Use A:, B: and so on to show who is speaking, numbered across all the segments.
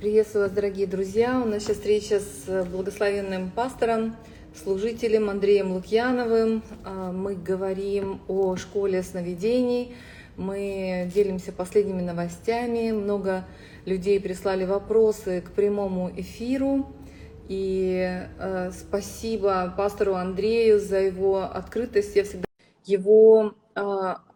A: Приветствую вас, дорогие друзья. У нас сейчас встреча с благословенным пастором, служителем Андреем Лукьяновым. А, Мы говорим о школе сновидений. Мы делимся последними новостями. Много людей прислали вопросы к прямому эфиру. И э, спасибо пастору Андрею за его открытость. Я всегда его э,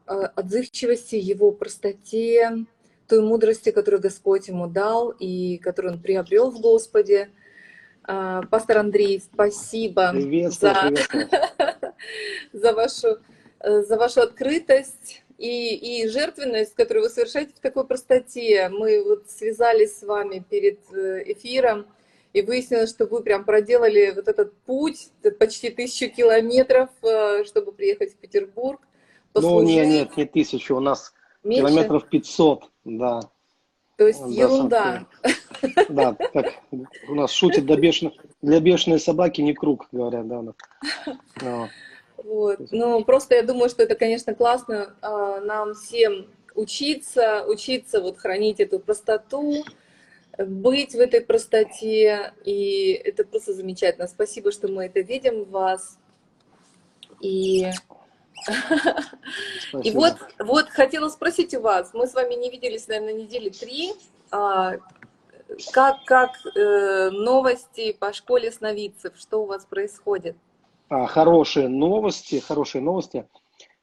A: э, отзывчивости, его простоте, той мудрости, которую Господь ему дал и которую он приобрел в Господе. А, Пастор Андрей, спасибо
B: Приветствую,
A: за,
B: приветствую.
A: за, вашу, э, за вашу открытость и, и жертвенность, которую вы совершаете в такой простоте. Мы вот связались с вами перед э, эфиром, и выяснилось, что вы прям проделали вот этот путь, почти тысячу километров, э, чтобы приехать в Петербург,
B: Ну,
A: послужить.
B: не, нет, не тысячу, у нас
A: Меньше?
B: километров 500, да.
A: То есть
B: Да,
A: ерунда.
B: Да, как у нас шутят, для бешеных, для бешеной собаки не круг, говорят, да. Ну,
A: Вот. Ну, просто я думаю, что это, конечно, классно а, нам всем учиться, учиться вот хранить эту простоту, быть в этой простоте, и это просто замечательно. Спасибо, что мы это видим в вас. И, и вот, вот хотела спросить у вас, мы с вами не виделись, наверное, недели три, а, как, как э, новости по школе сновидцев, что у вас происходит?
B: А, Хорошие новости, хорошие новости.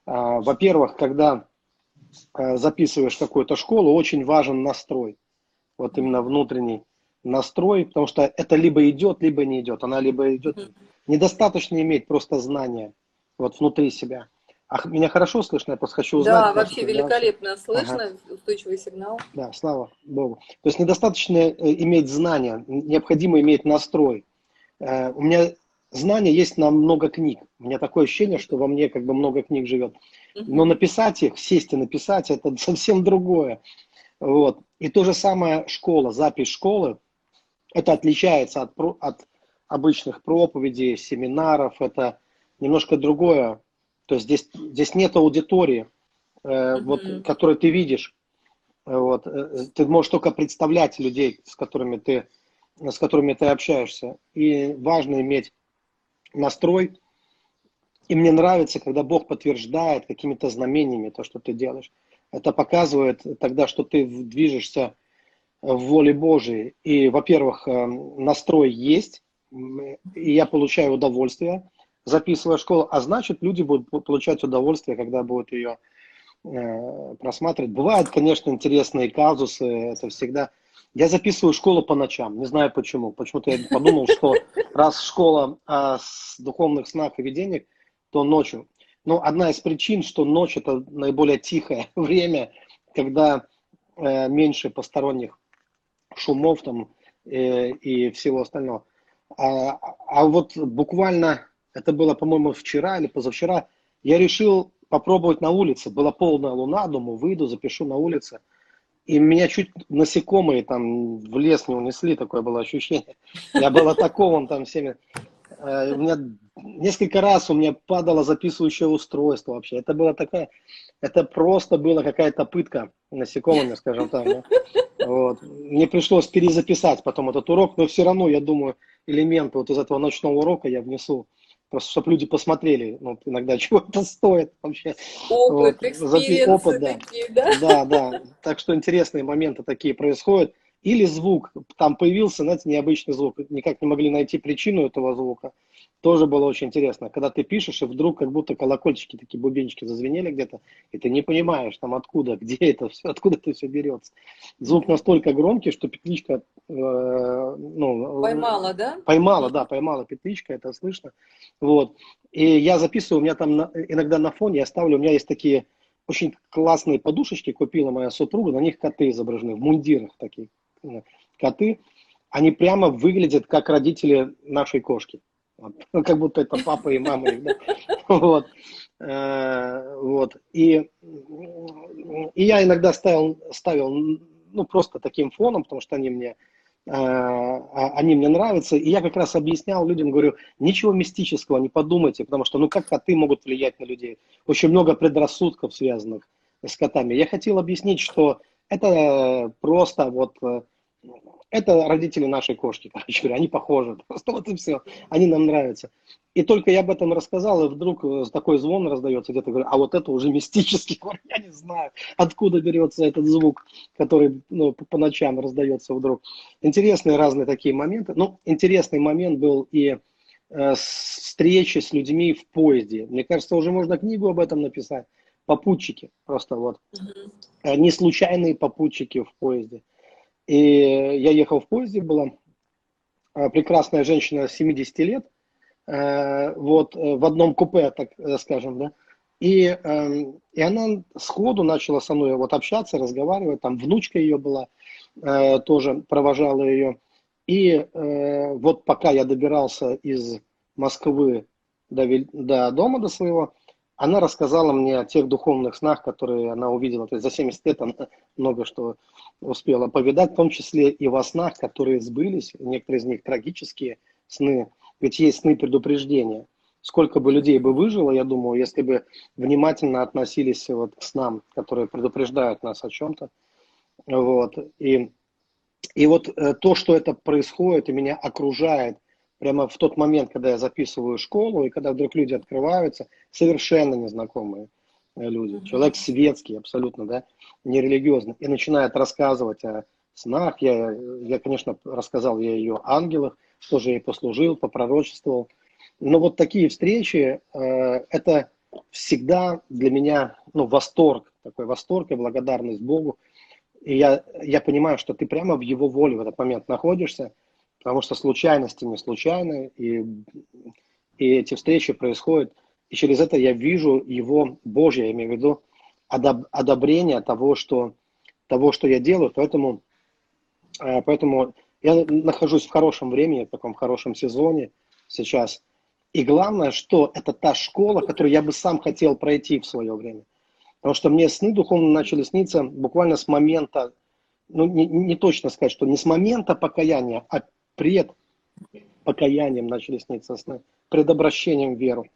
B: А, Во-первых, когда записываешь какую-то школу, очень важен настрой. Вот именно внутренний настрой, потому что это либо идет, либо не идет. Она либо идет. Недостаточно иметь просто знания вот внутри себя. А меня хорошо слышно? Я просто хочу
A: Да,
B: узнать.
A: вообще
B: просто, да.
A: великолепно слышно, устойчивый сигнал.
B: Да, слава Богу. То есть недостаточно э, иметь знания, необходимо иметь настрой. Э, У меня знания есть на много книг. У меня такое ощущение, что во мне как бы много книг живет. Но написать их, сесть и написать, это совсем другое. Вот. И то же самое школа, запись школы, это отличается от, от обычных проповедей, семинаров, это немножко другое. То есть здесь, здесь нет аудитории, э, вот, которую ты видишь. Вот. э, Ты можешь только представлять людей, с которыми ты, с которыми ты общаешься. И важно иметь настрой. И мне нравится, когда Бог подтверждает какими-то знамениями то, что ты делаешь. Это показывает тогда, что ты движешься в воле Божией. И, во-первых, э, настрой есть, и я получаю удовольствие, записывая школу, а значит, люди будут по- получать удовольствие, когда будут ее э, просматривать. Бывают, конечно, интересные казусы, это всегда. Я записываю школу по ночам, не знаю почему. Почему-то я подумал, что раз школа о с духовных снах и видениях, то ночью. Но одна из причин, что ночь это наиболее тихое время, когда э, меньше посторонних шумов там э, и всего остального. А, а вот буквально, это было, по-моему, вчера или позавчера, я решил попробовать на улице. Была полная луна, думаю, выйду, запишу на улице. И меня чуть насекомые там в лес не унесли, такое было ощущение. Я был атакован там всеми. Э, У меня несколько раз у меня падало записывающее устройство вообще. Это было такая, это просто была какая-то пытка насекомыми, скажем так. Вот. Мне пришлось перезаписать потом этот урок, но все равно, я думаю, элементы вот из этого ночного урока я внесу, просто чтобы люди посмотрели, ну, иногда чего это стоит вообще.
A: Опыт,
B: Вот, опыт, да.
A: такие, да?
B: Да, да. Так что интересные моменты такие происходят. Или звук, там появился, знаете, необычный звук, никак не могли найти причину этого звука. Тоже было очень интересно. Когда ты пишешь, и вдруг как будто колокольчики, такие бубенчики зазвенели где-то, и ты не понимаешь, там откуда, где это все, откуда это все берется. Звук настолько громкий, что петличка, э, ну,
A: Поймала, да?
B: Поймала, да, поймала петличка, это слышно. Вот. И я записываю, у меня там на- иногда на фоне я ставлю, у меня есть такие очень классные подушечки, купила моя супруга, на них коты изображены, в мундирах такие э, коты. Они прямо выглядят как родители нашей кошки. Вот. Ну, Как будто это папа и мама да. Вот. Э, Вот. И, и я иногда ставил, ставил, ну, просто таким фоном, потому что они мне э, а- они мне нравятся. И я как раз объяснял людям, говорю, ничего мистического, не подумайте, потому что, ну, как коты могут влиять на людей? Очень много предрассудков, связанных с котами. Я хотел объяснить, что это просто вот, э, это родители нашей кошки, короче говоря, они похожи, просто вот и все, они нам нравятся. И только я об этом рассказал, и вдруг э, такой звон раздается где-то, говорю, а вот это уже мистический, я не знаю, откуда берется этот звук, который ну, по ночам раздается вдруг. Интересные разные такие моменты. Ну, интересный момент был и э, встречи с людьми в поезде. Мне кажется, уже можно книгу об этом написать. Попутчики, просто вот. Mm-hmm. Не случайные попутчики в поезде. И я ехал в поезде, была э, прекрасная женщина 70 лет, э, вот в одном купе, так скажем, да, и, эм, и она сходу начала со мной вот общаться, разговаривать, там внучка ее была, тоже провожала ее. И вот пока я добирался из Москвы до, до дома до своего, она рассказала мне о тех духовных снах, которые она увидела. То есть за 70 лет она много что успела повидать, в том числе и во снах, которые сбылись, некоторые из них трагические сны. Ведь есть сны предупреждения. Сколько бы людей бы выжило, я думаю, если бы внимательно относились вот к снам, которые предупреждают нас о чем-то. Вот. И, и вот э, то, что это происходит и меня окружает прямо в тот момент, когда я записываю школу, и когда вдруг люди открываются, совершенно незнакомые э, люди, mm-hmm. человек светский абсолютно, да, нерелигиозный, и начинает рассказывать о снах, я, я, конечно, рассказал я ее ангелах, тоже ей послужил, попророчествовал, но вот такие встречи, э, это всегда для меня, ну, восторг, такой восторг и благодарность Богу, и я, я понимаю, что ты прямо в его воле в этот момент находишься, потому что случайности не случайны, и, и эти встречи происходят, и через это я вижу его Божье, я имею в виду, одоб, одобрение того что, того, что я делаю, поэтому, э, поэтому я нахожусь в хорошем времени, в таком хорошем сезоне сейчас, и главное, что это та школа, которую я бы сам хотел пройти в свое время. Потому что мне сны духовно начали сниться буквально с момента, ну не, не точно сказать, что не с момента покаяния, а пред покаянием начали сниться сны, пред обращением в веру.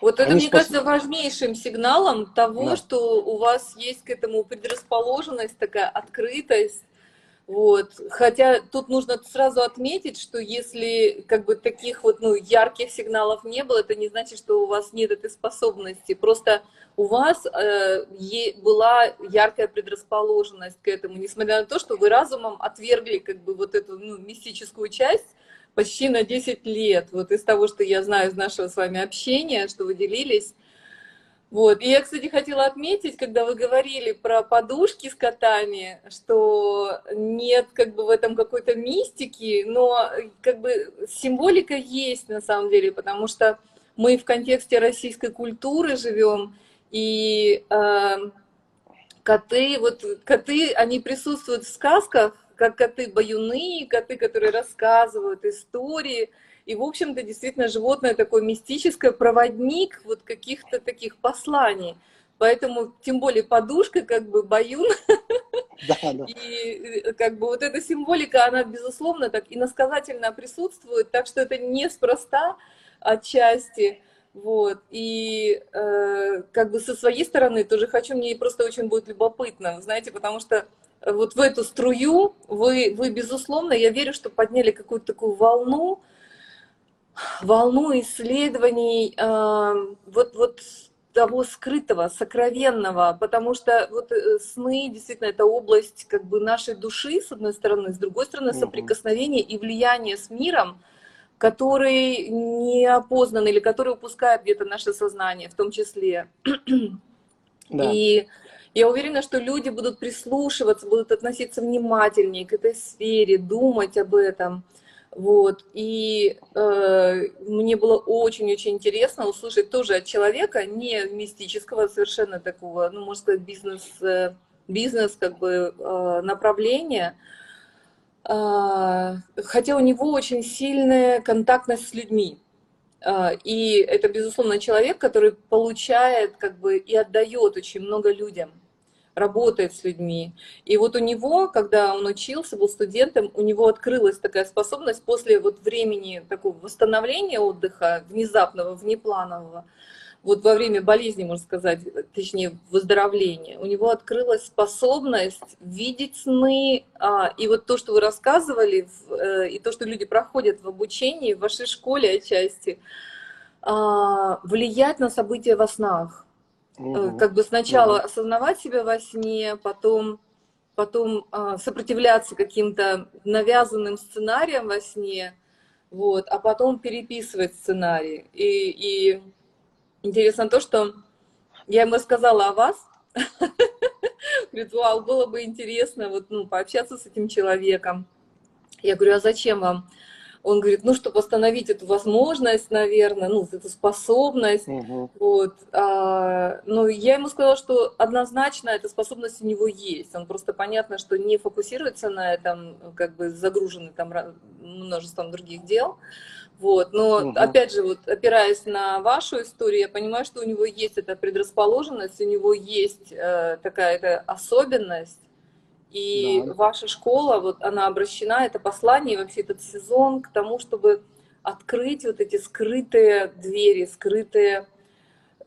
A: Вот это, Они мне спас... кажется, важнейшим сигналом того, да. что у вас есть к этому предрасположенность, такая открытость, вот. Хотя тут нужно сразу отметить, что если как бы таких вот ну, ярких сигналов не было, это не значит, что у вас нет этой способности. Просто у вас э, была яркая предрасположенность к этому, несмотря на то, что вы разумом отвергли как бы вот эту ну, мистическую часть почти на 10 лет. Вот из того, что я знаю из нашего с вами общения, что вы делились, вот. И я, кстати, хотела отметить, когда вы говорили про подушки с котами, что нет как бы в этом какой-то мистики, но как бы символика есть на самом деле, потому что мы в контексте российской культуры живем, и э, коты, вот коты, они присутствуют в сказках, как коты-баюны, коты, которые рассказывают истории, и, в общем-то, действительно, животное такое мистическое, проводник вот каких-то таких посланий. Поэтому, тем более, подушка, как бы, баюн. Да, да. И э, как бы вот эта символика, она, безусловно, так иносказательно присутствует, так что это неспроста отчасти. Вот. И э, как бы со своей стороны тоже хочу, мне просто очень будет любопытно, знаете, потому что вот в эту струю вы, вы безусловно, я верю, что подняли какую-то такую волну, волну исследований э, вот, вот того скрытого, сокровенного, потому что вот э, сны действительно это область как бы нашей души, с одной стороны, с другой стороны, соприкосновение и влияние с миром, который не опознан или который упускает где-то наше сознание в том числе. Да. И я уверена, что люди будут прислушиваться, будут относиться внимательнее к этой сфере, думать об этом. Вот. И э, мне было очень-очень интересно услышать тоже от человека, не мистического совершенно такого, ну, можно сказать, бизнес, э, бизнес как бы э, направления, э, хотя у него очень сильная контактность с людьми. Э, и это, безусловно, человек, который получает как бы и отдает очень много людям работает с людьми. И вот у него, когда он учился, был студентом, у него открылась такая способность после вот времени такого восстановления отдыха, внезапного, внепланового, вот во время болезни, можно сказать, точнее выздоровления, у него открылась способность видеть сны, а, и вот то, что вы рассказывали, э, и то, что люди проходят в обучении, в вашей школе отчасти, а, влиять на события во снах. Угу. Как бы сначала угу. осознавать себя во сне, потом, потом а, сопротивляться каким-то навязанным сценариям во сне, вот, а потом переписывать сценарий. И, и Интересно то, что я ему сказала о вас. Говорит, вау, было бы интересно вот, ну, пообщаться с этим человеком. Я говорю, а зачем вам? Он говорит, ну, чтобы восстановить эту возможность, наверное, ну, эту способность. Угу. Вот. А, но я ему сказала, что однозначно эта способность у него есть. Он просто понятно, что не фокусируется на этом, как бы загруженный там множеством других дел. Вот. Но угу. опять же, вот опираясь на вашу историю, я понимаю, что у него есть эта предрасположенность, у него есть э, такая -то особенность. И да. ваша школа, вот она обращена, это послание, вообще этот сезон к тому, чтобы открыть вот эти скрытые двери, скрытые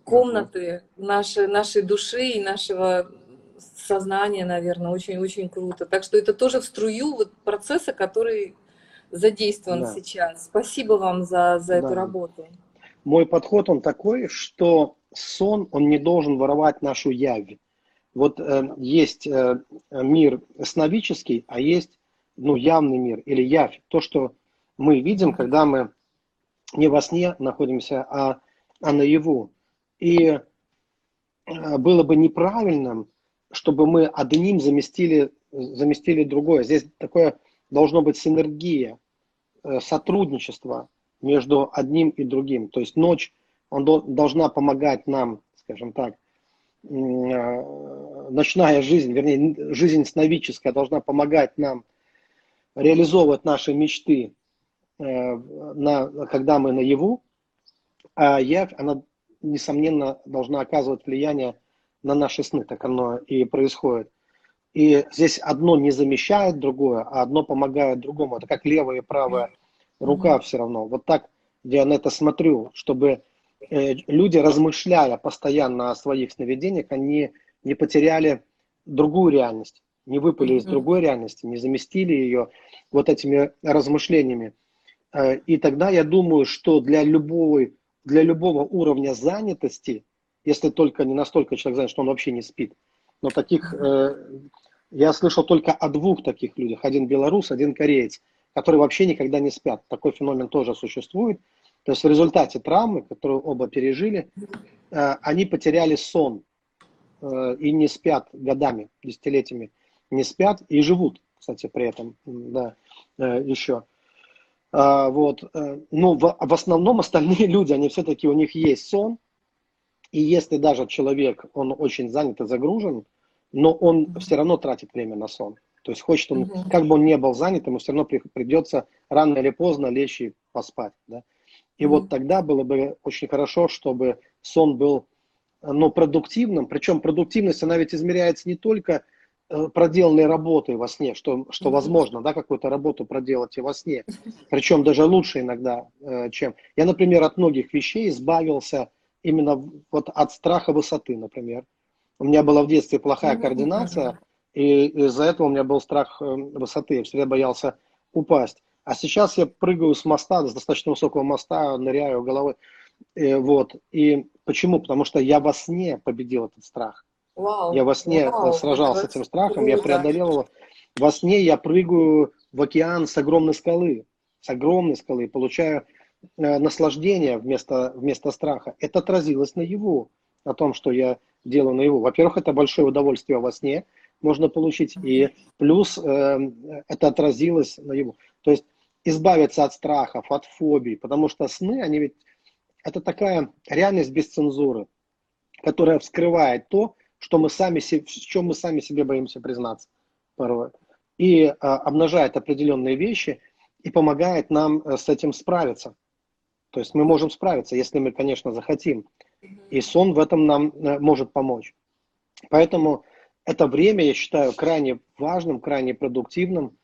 A: комнаты угу. нашей, нашей души и нашего сознания, наверное, очень-очень круто. Так что это тоже в струю вот процесса, который задействован да. сейчас. Спасибо вам за, за да. эту работу.
B: Мой подход, он такой, что сон, он не должен воровать нашу явь. Вот э, есть э, мир сновидческий, а есть ну, явный мир или явь. То, что мы видим, когда мы не во сне находимся, а, а наяву. И э, было бы неправильным, чтобы мы одним заместили, заместили другое. Здесь такое должно быть синергия. Э, сотрудничество между одним и другим. То есть ночь он должна помогать нам, скажем так, ночная жизнь, вернее, жизнь сновидческая должна помогать нам реализовывать наши мечты, э, на, когда мы наяву, а явь, она, несомненно, должна оказывать влияние на наши сны, так оно и происходит. И здесь одно не замещает другое, а одно помогает другому. Это как левая и правая рука mm-hmm. все равно. Вот так я на это смотрю, чтобы люди, размышляя постоянно о своих сновидениях, они не потеряли другую реальность, не выпали из другой реальности, не заместили ее вот этими размышлениями. Э, и тогда я думаю, что для любого, для любого уровня занятости, если только не настолько человек занят, что он вообще не спит, но таких э, я слышал только о двух таких людях. Один белорус, один кореец, которые вообще никогда не спят. Такой феномен тоже существует. То есть в результате травмы, которую оба пережили, э, они потеряли сон э, и не спят годами, десятилетиями. Не спят и живут, кстати, при этом, да, э, еще. А, вот. Но в, в основном остальные люди, они все-таки, у них есть сон. И если даже человек, он очень занят и загружен, но он все равно тратит время на сон. То есть хочет он, угу. как бы он не был занят, ему все равно придется рано или поздно лечь и поспать. Да? И вот тогда было бы очень хорошо, чтобы сон был ну, продуктивным. Причем продуктивность, она ведь измеряется не только э, проделанной работой во сне, что, что возможно, да, какую-то работу проделать и во сне. Причем даже лучше иногда, э, чем... Я, например, от многих вещей избавился именно вот от страха высоты, например. У меня была в детстве плохая координация, и из-за этого у меня был страх э, высоты, я всегда боялся упасть. А сейчас я прыгаю с моста, с достаточно высокого моста, ныряю головой. И, э, вот. И почему? Потому что я во сне победил этот страх. Вау. Я во сне э, Вау. сражался с этим страхом, я преодолел его. Во сне я прыгаю в океан с огромной скалы, с огромной скалы, получаю э, наслаждение вместо, вместо страха. Это отразилось на его, на том, что я делаю на его. Во-первых, это большое удовольствие во сне можно получить, и плюс э, это отразилось на его. То есть избавиться от страхов, от фобий, потому что сны, они ведь, это такая реальность без цензуры, которая вскрывает то, что мы сами, в чем мы сами себе боимся признаться порой. И э, обнажает определенные вещи и помогает нам э, с этим справиться. То есть мы можем справиться, если мы, конечно, захотим. И сон в этом нам э, может помочь. Поэтому это время, я считаю, крайне важным, крайне продуктивным.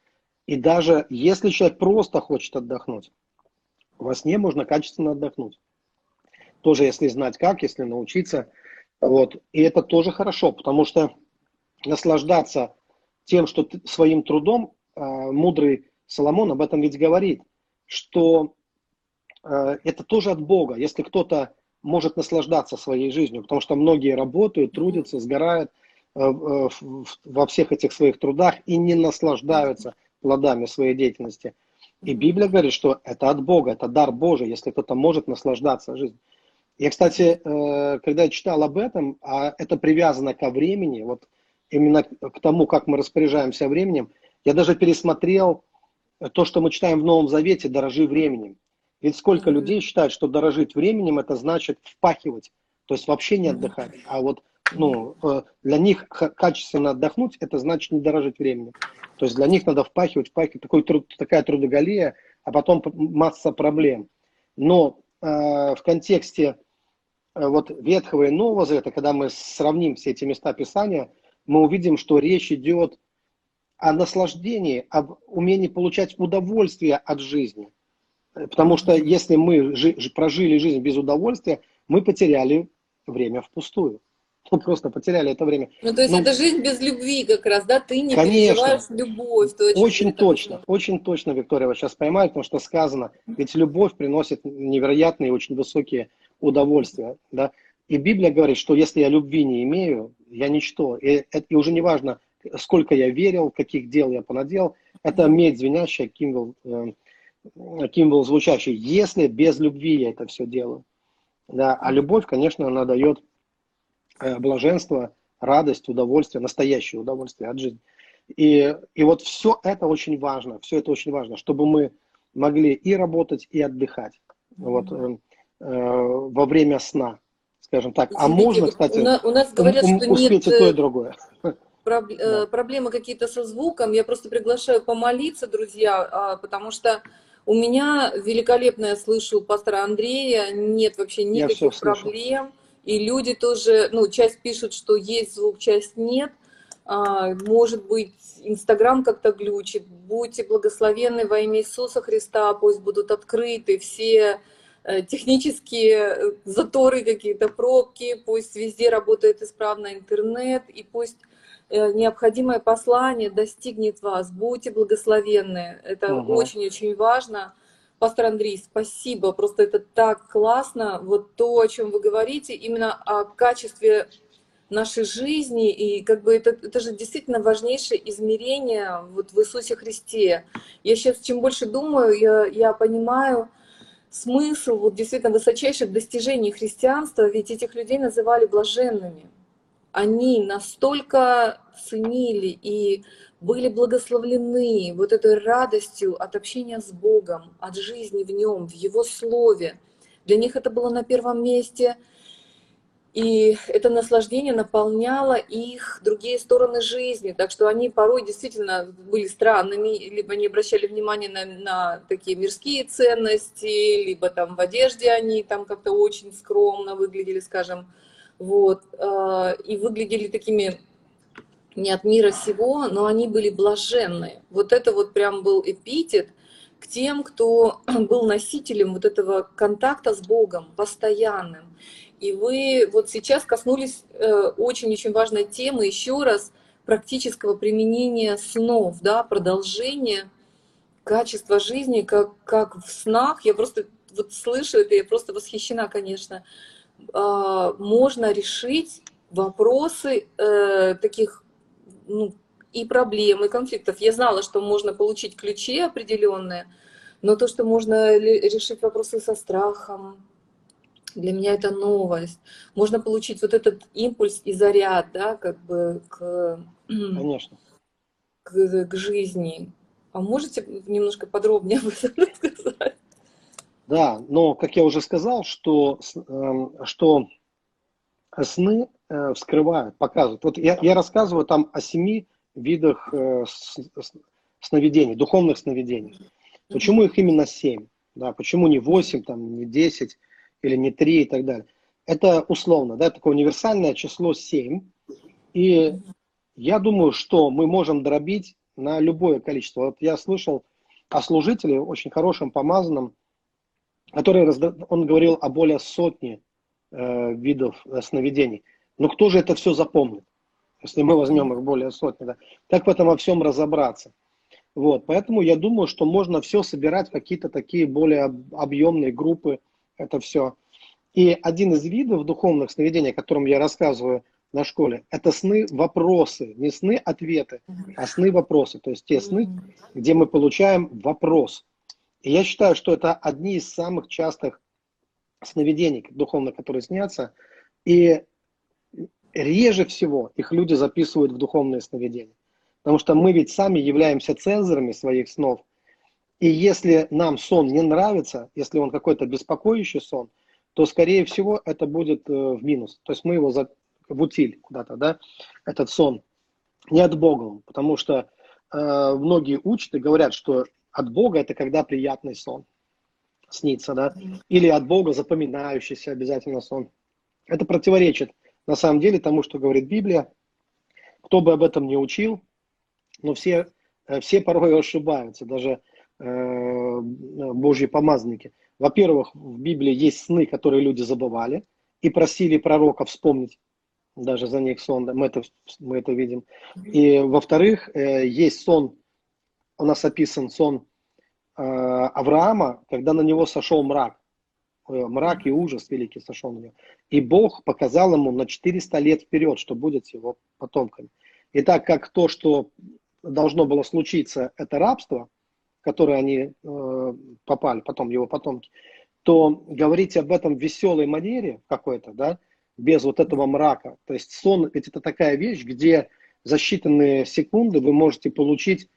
B: И даже если человек просто хочет отдохнуть, во сне можно качественно отдохнуть. тоже если знать как, если научиться. Вот. И это тоже хорошо, потому что наслаждаться тем, что ты, своим трудом, э, мудрый Соломон об этом ведь говорит, что э, это тоже от Бога. Если кто-то может наслаждаться своей жизнью, потому что многие работают, трудятся, сгорают э, э, во всех этих своих трудах и не наслаждаются плодами своей деятельности. И Библия говорит, что это от Бога, это дар Божий, если кто-то может наслаждаться жизнью. Я, кстати, э, когда я читал об этом, а это привязано ко времени, вот именно к тому, как мы распоряжаемся временем, я даже пересмотрел то, что мы читаем в Новом Завете, дорожи временем. Ведь сколько людей считают, что дорожить временем, это значит впахивать, то есть вообще не отдыхать. А вот ну, э, для них качественно отдохнуть, это значит не дорожить временем. То есть для них надо впахивать, впахивать, такой труд, такая трудоголия, а потом масса проблем. Но э, в контексте э, вот Ветхого и Нового Завета, когда мы сравним все эти места Писания, мы увидим, что речь идет о наслаждении, об умении получать удовольствие от жизни – Потому что если мы жи- прожили жизнь без удовольствия, мы потеряли время впустую. Мы просто потеряли это время.
A: Ну, то есть ну, это жизнь без любви как раз, да? Ты не конечно, переживаешь любовь.
B: Ты очень, точно, это... очень точно, Виктория, вас сейчас поймаю, потому что сказано, ведь любовь приносит невероятные, очень высокие удовольствия, да? И Библия говорит, что если я любви не имею, я ничто. И, и уже не важно, сколько я верил, каких дел я понадел, это медь звенящая, Кимвелл э, был звучащий, если без любви я это все делаю. Да, а любовь, конечно, она дает блаженство, радость, удовольствие, настоящее удовольствие от жизни. И, и вот все это очень важно, все это очень важно, чтобы мы могли и работать, и отдыхать вот, э, э, во время сна, скажем так. А Извините, можно, кстати,
A: у нас, у нас говорят, что
B: успеть
A: нет...
B: и то, и другое.
A: Проб... Да. Проблемы какие-то со звуком. Я просто приглашаю помолиться, друзья, а, потому что у меня великолепно я слышу пастора Андрея, нет вообще никаких проблем. И люди тоже, ну, часть пишут, что есть звук, часть нет. А, может быть, Инстаграм как-то глючит. Будьте благословенны во имя Иисуса Христа, пусть будут открыты все э, технические э, заторы какие-то, пробки, пусть везде работает исправно интернет, и пусть Э, необходимое послание достигнет вас. Будьте благословенны. Это очень-очень угу. важно. Пастор Андрей, спасибо. Просто это так классно. Вот то, о чем вы говорите, именно о качестве нашей жизни. И как бы это, это же действительно важнейшее измерение вот в Иисусе Христе. Я сейчас чем больше думаю, я, я понимаю смысл вот действительно высочайших достижений христианства, ведь этих людей называли блаженными они настолько ценили и были благословлены вот этой радостью от общения с Богом, от жизни в Нем, в Его Слове. Для них это было на первом месте, и это наслаждение наполняло их другие стороны жизни. Так что они порой действительно были странными, либо не обращали внимания на, на такие мирские ценности, либо там в одежде они там как-то очень скромно выглядели, скажем, вот, э, и выглядели такими не от мира сего, но они были блаженные. Вот это вот прям был эпитет к тем, кто был носителем вот этого контакта с Богом постоянным. И вы вот сейчас коснулись очень-очень э, важной темы еще раз практического применения снов, да, продолжения качества жизни, как, как в снах. Я просто вот слышу это, я просто восхищена, конечно, а, можно решить вопросы э, таких ну, и проблем, и конфликтов. Я знала, что можно получить ключи определенные, но то, что можно решить вопросы со страхом, для меня это новость. Можно получить вот этот импульс и заряд, да, как бы к,
B: Конечно.
A: к, к жизни. А можете немножко подробнее об этом рассказать?
B: Да, но, как я уже сказал, что, эм, что сны э, вскрывают, показывают. Вот я, я рассказываю там о семи видах э, сновидений, духовных сновидений. Почему их именно семь? Да, почему не восемь, там, не десять или не три и так далее? Это условно, да, такое универсальное число семь. И я думаю, что мы можем дробить на любое количество. Вот я слышал о служителе, очень хорошем, помазанном, который, он говорил о более сотни э, видов сновидений. Но кто же это все запомнит? Если мы возьмем их более сотни, да? как в этом во всем разобраться? Вот, поэтому я думаю, что можно все собирать в какие-то такие более объемные группы, это все. И один из видов духовных сновидений, о котором я рассказываю на школе, это сны-вопросы. Не сны-ответы, а сны-вопросы. То есть те сны, где мы получаем вопрос. И я считаю, что это одни из самых частых сновидений духовных, которые снятся. И реже всего их люди записывают в духовные сновидения. Потому что мы ведь сами являемся цензорами своих снов. И если нам сон не нравится, если он какой-то беспокоящий сон, то, скорее всего, это будет э, в минус. То есть мы его за, в утиль куда-то, да, этот сон. Не от Бога, потому что э, многие учат и говорят, что от Бога это когда приятный сон снится, да, или от Бога запоминающийся обязательно сон. Это противоречит на самом деле тому, что говорит Библия. Кто бы об этом не учил, но все, э, все порой ошибаются, даже э, Божьи помазанники. Во-первых, в Библии есть сны, которые люди забывали и просили пророка вспомнить даже за них сон, мы это, мы это видим. И во-вторых, э, есть сон, у нас описан сон э, Авраама, когда на него сошел мрак. Мрак и ужас великий сошел на него. И Бог показал ему на 400 лет вперед, что будет с его потомками. И так как то, что должно было случиться, это рабство, в которое они э, попали, потом его потомки, то говорить об этом в веселой манере какой-то, да, без вот этого мрака. То есть сон, ведь это такая вещь, где за считанные секунды вы можете получить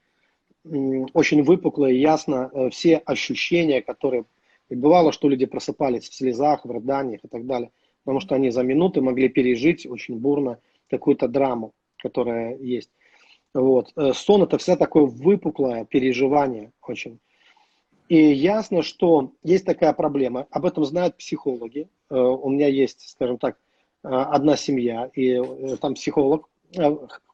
B: очень выпукло и ясно э, все ощущения, которые... И бывало, что люди просыпались в слезах, в рыданиях и так далее, потому что они за минуты могли пережить очень бурно какую-то драму, которая есть. Вот. Э, сон это всегда такое выпуклое переживание очень. И ясно, что есть такая проблема. Об этом знают психологи. Э, у меня есть, скажем так, Э, одна семья, и там психолог,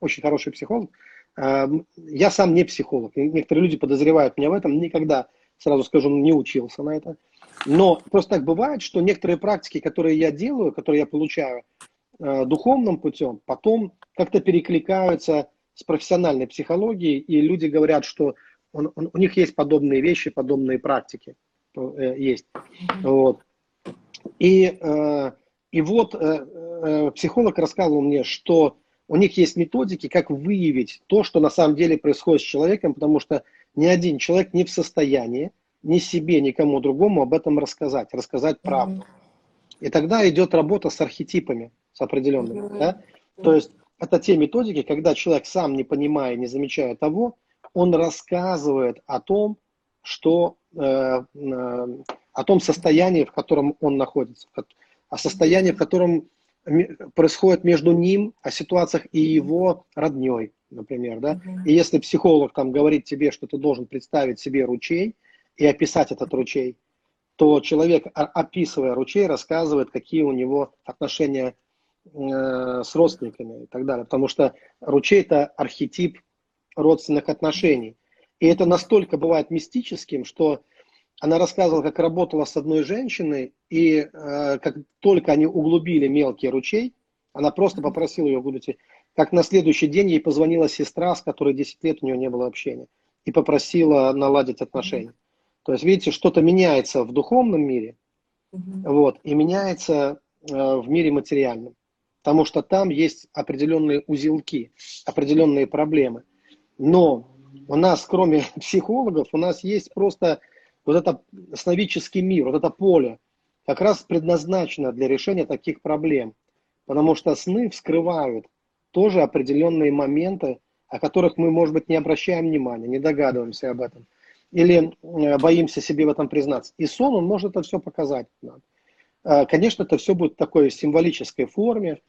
B: очень хороший психолог. Я сам не психолог. Некоторые люди подозревают меня в этом. Никогда, сразу скажу, не учился на это. Но просто так бывает, что некоторые практики, которые я делаю, которые я получаю духовным путем, потом как-то перекликаются с профессиональной психологией, и люди говорят, что он, он, у них есть подобные вещи, подобные практики. Есть. Вот. И и вот э, э, психолог рассказывал мне, что у них есть методики, как выявить то, что на самом деле происходит с человеком, потому что ни один человек не в состоянии ни себе, никому другому об этом рассказать, рассказать правду. Mm-hmm. И тогда идет работа с архетипами, с определенными. Mm-hmm. Да? То есть это те методики, когда человек сам, не понимая, не замечая того, он рассказывает о том, что, э, э, о том состоянии, в котором он находится, о состоянии, в котором происходит между ним, о ситуациях и его родней, например, да. И если психолог там говорит тебе, что ты должен представить себе ручей и описать этот ручей, то человек, описывая ручей, рассказывает, какие у него отношения э, с родственниками и так далее. Потому что ручей это архетип родственных отношений. И это настолько бывает мистическим, что она рассказывала, как работала с одной женщиной, и э, как только они углубили мелкий ручей, она просто попросила ее выйти. Как на следующий день ей позвонила сестра, с которой 10 лет у нее не было общения, и попросила наладить отношения. То есть, видите, что-то меняется в духовном мире, вот, и меняется э, в мире материальном. Потому что там есть определенные узелки, определенные проблемы. Но у нас, кроме психологов, у нас есть просто вот это сновидческий мир, вот это поле, как раз предназначено для решения таких проблем. Потому что сны вскрывают тоже определенные моменты, о которых мы, может быть, не обращаем внимания, не догадываемся об этом. Или э, боимся себе в этом признаться. И сон, он может это все показать. Э, конечно, это все будет в такой символической форме.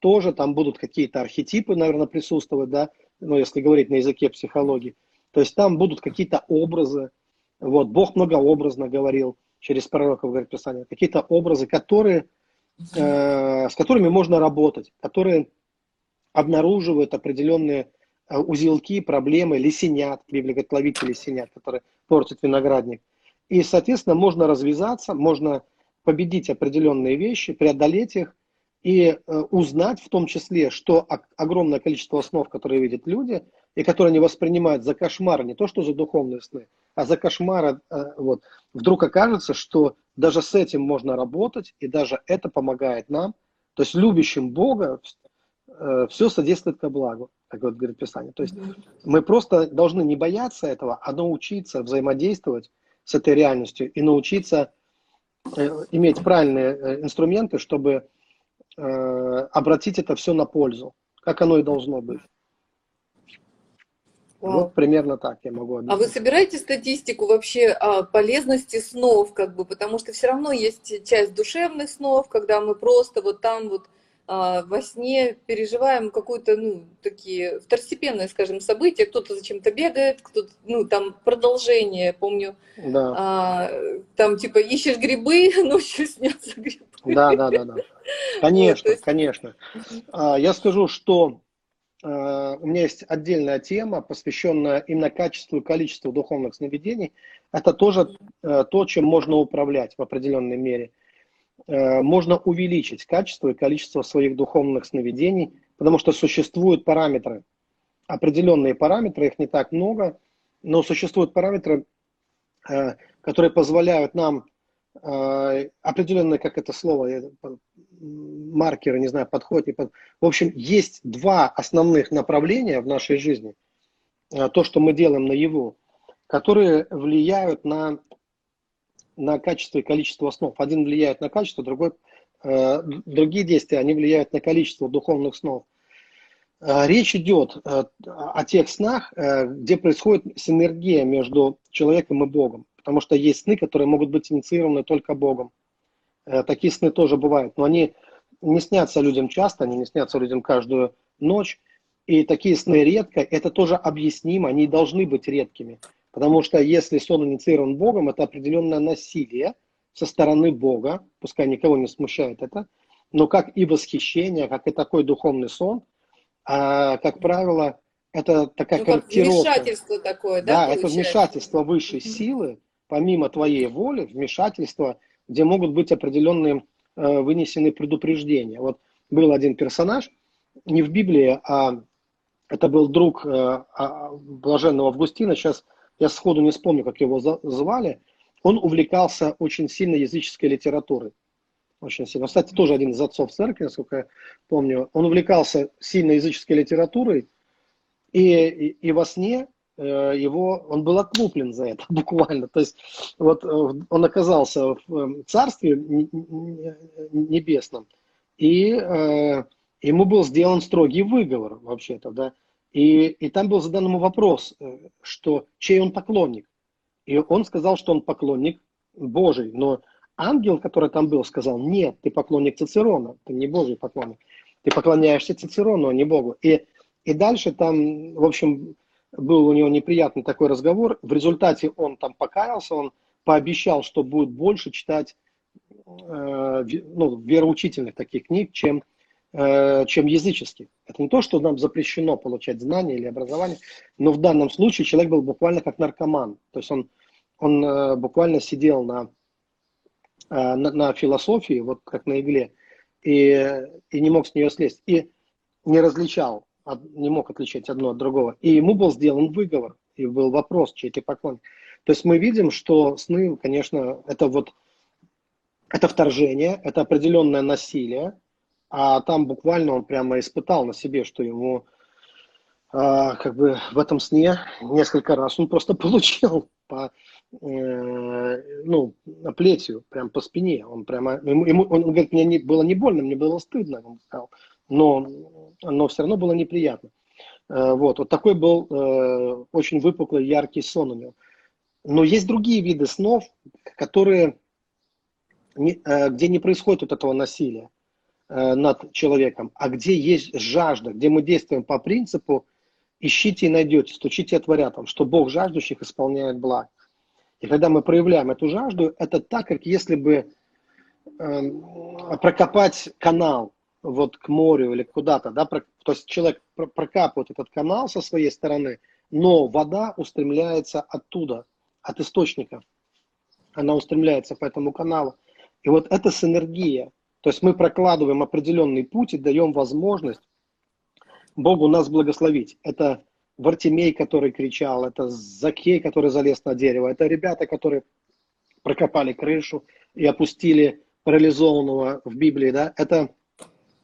B: Тоже там будут какие-то архетипы, наверное, присутствовать, да, ну, если говорить на языке психологии. То есть там будут какие-то образы, вот, Бог многообразно говорил через пророков, говорит Писание, какие-то образы, которые, э, с которыми можно работать, которые обнаруживают определенные э, узелки, проблемы, лисенят, Библия говорит, ловите лисенят, которые портят виноградник. И, соответственно, можно развязаться, можно победить определенные вещи, преодолеть их и э, узнать в том числе, что огромное количество снов, которые видят люди, и которые они воспринимают за кошмар, не то что за духовные сны, а за кошмары, э, вот, вдруг окажется, что даже с этим можно работать, и даже это помогает нам. То есть любящим Бога э, все содействует ко благу, как вот говорит Писание. То есть мы просто должны не бояться этого, а научиться взаимодействовать с этой реальностью и научиться э, иметь правильные инструменты, чтобы обратить это все на пользу, как оно и должно быть. Вот примерно так я могу
A: объяснить. А вы собираете статистику вообще о полезности снов, как бы, потому что все равно есть часть душевных снов, когда мы просто вот там вот а, во сне переживаем какое-то, ну, такие второстепенные, скажем, события, кто-то зачем-то бегает, кто-то, ну, там продолжение, помню, да. а, там типа ищешь грибы, ночью снятся грибы.
B: Да, да, да, да. Конечно, вот, есть... конечно. А, я скажу, что у меня есть отдельная тема, посвященная именно качеству и количеству духовных сновидений. Это тоже э, то, чем можно управлять в определенной мере. Э, можно увеличить качество и количество своих духовных сновидений, потому что существуют параметры, определенные параметры, их не так много, но существуют параметры, которые позволяют нам определенные, как это слово, маркеры, не знаю, подходят. Не под... В общем, есть два основных направления в нашей жизни, э, то, что мы делаем на его, которые влияют на, на качество и количество снов. Один влияет на качество, другой, э, другие действия, они влияют на количество духовных снов. Э, речь идет о тех снах, где происходит синергия между человеком и Богом. Потому что есть сны, которые могут быть инициированы только Богом. Э, такие сны тоже бывают, но они не снятся людям часто, они не снятся людям каждую ночь. И такие сны редко, это тоже объяснимо, они должны быть редкими. Потому что если сон инициирован Богом, это определенное насилие со стороны Бога, пускай никого не смущает это, но как и восхищение, как и такой духовный сон, а, как правило, это такая ну, корректировка.
A: Вмешательство такое, да?
B: Да, это вмешательство высшей силы, помимо твоей воли, вмешательство – где могут быть определенные э, вынесены предупреждения. Вот был один персонаж, не в Библии, а это был друг э, а, блаженного Августина, сейчас я сходу не вспомню, как его звали, он увлекался очень сильно языческой литературой. Очень сильно. Кстати, тоже один из отцов церкви, насколько я помню. Он увлекался сильно языческой литературой, и, и, и во сне его, он был отлуплен за это буквально. То есть вот э, он оказался в э, царстве небесном, и э, ему был сделан строгий выговор вообще-то, да. И, и там был задан ему вопрос, что чей он поклонник. И он сказал, что он поклонник Божий, но ангел, который там был, сказал, нет, ты поклонник Цицерона, ты не Божий поклонник. Ты поклоняешься Цицерону, а не Богу. И, и дальше там, в общем, был у него неприятный такой разговор. В результате он там покаялся, он пообещал, что будет больше читать э, ну, вероучительных таких книг, чем, э, чем языческих. Это не то, что нам запрещено получать знания или образование, но в данном случае человек был буквально как наркоман. То есть он, он э, буквально сидел на, э, на, на философии, вот как на игле, и, и не мог с нее слезть. И не различал не мог отличать одно от другого. И ему был сделан выговор, и был вопрос, чей ты поклонник. То есть мы видим, что сны, конечно, это вот это вторжение, это определенное насилие, а там буквально он прямо испытал на себе, что ему а, как бы в этом сне несколько раз он просто получил по э, ну, плетью, прям по спине. Он прямо, ему, ему, он говорит, мне не, было не больно, мне было стыдно, он сказал но, но все равно было неприятно. Э, вот, вот такой был э, очень выпуклый, яркий сон у него. Но есть другие виды снов, которые, э, где не происходит вот этого насилия над человеком, а где есть жажда, где мы действуем по принципу ищите и найдете, стучите и отворят вам, что Бог жаждущих исполняет благ. И когда мы проявляем эту жажду, это так, как если бы э, прокопать канал, вот к морю или куда-то, да, то есть человек прокапывает этот канал со своей стороны, но вода устремляется оттуда, от источника. Она устремляется по этому каналу. И вот это синергия. То есть мы прокладываем определенный путь и даем возможность Богу нас благословить. Это Вартимей, который кричал, это Закей, который залез на дерево, это ребята, которые прокопали крышу и опустили парализованного в Библии, да, это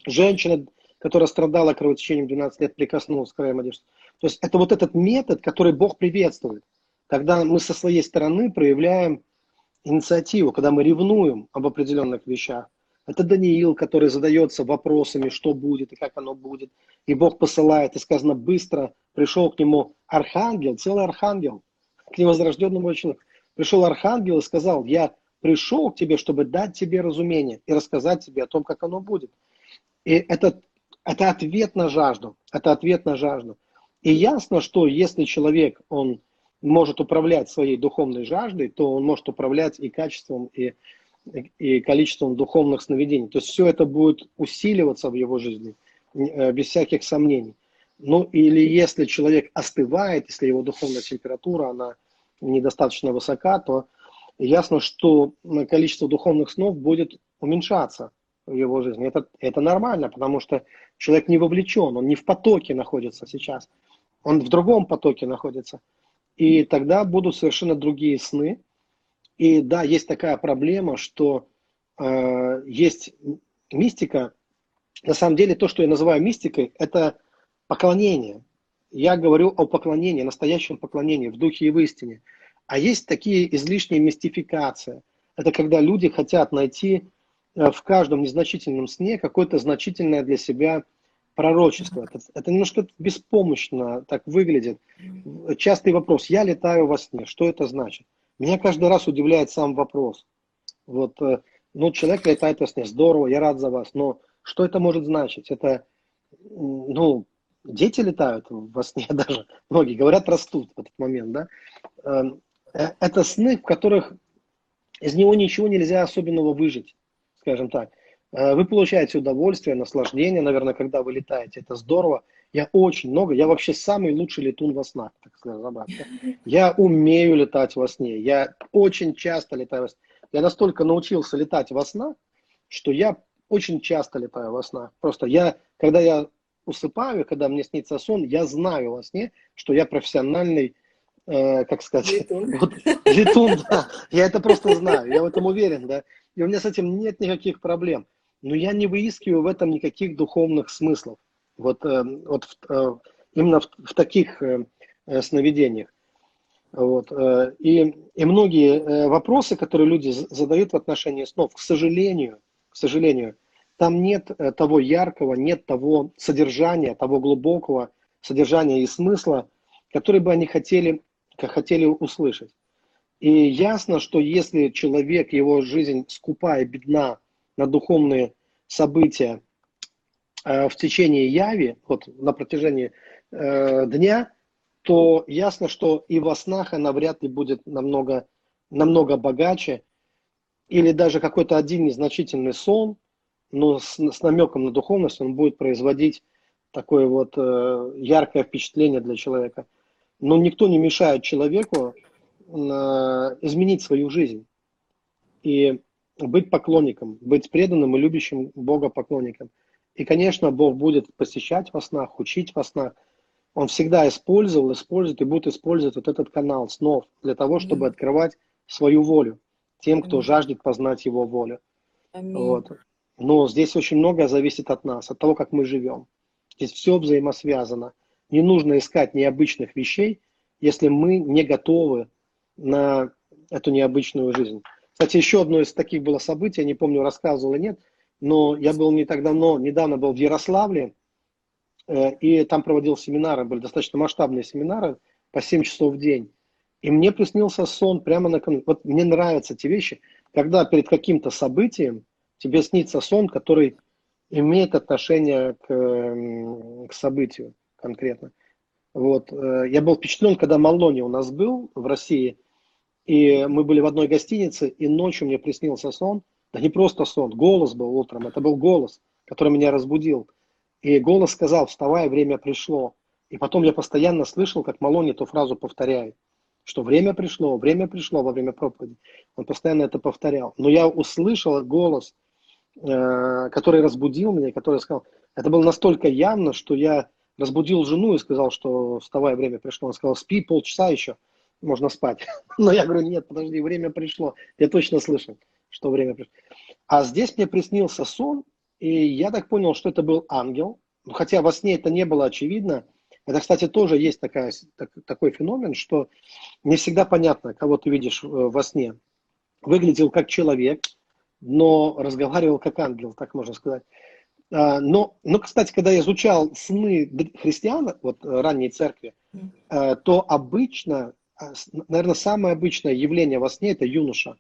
B: женщина, которая страдала кровотечением 12 лет, прикоснулась к краям одежды. То есть это вот этот метод, который Бог приветствует, когда мы со своей стороны проявляем инициативу, когда мы ревнуем об определенных вещах. Это Даниил, который задается вопросами, что будет и как оно будет. И Бог посылает, и сказано, быстро пришел к нему архангел, целый архангел, к невозрожденному человеку. Пришел архангел и сказал, я пришел к тебе, чтобы дать тебе разумение и рассказать тебе о том, как оно будет. И это, это ответ на жажду. Это ответ на жажду. И ясно, что если человек, он может управлять своей духовной жаждой, то он может управлять и качеством, и, и количеством духовных сновидений. То есть все это будет усиливаться в его жизни, э, без всяких сомнений. Ну или если человек остывает, если его духовная температура, она недостаточно высока, то ясно, что количество духовных снов будет уменьшаться в его жизни. Это, это нормально, потому что человек не вовлечен, он не в потоке находится сейчас, он в другом потоке находится. И тогда будут совершенно другие сны. И да, есть такая проблема, что э, есть мистика. На самом деле то, что я называю мистикой, это поклонение. Я говорю о поклонении, настоящем поклонении в духе и в истине. А есть такие излишние мистификации. Это когда люди хотят найти в каждом незначительном сне какое-то значительное для себя пророчество. Это, это немножко беспомощно так выглядит. Частый вопрос. Я летаю во сне. Что это значит? Меня каждый раз удивляет сам вопрос. Вот, э, ну, человек летает во сне. Здорово, я рад за вас. Но что это может значить? Это, ну, дети летают во сне даже. Многие говорят, растут в этот момент, да. Эм, э, это сны, в которых из него ничего нельзя особенного выжить, скажем так. Э, вы получаете удовольствие, наслаждение, наверное, когда вы летаете. Это здорово. Я очень много, я вообще самый лучший летун во снах, так сказать. Я умею летать во сне. Я очень часто летаю во сне. Я настолько научился летать во снах, что я очень часто летаю во снах. Просто я, когда я усыпаю, когда мне снится сон, я знаю во сне, что я профессиональный, э, как сказать. Вот, летун, да. Я это просто знаю, я в этом уверен, да. И у меня с этим нет никаких проблем но я не выискиваю в этом никаких духовных смыслов. Вот, э, вот э, именно в, в таких э, сновидениях. Вот. И, и многие вопросы, которые люди задают в отношении снов, к сожалению, к сожалению, там нет того яркого, нет того содержания, того глубокого содержания и смысла, который бы они хотели, хотели услышать. И ясно, что если человек, его жизнь скупая, бедна, на духовные события э, в течение яви, вот на протяжении э, дня, то ясно, что и во снах она вряд ли будет намного, намного богаче. Или даже какой-то один незначительный сон, но с, с намеком на духовность, он будет производить такое вот э, яркое впечатление для человека. Но никто не мешает человеку э, изменить свою жизнь. И быть поклонником, быть преданным и любящим Бога поклонником. И, конечно, Бог будет посещать во снах, учить во снах. Он всегда использовал, использует и будет использовать вот этот канал снов для того, чтобы mm. открывать свою волю тем, кто mm. жаждет познать его волю. Mm. Вот. Но здесь очень многое зависит от нас, от того, как мы живем. Здесь все взаимосвязано. Не нужно искать необычных вещей, если мы не готовы на эту необычную жизнь. Кстати, еще одно из таких было событий, я не помню, рассказывал или нет, но я был не так давно, недавно был в Ярославле, э, и там проводил семинары, были достаточно масштабные семинары, по 7 часов в день. И мне приснился сон прямо на... Вот мне нравятся эти вещи, когда перед каким-то событием тебе снится сон, который имеет отношение к, к событию конкретно. Вот. Э, я был впечатлен, когда Малони у нас был в России – и мы были в одной гостинице, и ночью мне приснился сон. Да не просто сон, голос был утром. Это был голос, который меня разбудил. И голос сказал, вставай, время пришло. И потом я постоянно слышал, как Малони эту фразу повторяет, что время пришло, время пришло во время проповеди. Он постоянно это повторял. Но я услышал голос, э, который разбудил меня, который сказал, это было настолько явно, что я разбудил жену и сказал, что вставай, время пришло. Он сказал, спи полчаса еще, можно спать. Но я говорю, нет, подожди, время пришло. Я точно слышал, что время пришло. А здесь мне приснился сон, и я так понял, что это был ангел. Хотя во сне это не было очевидно. Это, кстати, тоже есть такая, так, такой феномен, что не всегда понятно, кого ты видишь э, во сне. Выглядел как человек, но разговаривал как ангел, так можно сказать. А, но, но, кстати, когда я изучал сны христиан, вот э, ранней церкви, э, то обычно, наверное, самое обычное явление во сне – это юноша.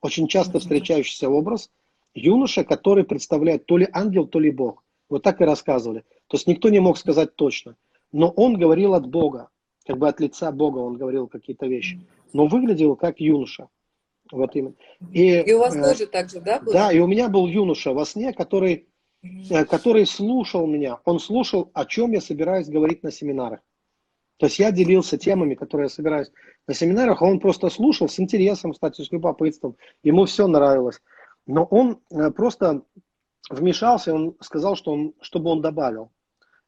B: Очень часто встречающийся образ юноша, который представляет то ли ангел, то ли Бог. Вот так и рассказывали. То есть никто не мог сказать точно. Но он говорил от Бога, как бы от лица Бога он говорил какие-то вещи. Но выглядел как юноша. Вот именно.
A: И, и у вас э, тоже так же, да?
B: Было? Да, и у меня был юноша во сне, который, который слушал меня. Он слушал, о чем я собираюсь говорить на семинарах. То есть я делился темами, которые я собираюсь на семинарах, а он просто слушал с интересом, кстати, с любопытством. Ему все нравилось. Но он э, просто вмешался, он сказал, что он, чтобы он добавил.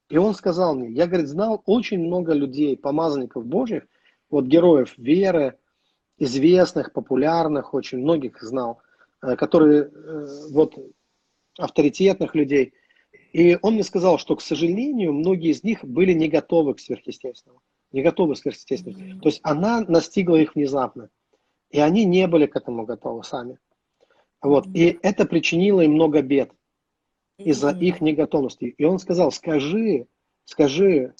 B: И он сказал мне, я, говорит, знал очень много людей, помазанников Божьих, вот героев веры, известных, популярных, очень многих знал, э, которые, э, вот, авторитетных людей. И он мне сказал, что, к сожалению, многие из них были не готовы к сверхъестественному. Не готовы к сверхъестественному. То есть она настигла их внезапно. И они не были к этому готовы сами. Вот. И это причинило им много бед из-за их неготовности. И он сказал, скажи, скажи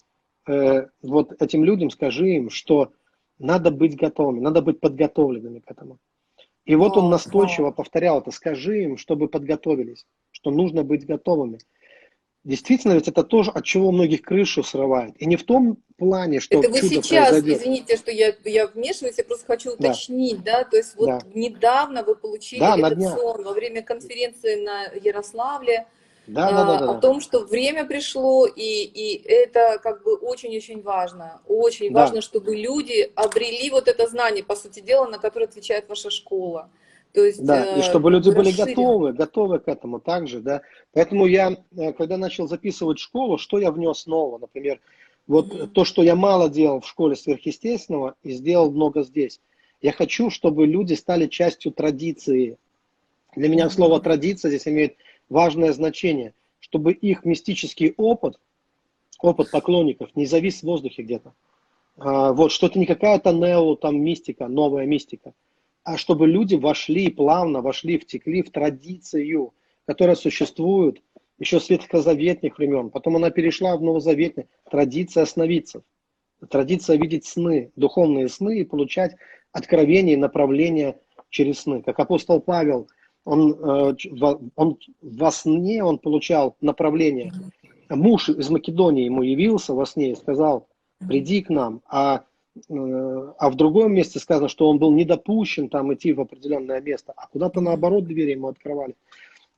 B: э, вот этим людям, скажи им, что надо быть готовыми, надо быть подготовленными к этому. И вот он настойчиво повторял это, скажи им, чтобы подготовились, что нужно быть готовыми. Действительно, ведь это тоже, от чего многих крышу срывает. И не в том плане, что
A: Это вы сейчас, произойдет. извините, что я, я вмешиваюсь, я просто хочу уточнить, да, да? то есть вот да. недавно вы получили да, этот сон во время конференции на Ярославле, да, да, да, да, о том, что время пришло, и, и это как бы очень-очень важно. Очень да. важно, чтобы люди обрели вот это знание, по сути дела, на которое отвечает ваша школа.
B: То есть, да, и чтобы люди были готовы, готовы к этому также, да. Поэтому я, э, когда начал записывать школу, что я внес нового, например, вот mm-hmm. то, что я мало делал в школе сверхъестественного и сделал много здесь. Я хочу, чтобы люди стали частью традиции. Для меня mm-hmm. слово традиция здесь имеет важное значение, чтобы их мистический опыт, опыт поклонников не завис в воздухе где-то. А, вот, что это не какая-то нео, там, мистика, новая мистика, чтобы люди вошли, плавно вошли, втекли в традицию, которая существует еще с ветхозаветных времен. Потом она перешла в новозаветные. Традиция основиться. Традиция видеть сны, духовные сны и получать откровение и направление через сны. Как апостол Павел – он, э, он во сне он получал направление. Муж из Македонии ему явился во сне и сказал, приди к нам. А, а в другом месте сказано, что он был не допущен там идти в определенное место, а куда-то наоборот двери ему открывали.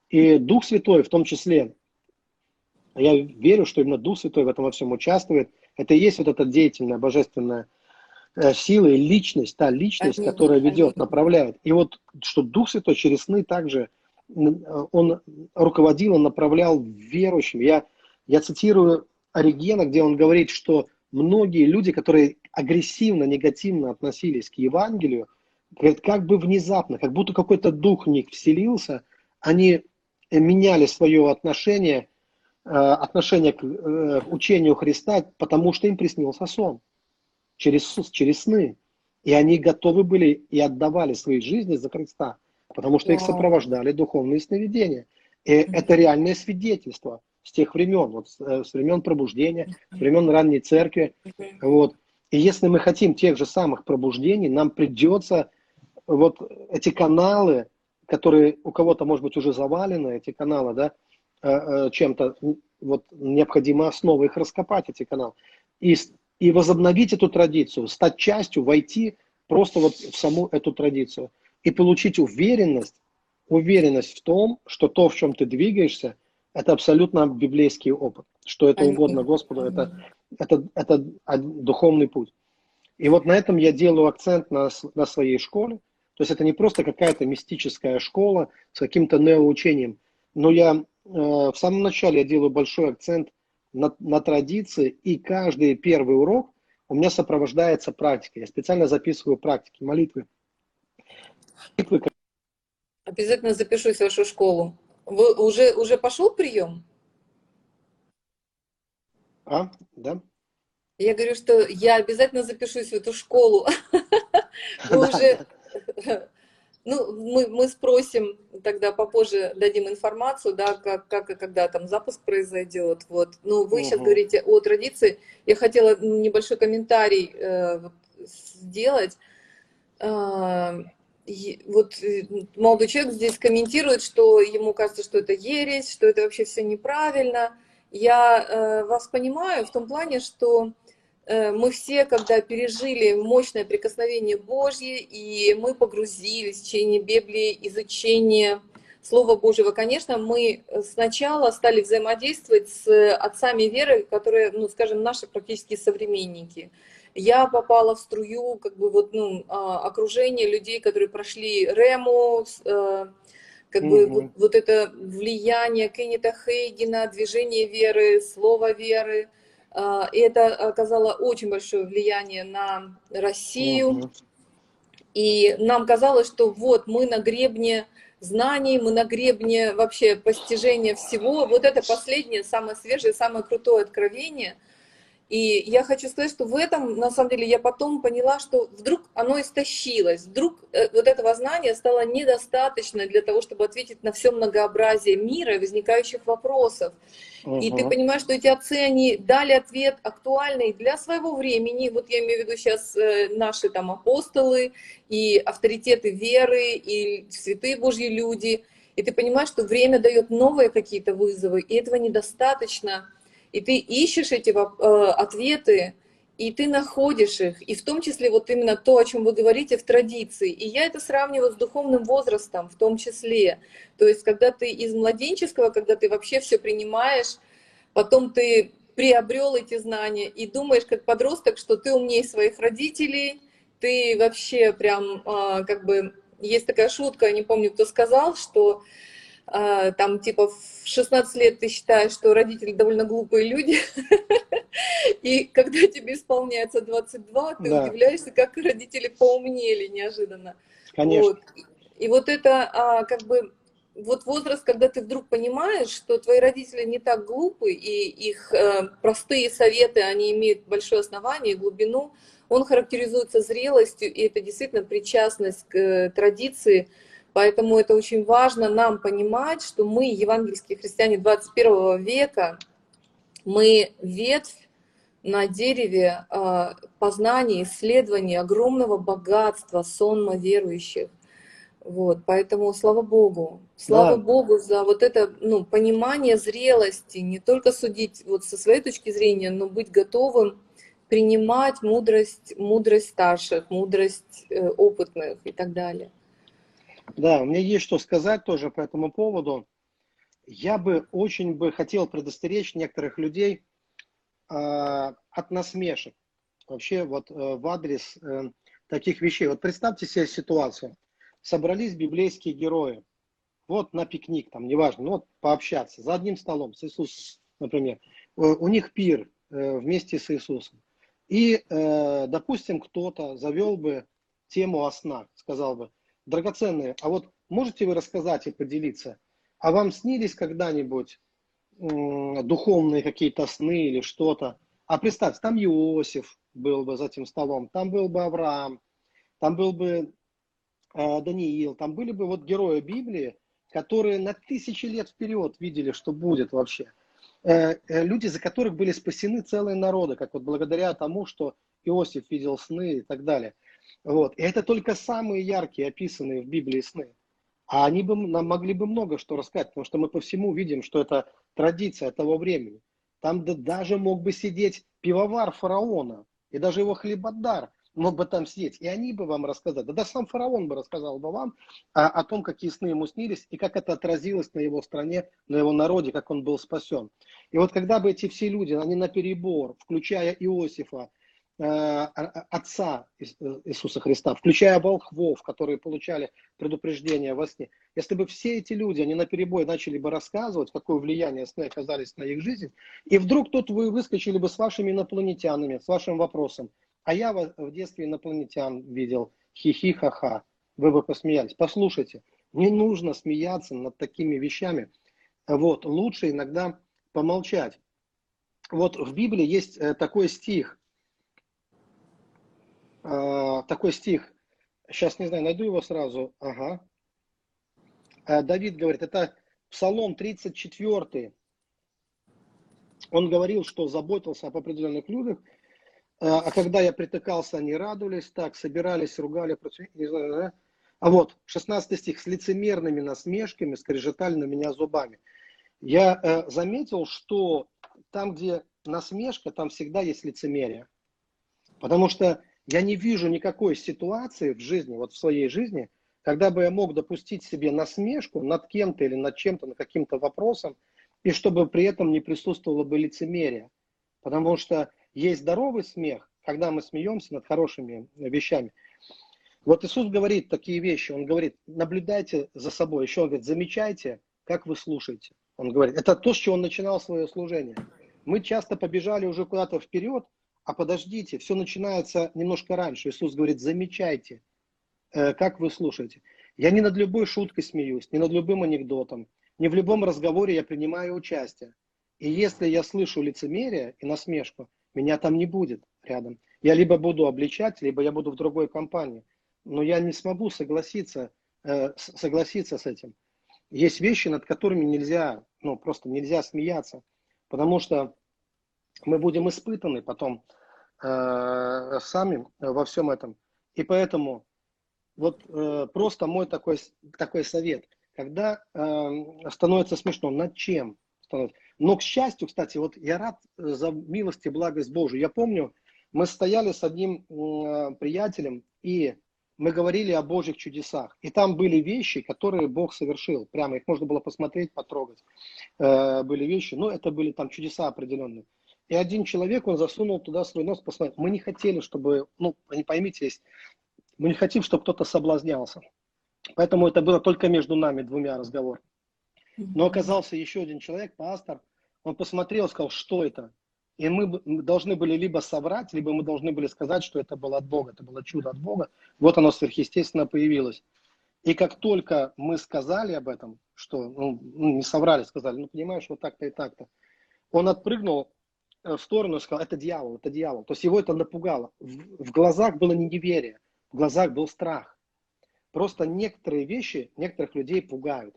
B: И Дух Святой в том числе, я верю, что именно Дух Святой в этом во всем участвует. Это и есть вот эта деятельная, божественная Э, сила и личность, та личность, Аминь. которая ведет, направляет. И вот что Дух Святой через сны также он руководил, он направлял верующим. Я, я цитирую Оригена, где он говорит, что многие люди, которые агрессивно, негативно относились к Евангелию, говорят, как бы внезапно, как будто какой-то дух в них вселился, они меняли свое отношение, э, отношение к э, учению Христа, потому что им приснился сон через, через сны. И они готовы были и отдавали свои жизни за Христа, потому что их сопровождали духовные сновидения. И это реальное свидетельство с тех времен, вот с, э, времен пробуждения, с времен ранней церкви. Вот. И если мы хотим тех же самых пробуждений, нам придется вот эти каналы, которые у кого-то, может быть, уже завалены, эти каналы, да, э, э, чем-то, вот необходимо снова их раскопать, эти каналы. И и возобновить эту традицию, стать частью, войти просто вот в саму эту традицию и получить уверенность, уверенность в том, что то, в чем ты двигаешься, это абсолютно библейский опыт, что это угодно Господу, это, это, это духовный путь. И вот на этом я делаю акцент на, на своей школе. То есть это не просто какая-то мистическая школа с каким-то неоучением, но я э, в самом начале я делаю большой акцент на, на традиции, и каждый первый урок у меня сопровождается практикой. Я специально записываю практики, молитвы.
A: Обязательно запишусь в вашу школу. Вы уже, уже пошел прием?
B: А, да.
A: Я говорю, что я обязательно запишусь в эту школу. Вы уже... Ну, мы, мы спросим, тогда попозже дадим информацию, да, как, как и когда там запуск произойдет. Вот. Ну, вы сейчас говорите о традиции. Я хотела небольшой комментарий э, сделать. Э, вот э, молодой человек здесь комментирует, что ему кажется, что это ересь, что это вообще все неправильно. Я э, вас понимаю в том плане, что Э, мы все, когда пережили мощное прикосновение Божье, и мы погрузились в чтение Библии, изучение Слова Божьего, конечно, мы сначала стали взаимодействовать с отцами веры, которые, ну, скажем, наши практически современники. Я попала в струю, как бы, вот, ну, а, окружение людей, которые прошли Рему, э, как mm-hmm. бы вот, вот это влияние Кеннета Хейгена, движение веры, слово веры, а, и это оказало очень большое влияние на Россию. Угу. И нам казалось, что вот мы на гребне знаний, мы на гребне вообще постижения всего. Вот это последнее, самое свежее, самое крутое откровение – и я хочу сказать, что в этом, на самом деле, я потом поняла, что вдруг оно истощилось, вдруг э, вот этого знания стало недостаточно для того, чтобы ответить на все многообразие мира и возникающих вопросов. Угу. И ты понимаешь, что эти отцы, они дали ответ актуальный для своего времени. Вот я имею в виду сейчас э, наши там апостолы и авторитеты веры, и святые Божьи люди. И ты понимаешь, что время дает новые какие-то вызовы, и этого недостаточно и ты ищешь эти э, ответы, и ты находишь их, и в том числе вот именно то, о чем вы говорите в традиции. И я это сравниваю с духовным возрастом в том числе. То есть, когда ты из младенческого, когда ты вообще все принимаешь, потом ты приобрел эти знания и думаешь как подросток, что ты умнее своих родителей, ты вообще прям а, как бы есть такая шутка, не помню, кто сказал, что там типа в 16 лет ты считаешь, что родители довольно глупые люди, и когда тебе исполняется 22, ты да. удивляешься, как родители поумнели неожиданно.
B: Конечно.
A: Вот. И вот это а, как бы вот возраст, когда ты вдруг понимаешь, что твои родители не так глупы, и их э, простые советы, они имеют большое основание, глубину, он характеризуется зрелостью, и это действительно причастность к э, традиции, Поэтому это очень важно нам понимать, что мы, евангельские христиане 21 века, мы ветвь на дереве а, познания, исследования огромного богатства сонма верующих. Вот, поэтому слава Богу, слава да. Богу за вот это ну, понимание зрелости, не только судить вот со своей точки зрения, но быть готовым принимать мудрость, мудрость старших, мудрость э, опытных и так далее.
B: Да, у меня есть что сказать тоже по этому поводу. Я бы очень бы хотел предостеречь некоторых людей э, от насмешек. Вообще вот э, в адрес э, таких вещей. Вот представьте себе ситуацию. Собрались библейские герои. Вот на пикник, там, неважно, ну вот пообщаться за одним столом с Иисусом, например. У них пир э, вместе с Иисусом. И, э, допустим, кто-то завел бы тему о снах, сказал бы, драгоценные, а вот можете вы рассказать и поделиться, а вам снились когда-нибудь духовные какие-то сны или что-то? А представьте, там Иосиф был бы за этим столом, там был бы Авраам, там был бы э, Даниил, там были бы вот герои Библии, которые на тысячи лет вперед видели, что будет вообще. Э, э, люди, за которых были спасены целые народы, как вот благодаря тому, что Иосиф видел сны и так далее. Вот. И это только самые яркие, описанные в Библии сны. А они бы, нам могли бы много что рассказать, потому что мы по всему видим, что это традиция того времени. Там да, даже мог бы сидеть пивовар фараона, и даже его хлебодар мог бы там сидеть, и они бы вам рассказали. Да, да сам фараон бы рассказал бы вам о, о том, какие сны ему снились, и как это отразилось на его стране, на его народе, как он был спасен. И вот когда бы эти все люди, они на перебор, включая Иосифа, Отца Иисуса Христа, включая волхвов, которые получали предупреждение во сне, если бы все эти люди, они на перебой начали бы рассказывать, какое влияние сны оказались на их жизнь, и вдруг тут вы выскочили бы с вашими инопланетянами, с вашим вопросом, а я в детстве инопланетян видел, хихи-ха-ха, вы бы посмеялись. Послушайте, не нужно смеяться над такими вещами. Вот, лучше иногда помолчать. Вот в Библии есть э, такой стих, э, такой стих, сейчас не знаю, найду его сразу, ага. Э, Давид говорит, это Псалом 34, он говорил, что заботился об определенных людях, а когда я притыкался, они радовались, так, собирались, ругали, не знаю, да? А вот, 16 стих, с лицемерными насмешками скрежетали на меня зубами. Я э, заметил, что там, где насмешка, там всегда есть лицемерие. Потому что я не вижу никакой ситуации в жизни, вот в своей жизни, когда бы я мог допустить себе насмешку над кем-то или над чем-то, над каким-то вопросом, и чтобы при этом не присутствовало бы лицемерие. Потому что есть здоровый смех, когда мы смеемся над хорошими вещами. Вот Иисус говорит такие вещи, Он говорит, наблюдайте за собой, еще Он говорит, замечайте, как вы слушаете. Он говорит, это то, с чего Он начинал свое служение. Мы часто побежали уже куда-то вперед, а подождите, все начинается немножко раньше. Иисус говорит, замечайте, э, как вы слушаете. Я не над любой шуткой смеюсь, не над любым анекдотом, не в любом разговоре я принимаю участие. И если я слышу лицемерие и насмешку, меня там не будет рядом. Я либо буду обличать, либо я буду в другой компании но я не смогу согласиться, э, согласиться с этим. Есть вещи, над которыми нельзя, ну просто нельзя смеяться, потому что мы будем испытаны потом э, сами во всем этом. И поэтому вот э, просто мой такой, такой совет, когда э, становится смешно, над чем становится. Но, к счастью, кстати, вот я рад за милость и благость Божию. Я помню, мы стояли с одним э, приятелем, и мы говорили о Божьих чудесах. И там были вещи, которые Бог совершил. Прямо их можно было посмотреть, потрогать. Э, были вещи, но это были там чудеса определенные. И один человек, он засунул туда свой нос, посмотрел. Мы не хотели, чтобы, ну, не поймите, есть, мы не хотим, чтобы кто-то соблазнялся. Поэтому это было только между нами двумя разговор. Но оказался еще один человек, пастор, он посмотрел, сказал, что это? И мы должны были либо соврать, либо мы должны были сказать, что это было от Бога, это было чудо от Бога. Вот оно сверхъестественно появилось. И как только мы сказали об этом, что, ну, ну, не соврали, сказали, ну, понимаешь, вот так-то и так-то, он отпрыгнул в сторону и сказал, это дьявол, это дьявол. То есть его это напугало. В, в глазах было не неверие, в глазах был страх. Просто некоторые вещи некоторых людей пугают.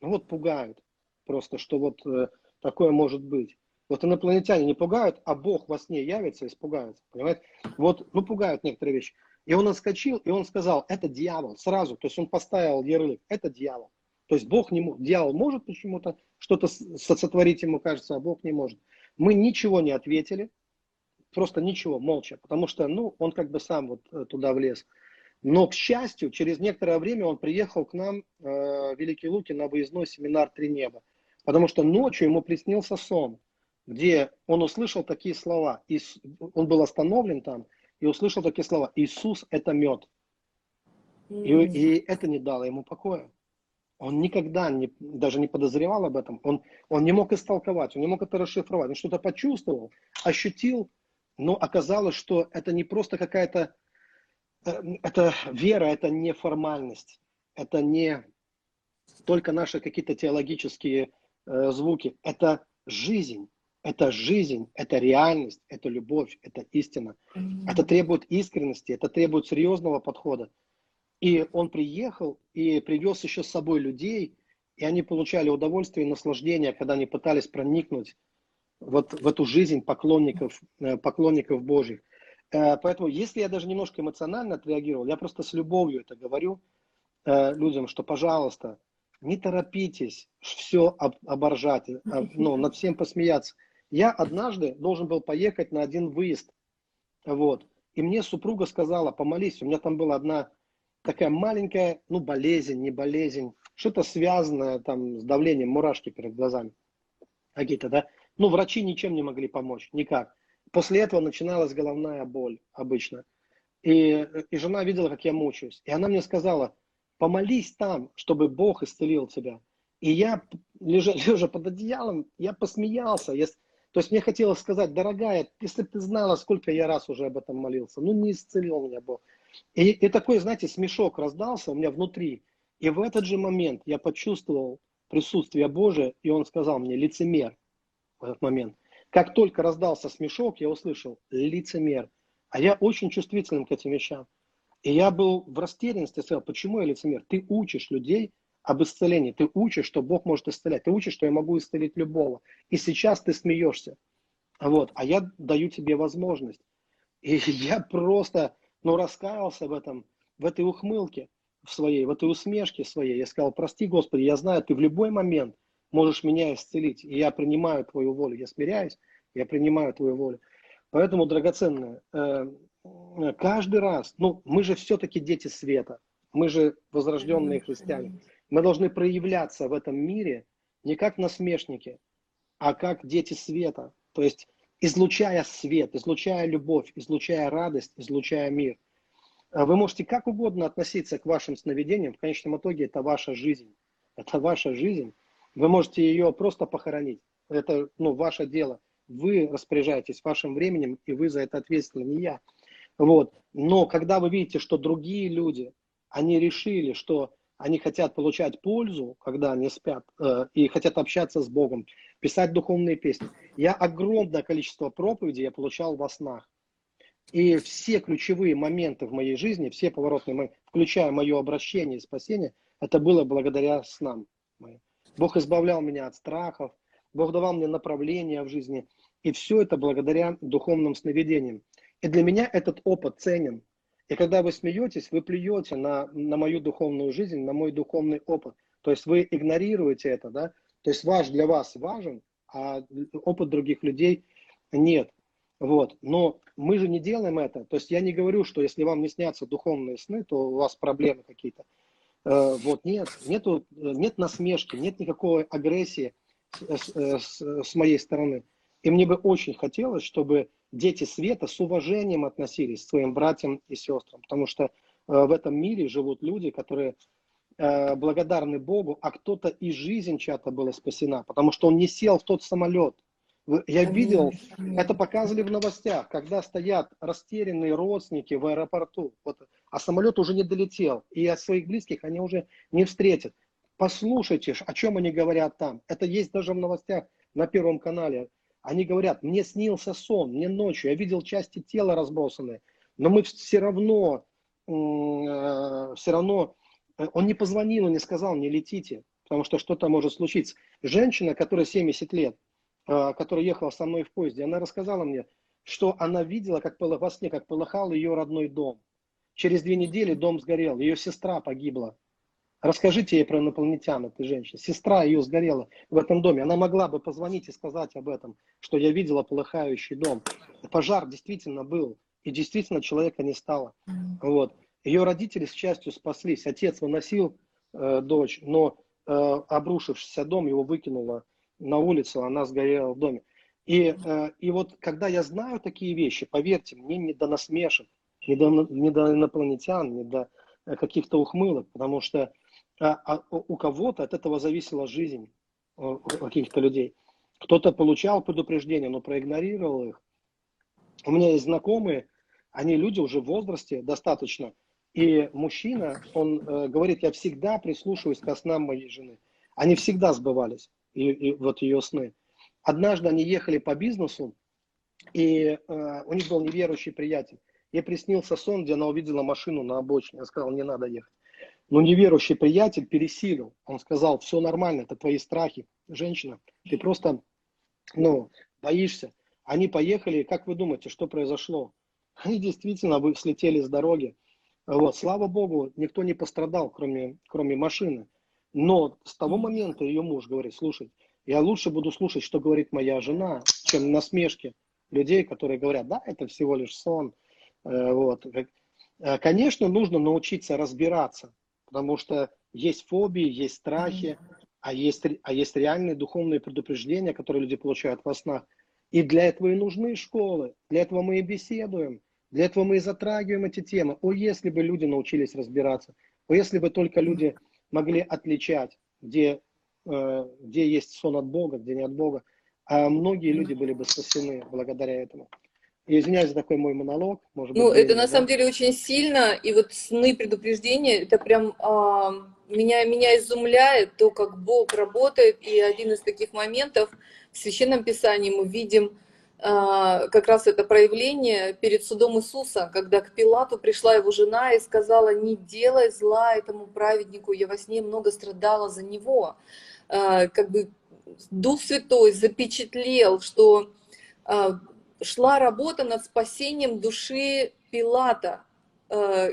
B: Ну вот пугают просто, что вот э, такое может быть. Вот инопланетяне не пугают, а Бог во сне явится и испугается. Понимаете? Вот, ну, пугают некоторые вещи. И он отскочил, и он сказал, это дьявол, сразу. То есть он поставил ярлык, это дьявол. То есть Бог не может, дьявол может почему-то что-то сотворить ему кажется, а Бог не может. Мы ничего не ответили, просто ничего, молча, потому что, ну, он как бы сам вот э, туда влез. Но, к счастью, через некоторое время он приехал к нам э, в Великие Луки на выездной семинар «Три неба», потому что ночью ему приснился сон где он услышал такие слова. Он был остановлен там и услышал такие слова. Иисус – это мед. И, и это не дало ему покоя. Он никогда не, даже не подозревал об этом. Он, он не мог истолковать, он не мог это расшифровать. Он что-то почувствовал, ощутил, но оказалось, что это не просто какая-то э, это вера, это не формальность, это не только наши какие-то теологические э, звуки, это жизнь. Это жизнь, это реальность, это любовь, это истина. Mm-hmm. Это требует искренности, это требует серьезного подхода. И он приехал и привез еще с собой людей, и они получали удовольствие и наслаждение, когда они пытались проникнуть вот в эту жизнь поклонников, э, поклонников Божьих. Э, поэтому, если я даже немножко эмоционально отреагировал, я просто с любовью это говорю э, людям, что, пожалуйста, не торопитесь все оборжать, ну, над всем посмеяться. Я однажды должен был поехать на один выезд. Вот. И мне супруга сказала, помолись, у меня там была одна такая маленькая, ну, болезнь, не болезнь, что-то связанное там с давлением, мурашки перед глазами какие-то, да. Ну, врачи ничем не могли помочь, никак. После этого начиналась головная боль обычно. И, и жена видела, как я мучаюсь. И она мне сказала, помолись там, чтобы Бог исцелил тебя. И я, лежа, лежа под одеялом, я посмеялся. Я, то есть мне хотелось сказать, дорогая, если бы ты знала, сколько я раз уже об этом молился, ну не исцелил меня Бог. И, и такой, знаете, смешок раздался у меня внутри. И в этот же момент я почувствовал присутствие Божие, и он сказал мне, лицемер, в этот момент. Как только раздался смешок, я услышал, лицемер. А я очень чувствителен к этим вещам. И я был в растерянности, сказал, почему я лицемер? Ты учишь людей об исцелении, ты учишь, что Бог может исцелять, ты учишь, что я могу исцелить любого. И сейчас ты смеешься. Вот, а я даю тебе возможность. И я просто, ну, раскаялся в этом, в этой ухмылке в своей, в этой усмешке своей. Я сказал, прости, Господи, я знаю, ты в любой момент можешь меня исцелить. И я принимаю твою волю. Я смиряюсь, я принимаю твою волю. Поэтому, драгоценное, э, каждый раз, ну, мы же все-таки дети света. Мы же возрожденные христиане. Мы должны проявляться в этом мире не как насмешники, а как дети света. То есть излучая свет, излучая любовь, излучая радость, излучая мир. А вы можете как угодно относиться к вашим сновидениям, в конечном итоге это ваша жизнь. Это ваша жизнь. Вы можете ее просто похоронить. Это ну, ваше дело. Вы распоряжаетесь вашим временем, и вы за это ответственны, не я. Вот. Но когда вы видите, что другие люди, они решили, что они хотят получать пользу, когда они спят, э, и хотят общаться с Богом, писать духовные песни. Я огромное количество проповедей я получал во снах. И все ключевые моменты в моей жизни, все поворотные моменты, включая мое обращение и спасение, это было благодаря снам. Бог избавлял меня от страхов, Бог давал мне направление в жизни. И все это благодаря духовным сновидениям. И для меня этот опыт ценен. И когда вы смеетесь, вы плюете на, на мою духовную жизнь, на мой духовный опыт. То есть вы игнорируете это, да? То есть ваш для вас важен, а опыт других людей нет. Вот. Но мы же не делаем это. То есть я не говорю, что если вам не снятся духовные сны, то у вас проблемы какие-то. Э, вот нет, нету, нет насмешки, нет никакой агрессии с, с, с моей стороны. И мне бы очень хотелось, чтобы дети света с уважением относились к своим братьям и сестрам, потому что э, в этом мире живут люди, которые э, благодарны Богу, а кто-то и жизнь чья-то была спасена, потому что он не сел в тот самолет, я видел, это показывали в новостях, когда стоят растерянные родственники в аэропорту, вот, а самолет уже не долетел, и от своих близких они уже не встретят. Послушайте, о чем они говорят там. Это есть даже в новостях на Первом канале. Они говорят, мне снился сон, мне ночью, я видел части тела разбросанные, но мы все равно, э, все равно, э, он не позвонил, не сказал, не летите, потому что что-то может случиться. Женщина, которая 70 лет, а, которая ехала со мной в поезде, она рассказала мне, что она видела, как во сне, как полыхал ее родной дом. Через две недели дом сгорел, ее сестра погибла. Расскажите ей про инопланетян, этой женщине. Сестра ее сгорела в этом доме. Она могла бы позвонить и сказать об этом, что я видела полыхающий дом. Пожар действительно был, и действительно человека не стало. Вот. Ее родители с частью спаслись. Отец выносил э, дочь, но э, обрушившийся дом его выкинуло на улицу, она сгорела в доме. И, э, и вот когда я знаю такие вещи, поверьте, мне не до насмешек, не до, не до инопланетян, не до э, каких-то ухмылок, потому что а, а у кого-то от этого зависела жизнь у каких-то людей. Кто-то получал предупреждения, но проигнорировал их. У меня есть знакомые, они люди уже в возрасте достаточно, и мужчина, он э, говорит, я всегда прислушиваюсь к снам моей жены. Они всегда сбывались и, и вот ее сны. Однажды они ехали по бизнесу, и э, у них был неверующий приятель. Ей приснился сон, где она увидела машину на обочине. Я сказал, не надо ехать. Но неверующий приятель пересилил. Он сказал, все нормально, это твои страхи. Женщина, ты просто, ну, боишься. Они поехали, как вы думаете, что произошло? Они действительно вы слетели с дороги. Вот, слава богу, никто не пострадал, кроме, кроме машины. Но с того момента ее муж говорит, слушай, я лучше буду слушать, что говорит моя жена, чем насмешки людей, которые говорят, да, это всего лишь сон. Э, вот. Э, конечно, нужно научиться разбираться, потому что есть фобии, есть страхи, а есть, а есть реальные духовные предупреждения, которые люди получают во снах. И для этого и нужны школы, для этого мы и беседуем, для этого мы и затрагиваем эти темы. О, если бы люди научились разбираться, о, если бы только люди могли отличать, где, э, где есть сон от Бога, где не от Бога, а многие люди были бы спасены благодаря этому. Извиняюсь за такой мой монолог.
A: Может быть, ну, это на да? самом деле очень сильно, и вот сны предупреждения, это прям а, меня, меня изумляет то, как Бог работает, и один из таких моментов в Священном Писании мы видим а, как раз это проявление перед судом Иисуса, когда к Пилату пришла его жена и сказала, не делай зла этому праведнику, я во сне много страдала за него. А, как бы Дух Святой запечатлел, что а, шла работа над спасением души Пилата. Э,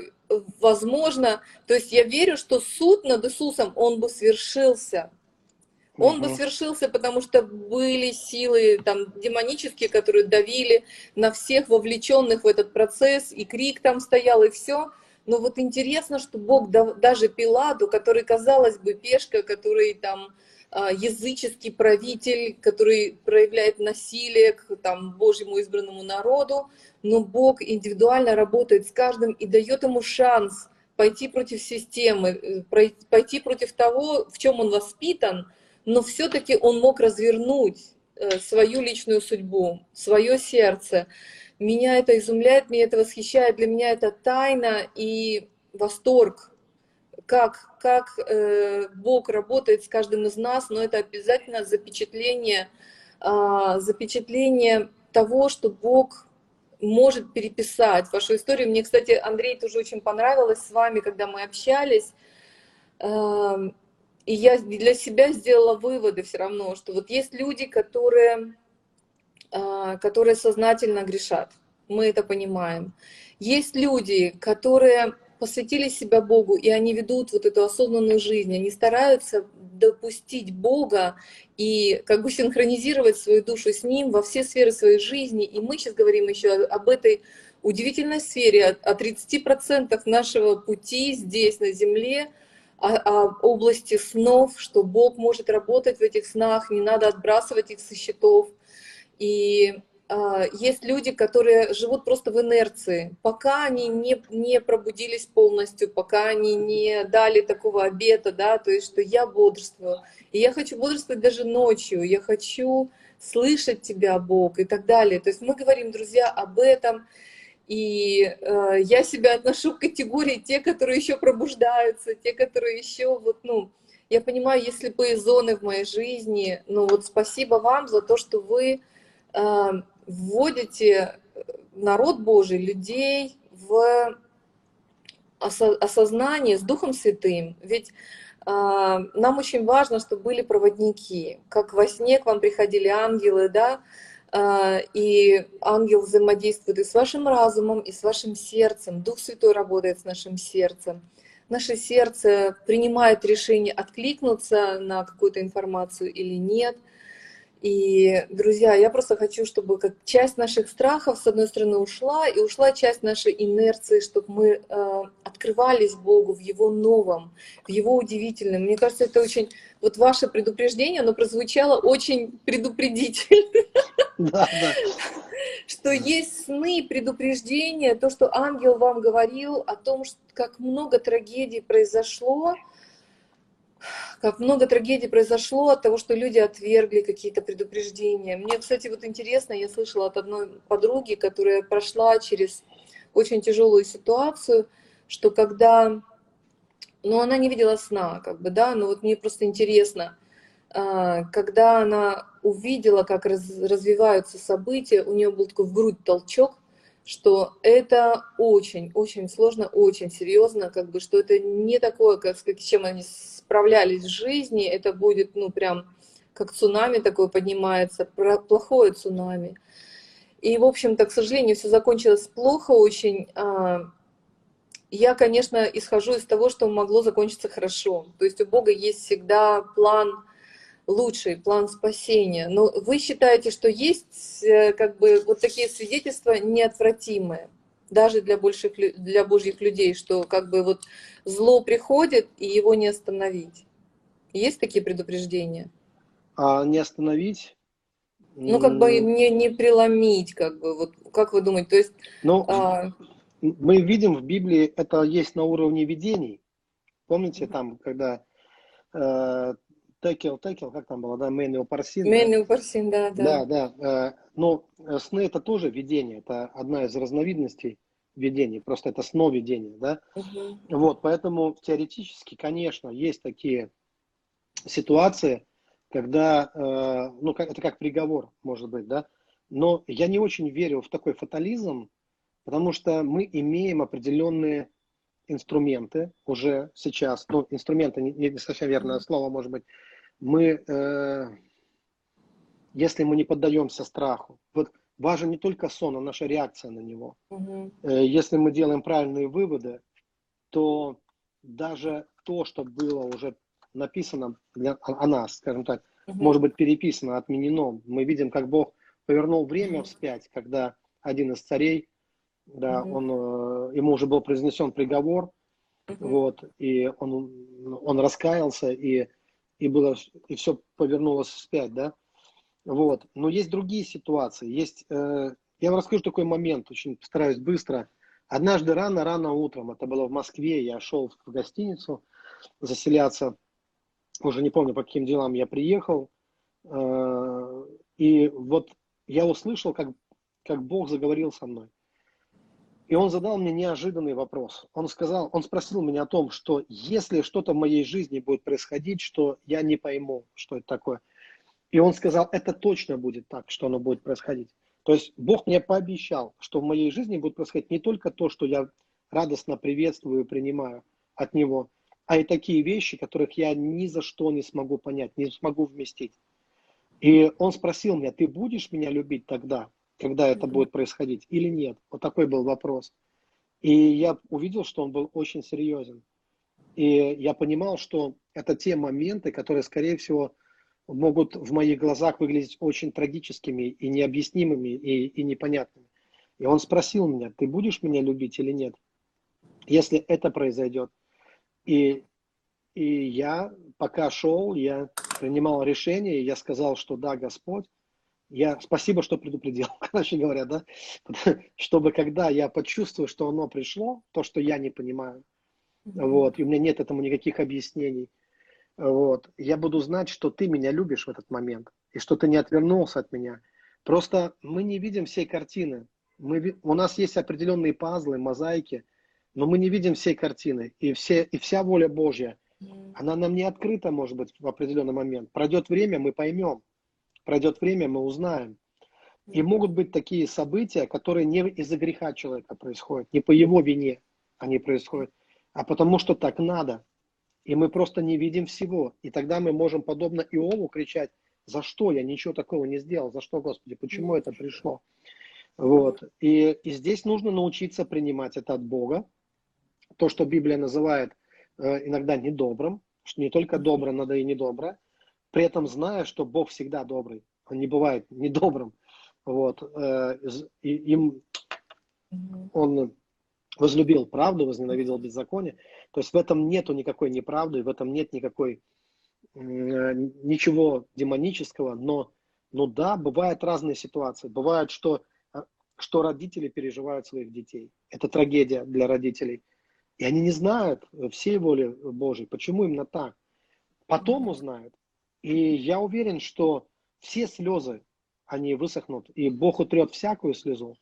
A: возможно, то есть я верю, что суд над Иисусом, он бы свершился. Он угу. бы свершился, потому что были силы там демонические, которые давили на всех вовлеченных в этот процесс, и крик там стоял, и все. Но вот интересно, что Бог даже Пиладу, который, казалось бы, пешка, который там языческий правитель, который проявляет насилие к там, Божьему избранному народу, но Бог индивидуально работает с каждым и дает ему шанс пойти против системы, э, пойти против того, в чем он воспитан, но все-таки он мог развернуть э, свою личную судьбу, свое сердце. Меня это изумляет, меня это восхищает, для меня это тайна и восторг как, как э, Бог работает с каждым из нас, но это обязательно запечатление, э, запечатление того, что Бог может переписать вашу историю. Мне, кстати, Андрей тоже очень понравилось с вами, когда мы общались. Э, и я для себя сделала выводы все равно, что вот есть люди, которые, э, которые сознательно грешат. Мы это понимаем. Есть люди, которые посвятили себя Богу, и они ведут вот эту осознанную жизнь, они стараются допустить Бога и как бы синхронизировать свою душу с Ним во все сферы своей жизни. И мы сейчас говорим еще об этой удивительной сфере, о 30% нашего пути здесь, на Земле, о, о области снов, что Бог может работать в этих снах, не надо отбрасывать их со счетов. И есть люди, которые живут просто в инерции, пока они не, не пробудились полностью, пока они не дали такого обета, да, то есть, что я бодрствую. И я хочу бодрствовать даже ночью, я хочу слышать тебя, Бог, и так далее. То есть мы говорим, друзья, об этом, и э, я себя отношу к категории те, которые еще пробуждаются, те, которые еще вот, ну, я понимаю, если бы зоны в моей жизни, ну вот спасибо вам за то, что вы э, вводите народ Божий, людей в осознание с Духом Святым. Ведь э, нам очень важно, чтобы были проводники. Как во сне к вам приходили ангелы, да, э, и ангел взаимодействует и с вашим разумом, и с вашим сердцем. Дух Святой работает с нашим сердцем. Наше сердце принимает решение откликнуться на какую-то информацию или нет – и, друзья, я просто хочу, чтобы как часть наших страхов, с одной стороны, ушла, и ушла часть нашей инерции, чтобы мы э, открывались Богу в Его новом, в Его удивительном. Мне кажется, это очень... Вот ваше предупреждение, оно прозвучало очень предупредительно. Да, да. Что есть сны, предупреждения, то, что ангел вам говорил о том, как много трагедий произошло, как много трагедий произошло от того, что люди отвергли какие-то предупреждения. Мне, кстати, вот интересно, я слышала от одной подруги, которая прошла через очень тяжелую ситуацию, что когда, ну, она не видела сна, как бы, да, но вот мне просто интересно, а, когда она увидела, как раз, развиваются события, у нее был такой в грудь толчок, что это очень-очень сложно, очень серьезно, как бы, что это не такое, как, с чем они справлялись в жизни, это будет, ну, прям как цунами такое поднимается, плохое цунами. И, в общем-то, к сожалению, все закончилось плохо очень. А, я, конечно, исхожу из того, что могло закончиться хорошо. То есть у Бога есть всегда план лучший, план спасения. Но вы считаете, что есть э, как бы вот такие свидетельства неотвратимые? даже для, больших, для божьих людей, что как бы вот зло приходит, и его не остановить. Есть такие предупреждения?
B: А не остановить?
A: Ну, как бы не, не преломить, как бы, вот как вы думаете, то есть...
B: Ну, а... мы видим в Библии, это есть на уровне видений. Помните, там, когда э, Текел, Текел, как там было, да, Мэнио Парсин?
A: Мэнио Парсин, да,
B: да. Да, да. Э, но сны это тоже видение, это одна из разновидностей видений, просто это сновидение, да. Угу. Вот, поэтому теоретически, конечно, есть такие ситуации, когда, э, ну, это как приговор, может быть, да, но я не очень верю в такой фатализм, потому что мы имеем определенные инструменты уже сейчас, ну, инструменты, не, не совсем верное слово, может быть, мы, э, если мы не поддаемся страху, вот важен не только сон, а наша реакция на него. Угу. Э, если мы делаем правильные выводы, то даже то, что было уже написано для, о, о нас, скажем так, угу. может быть переписано, отменено. Мы видим, как Бог повернул время угу. вспять, когда один из царей, да, угу. он, э, ему уже был произнесен приговор, угу. вот, и он, он раскаялся, и, и, было, и все повернулось вспять, да. Вот. Но есть другие ситуации. Есть, э, я вам расскажу такой момент, очень постараюсь быстро. Однажды рано-рано утром, это было в Москве, я шел в гостиницу заселяться, уже не помню, по каким делам я приехал, э, и вот я услышал, как, как Бог заговорил со мной. И он задал мне неожиданный вопрос. Он сказал, он спросил меня о том, что если что-то в моей жизни будет происходить, что я не пойму, что это такое – и он сказал, это точно будет так, что оно будет происходить. То есть Бог мне пообещал, что в моей жизни будет происходить не только то, что я радостно приветствую и принимаю от Него, а и такие вещи, которых я ни за что не смогу понять, не смогу вместить. И он спросил меня, ты будешь меня любить тогда, когда это будет происходить, или нет? Вот такой был вопрос. И я увидел, что он был очень серьезен. И я понимал, что это те моменты, которые, скорее всего, могут в моих глазах выглядеть очень трагическими и необъяснимыми и, и непонятными. И он спросил меня, ты будешь меня любить или нет? Если это произойдет. И, и я, пока шел, я принимал решение, я сказал, что да, Господь, я спасибо, что предупредил, короче говоря, да, чтобы когда я почувствую, что оно пришло, то, что я не понимаю, вот, и у меня нет этому никаких объяснений, вот, я буду знать, что ты меня любишь в этот момент, и что ты не отвернулся от меня. Просто мы не видим всей картины. Мы, у нас есть определенные пазлы, мозаики, но мы не видим всей картины. И, все, и вся воля Божья, она нам не открыта, может быть, в определенный момент. Пройдет время, мы поймем. Пройдет время, мы узнаем. И могут быть такие события, которые не из-за греха человека происходят, не по его вине они происходят, а потому что так надо. И мы просто не видим всего. И тогда мы можем, подобно Иову, кричать, за что я ничего такого не сделал, за что, Господи, почему это пришло. Вот. И, и здесь нужно научиться принимать это от Бога. То, что Библия называет э, иногда недобрым, что не только добро, надо и недобро, при этом зная, что Бог всегда добрый, он не бывает недобрым. Вот. Э, и, им он возлюбил правду, возненавидел беззаконие. То есть в этом нету никакой неправды, в этом нет никакой ничего демонического, но, но да, бывают разные ситуации. Бывает, что, а, что родители переживают своих детей. Это трагедия для родителей. И они не знают всей воли Божьей, почему именно так. Потом узнают. И я уверен, что все слезы, они высохнут, и Бог утрет всякую слезу.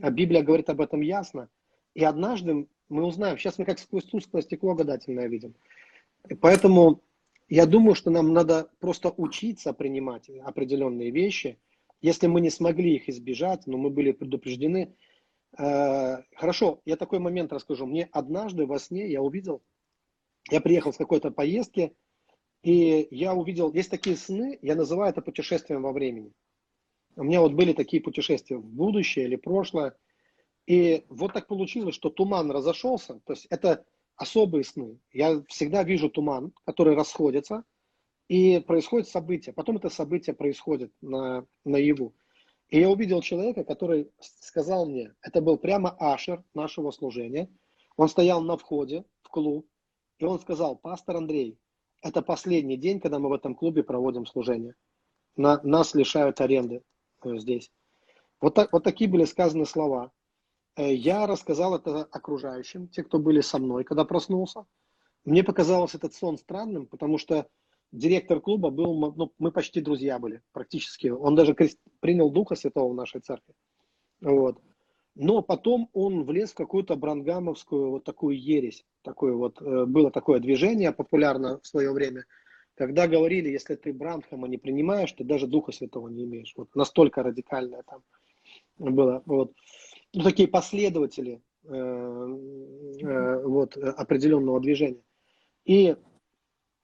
B: А Библия говорит об этом ясно – и однажды мы узнаем, сейчас мы как сквозь тусклое стекло гадательное видим. И поэтому я думаю, что нам надо просто учиться принимать определенные вещи. Если мы не смогли их избежать, но мы были предупреждены. Э, хорошо, я такой момент расскажу. Мне однажды во сне я увидел, я приехал с какой-то поездки, и я увидел, есть такие сны, я называю это путешествием во времени. У меня вот были такие путешествия в будущее или прошлое. И вот так получилось, что туман разошелся. То есть это особые сны. Я всегда вижу туман, который расходится, и происходит событие. Потом это событие происходит на, наяву. И я увидел человека, который сказал мне, это был прямо ашер нашего служения. Он стоял на входе в клуб, и он сказал, пастор Андрей, это последний день, когда мы в этом клубе проводим служение. на, нас лишают аренды э, здесь. Вот, так, вот такие были сказаны слова. Э, я рассказал это окружающим, те, кто были со мной, когда проснулся. Мне показалось этот сон странным, потому что директор клуба был, ну, мы почти друзья были, практически. Он даже принял Духа Святого в нашей церкви. Вот. Но потом он влез в какую-то брангамовскую вот такую ересь. Такое вот, э, было такое движение популярно в свое время, когда говорили, если ты Бранхама не принимаешь, ты даже Духа Святого не имеешь. Вот настолько радикальное там было. Вот. Ну, такие последователи э, э, вот, определенного движения. И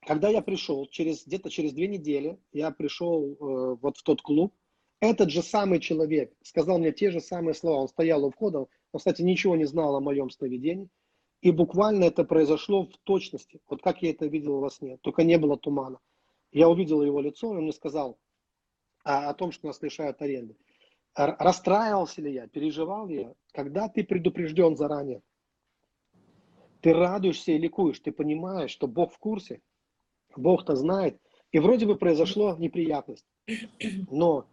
B: когда я пришел, через, где-то через две недели, я пришел э, вот в тот клуб, этот же самый человек сказал мне те же самые слова. Он стоял у входа, он, кстати, ничего не знал о моем сновидении. И буквально это произошло в точности, вот как я это видел во сне, только не было тумана. Я увидел его лицо, и он мне сказал о, о том, что нас лишают аренды. Расстраивался ли я, переживал ли я? Когда ты предупрежден заранее, ты радуешься и ликуешь, ты понимаешь, что Бог в курсе, Бог-то знает, и вроде бы произошло неприятность, но,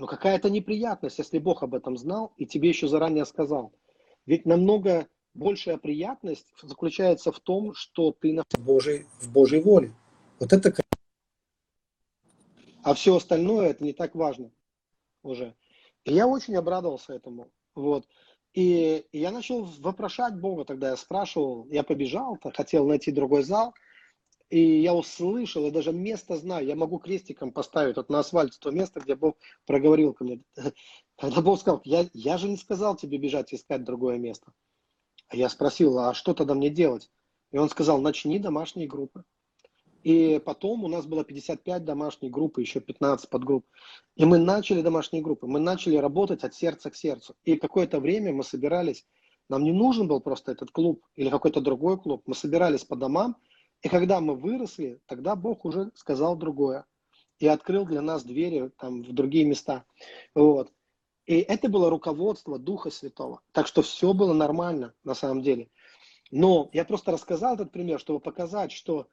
B: но какая-то неприятность, если Бог об этом знал и тебе еще заранее сказал. Ведь намного большая приятность заключается в том, что ты на Божьей, в Божьей воле. Вот это а все остальное это не так важно уже. И я очень обрадовался этому. Вот. И я начал вопрошать Бога, тогда я спрашивал, я побежал, хотел найти другой зал, и я услышал, я даже место знаю, я могу крестиком поставить вот на асфальте то место, где Бог проговорил ко мне. Когда Бог сказал, я, я же не сказал тебе бежать искать другое место. А я спросил, а что тогда мне делать? И он сказал, начни домашние группы. И потом у нас было 55 домашних групп, еще 15 подгрупп. И мы начали домашние группы, мы начали работать от сердца к сердцу. И какое-то время мы собирались, нам не нужен был просто этот клуб или какой-то другой клуб, мы собирались по домам, и когда мы выросли, тогда Бог уже сказал другое. И открыл для нас двери там, в другие места. Вот. И это было руководство Духа Святого. Так что все было нормально на самом деле. Но я просто рассказал этот пример, чтобы показать, что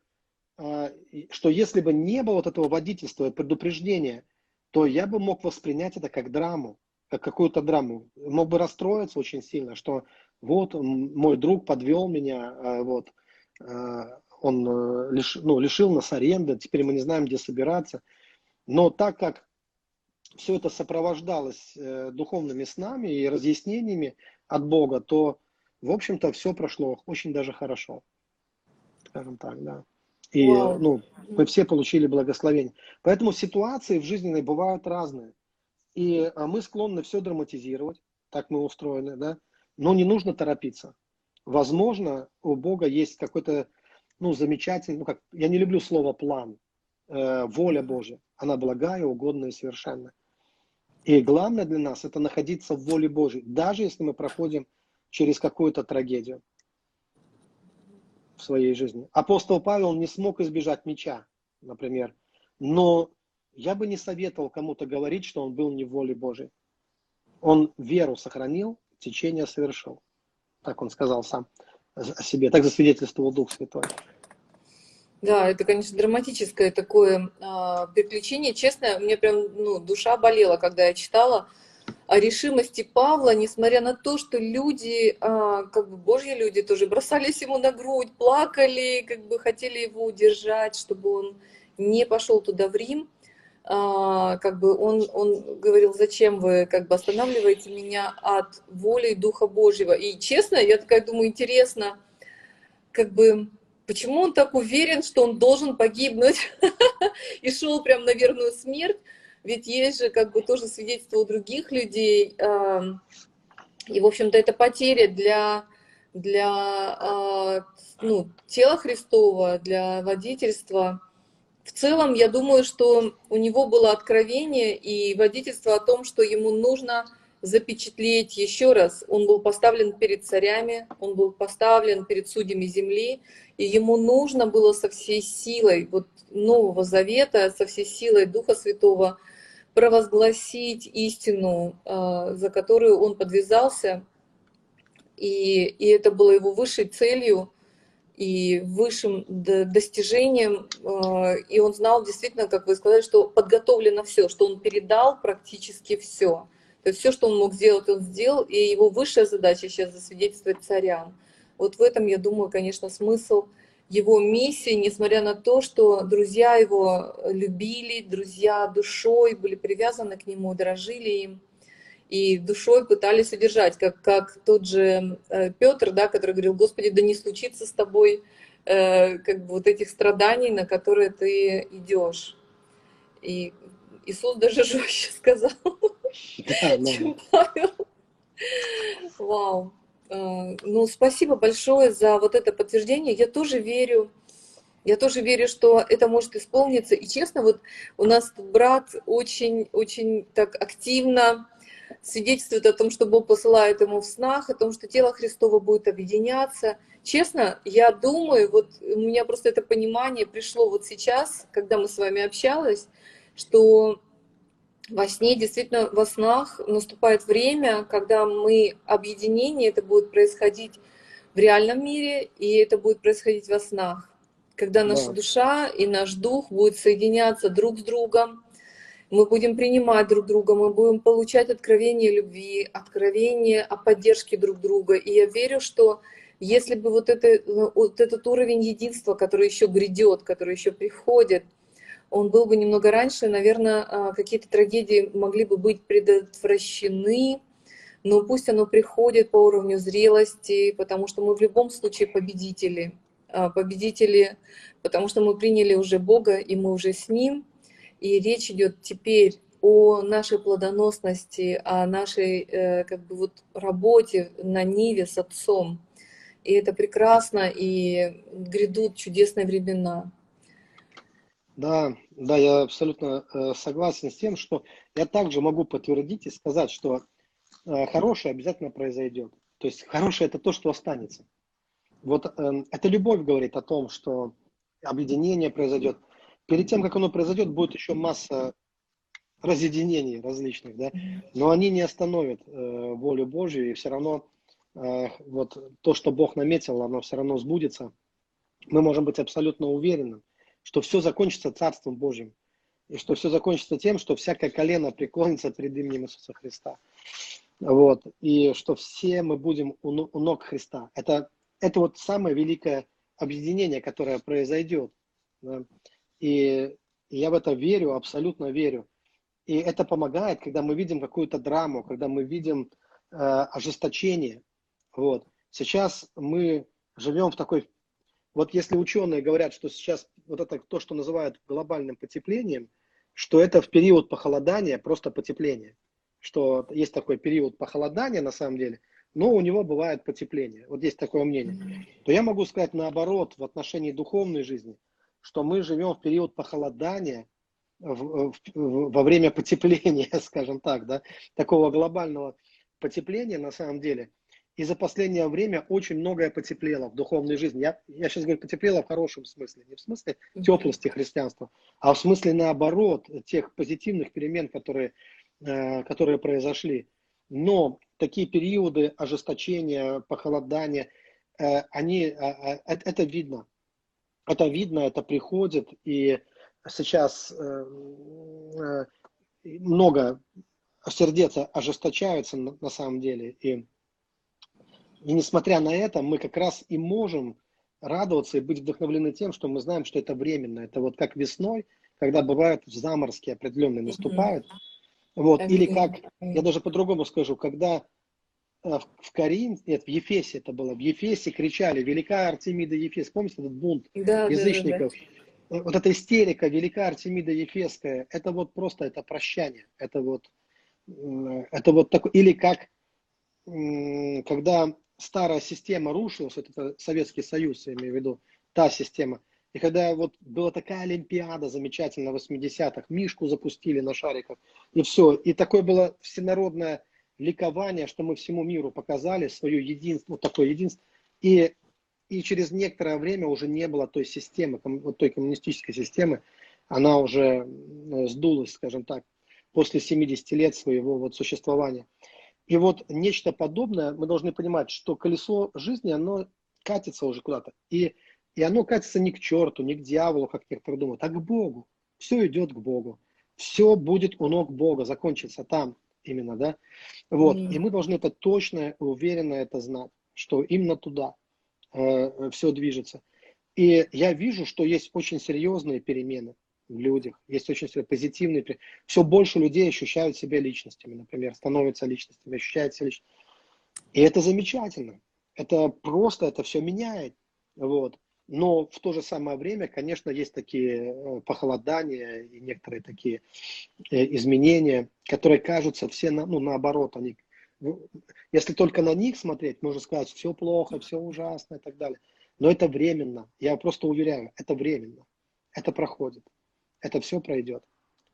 B: а, что если бы не было вот этого водительства и предупреждения, то я бы мог воспринять это как драму, как какую-то драму. Мог бы расстроиться очень сильно, что вот мой друг подвел меня, а, вот, а, он э, лиш, ну, лишил нас аренды, теперь мы не знаем, где собираться. Но так как все это сопровождалось э, духовными снами и разъяснениями от Бога, то, в общем-то, все прошло очень даже хорошо. Скажем так, да. И ну, мы все получили благословение. Поэтому ситуации в жизненной бывают разные. И а, мы склонны все драматизировать, так мы устроены, да, но не нужно торопиться. Возможно, у Бога есть какой-то, ну, замечательный, ну, как, я не люблю слово план, э, воля Божья. Она благая, угодная и совершенная. И главное для нас это находиться в воле Божьей, даже если мы проходим через какую-то трагедию в своей жизни. Апостол Павел не смог избежать меча, например. Но я бы не советовал кому-то говорить, что он был не в воле Божьей. Он веру сохранил, течение совершил. Так он сказал сам о себе. Так засвидетельствовал Дух Святой.
A: Да, это, конечно, драматическое такое э, приключение. Честно, мне прям ну, душа болела, когда я читала о решимости Павла, несмотря на то, что люди, а, как бы божьи люди тоже бросались ему на грудь, плакали, как бы хотели его удержать, чтобы он не пошел туда в Рим. А, как бы он, он говорил, зачем вы как бы останавливаете меня от воли Духа Божьего. И честно, я такая думаю, интересно, как бы почему он так уверен, что он должен погибнуть и шел прям на верную смерть, ведь есть же как бы тоже свидетельство у других людей, и, в общем-то, это потеря для, для а, ну, тела Христова, для водительства. В целом, я думаю, что у него было откровение и водительство о том, что ему нужно запечатлеть еще раз. Он был поставлен перед царями, он был поставлен перед судьями земли, и ему нужно было со всей силой вот Нового Завета, со всей силой Духа Святого провозгласить истину, а, за которую он подвязался, и, и это было его высшей целью. И высшим достижением, э, и он знал действительно, как вы сказали, что подготовлено все, что он передал практически все. То есть все, что он мог сделать, он сделал, и его высшая задача сейчас засвидетельствовать царям. Вот в этом, я думаю, конечно, смысл его миссии, несмотря на то, что друзья его любили, друзья душой были привязаны к нему, дорожили им и душой пытались удержать, как, как тот же э, Петр, да, который говорил, Господи, да не случится с тобой э, как бы вот этих страданий, на которые ты идешь. И Иисус даже жестче сказал, чем Павел. Вау. Э, ну, спасибо большое за вот это подтверждение. Я тоже верю, я тоже верю, что это может исполниться. И честно, вот у нас тут брат очень-очень так активно свидетельствует о том, что Бог посылает ему в снах, о том, что тело Христово будет объединяться. Честно, я думаю, вот у меня просто это понимание пришло вот сейчас, когда мы с вами общались, что во сне, действительно, во снах наступает время, когда мы объединение, это будет происходить в реальном мире, и это будет происходить во снах. Когда наша да. душа и наш дух будут соединяться друг с другом, мы будем принимать друг друга, мы будем получать откровение любви, откровение о поддержке друг друга. И я верю, что если бы вот, это, вот этот уровень единства, который еще грядет, который еще приходит, он был бы немного раньше, наверное, а, какие-то трагедии могли бы быть предотвращены, но пусть оно приходит по уровню зрелости, потому что мы в любом случае победители. А, победители, потому что мы приняли уже Бога, и мы уже с Ним – и речь идет теперь о нашей плодоносности, о нашей э, как бы вот работе на Ниве с Отцом. И это прекрасно, и грядут чудесные времена.
B: Да, да, я абсолютно э, согласен с тем, что я также могу подтвердить и сказать, что э, хорошее обязательно произойдет. То есть хорошее это то, что останется. Вот э, эта любовь говорит о том, что объединение произойдет перед тем, как оно произойдет, будет еще масса разъединений различных, да, но они не остановят э, волю Божью, и все равно э, вот то, что Бог наметил, оно все равно сбудется. Мы можем быть абсолютно уверены, что все закончится Царством Божьим, и что все закончится тем, что всякое колено преклонится перед именем Иисуса Христа. Вот, и что все мы будем у ног Христа. Это, это вот самое великое объединение, которое произойдет. Да. И я в это верю, абсолютно верю. И это помогает, когда мы видим какую-то драму, когда мы видим э, ожесточение. Вот. Сейчас мы живем в такой... Вот если ученые говорят, что сейчас вот это то, что называют глобальным потеплением, что это в период похолодания просто потепление. Что есть такой период похолодания на самом деле, но у него бывает потепление. Вот есть такое мнение. То я могу сказать наоборот в отношении духовной жизни – что мы живем в период похолодания, в, в, во время потепления, скажем так, да, такого глобального потепления на самом деле. И за последнее время очень многое потеплело в духовной жизни. Я, я сейчас говорю потеплело в хорошем смысле, не в смысле теплости христианства, а в смысле наоборот, тех позитивных перемен, которые, э, которые произошли. Но такие периоды ожесточения, похолодания, э, они, э, э, это видно это видно, это приходит, и сейчас э, э, много сердец ожесточаются на, на самом деле, и, и несмотря на это, мы как раз и можем радоваться и быть вдохновлены тем, что мы знаем, что это временно. Это вот как весной, когда бывают заморозки определенные наступают. Вот, или как, я даже по-другому скажу, когда в Карин, нет, в Ефесе это было, в Ефесе кричали «Велика Артемида Ефес». Помните этот бунт да, язычников? Да, да, да. Вот эта истерика «Велика Артемида Ефесская», это вот просто это прощание. Это вот, это вот такое, или как, когда старая система рушилась, это Советский Союз, я имею в виду, та система, и когда вот была такая Олимпиада замечательная в 80-х, Мишку запустили на шариках, и все. И такое было всенародное ликование, что мы всему миру показали свое единство, вот такое единство. И, и через некоторое время уже не было той системы, вот той коммунистической системы, она уже ну, сдулась, скажем так, после 70 лет своего вот существования. И вот нечто подобное, мы должны понимать, что колесо жизни, оно катится уже куда-то. И И оно катится не к черту, не к дьяволу, как некоторые думают, а к Богу. Все идет к Богу. Все будет у ног Бога, закончится там именно, да. Вот. Mm. И мы должны это точно, уверенно это знать, что именно туда э, все движется. И я вижу, что есть очень серьезные перемены в людях, есть очень позитивные. Все больше людей ощущают себя личностями, например, становятся личностями, ощущают себя личностями. И это замечательно. Это просто, это все меняет. Вот. Но в то же самое время, конечно, есть такие э, похолодания и некоторые такие э, изменения, которые кажутся все на, ну, наоборот. Они, ну, если только на них смотреть, можно сказать, все плохо, все ужасно и так далее. Но это временно. Я просто уверяю, это временно. Это проходит. Это все пройдет.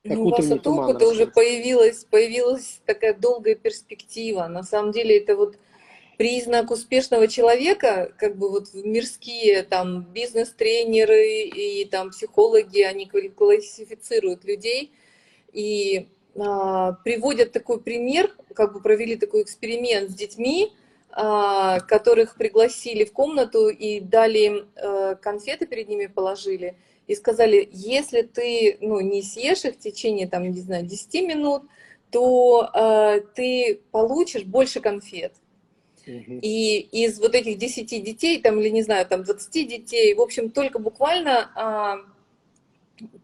A: Как ну, у вас от опыта уже появилась, появилась такая долгая перспектива. На самом деле это вот признак успешного человека, как бы вот мирские там бизнес-тренеры и там психологи, они классифицируют людей и а, приводят такой пример, как бы провели такой эксперимент с детьми, а, которых пригласили в комнату и дали им а, конфеты перед ними положили, и сказали, если ты ну, не съешь их в течение, там, не знаю, 10 минут, то э, ты получишь больше конфет. И из вот этих 10 детей, там, или не знаю, там 20 детей, в общем, только буквально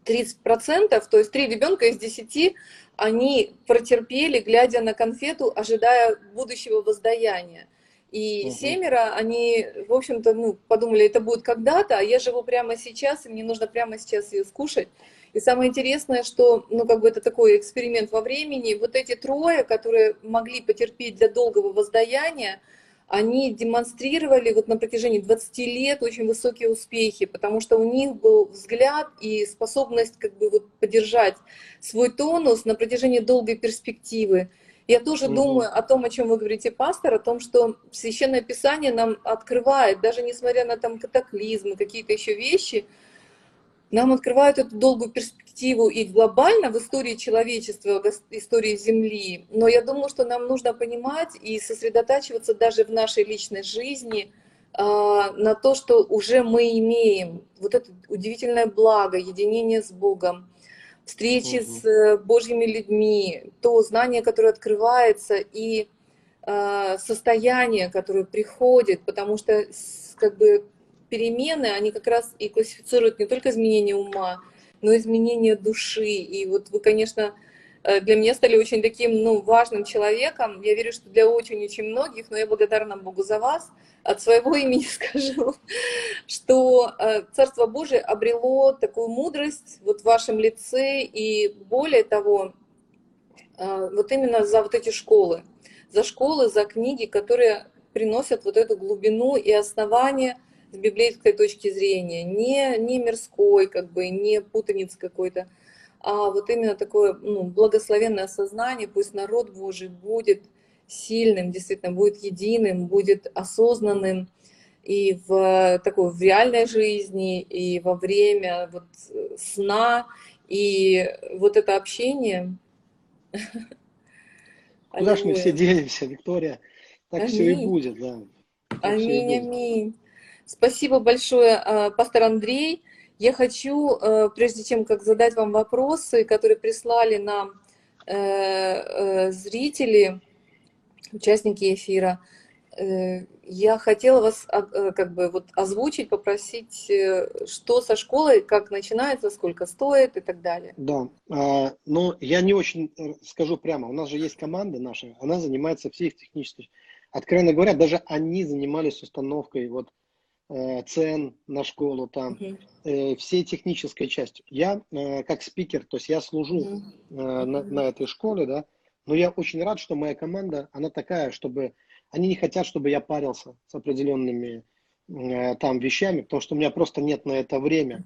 A: 30%, то есть 3 ребенка из 10, они протерпели, глядя на конфету, ожидая будущего воздаяния. И угу. семеро, они, в общем-то, ну, подумали, это будет когда-то, а я живу прямо сейчас, и мне нужно прямо сейчас ее скушать. И самое интересное, что, ну, как бы это такой эксперимент во времени, вот эти трое, которые могли потерпеть для долгого воздаяния, они демонстрировали вот на протяжении 20 лет очень высокие успехи, потому что у них был взгляд и способность как бы вот поддержать свой тонус на протяжении долгой перспективы. Я тоже угу. думаю о том, о чем вы говорите, пастор, о том, что Священное Писание нам открывает, даже несмотря на там катаклизмы, какие-то еще вещи, нам открывают эту долгую перспективу и глобально в истории человечества, в истории Земли. Но я думаю, что нам нужно понимать и сосредотачиваться даже в нашей личной жизни а, на то, что уже мы имеем. Вот это удивительное благо, единение с Богом встречи угу. с э, Божьими людьми, то знание, которое открывается, и э, состояние, которое приходит, потому что как бы перемены, они как раз и классифицируют не только изменение ума, но и изменение души. И вот вы, конечно, Э, для меня стали очень таким ну, важным человеком. Я верю, что для очень-очень многих, но я благодарна Богу за вас. От своего имени скажу, что э, Царство Божие обрело такую мудрость вот в вашем лице, и более того, э, вот именно за вот эти школы, за школы, за книги, которые приносят вот эту глубину и основание с библейской точки зрения, не, не мирской, как бы, не путаниц какой-то, а вот именно такое ну, благословенное сознание, пусть народ Божий будет сильным, действительно будет единым, будет осознанным и в такой в реальной жизни, и во время вот сна, и вот это общение.
B: Куда ж мы все денемся, Виктория? Так аминь. все и будет, да.
A: Так аминь, аминь. Спасибо большое, а, пастор Андрей. Я хочу, э, прежде чем как задать вам вопросы, которые прислали нам э, э, зрители, участники эфира, я хотела вас как бы вот озвучить, попросить, что со школой, как начинается, сколько стоит и так далее.
B: Да, а, но я не очень скажу прямо. У нас же есть команда наша, она занимается всей технической. Откровенно говоря, даже они занимались установкой вот Э, цен на школу, там, uh-huh. всей технической части. Я э, как спикер, то есть я служу uh-huh. на, на этой школе, да, но я очень рад, что моя команда, она такая, чтобы они не хотят, чтобы я парился с определенными там вещами, потому что у меня просто нет на это время.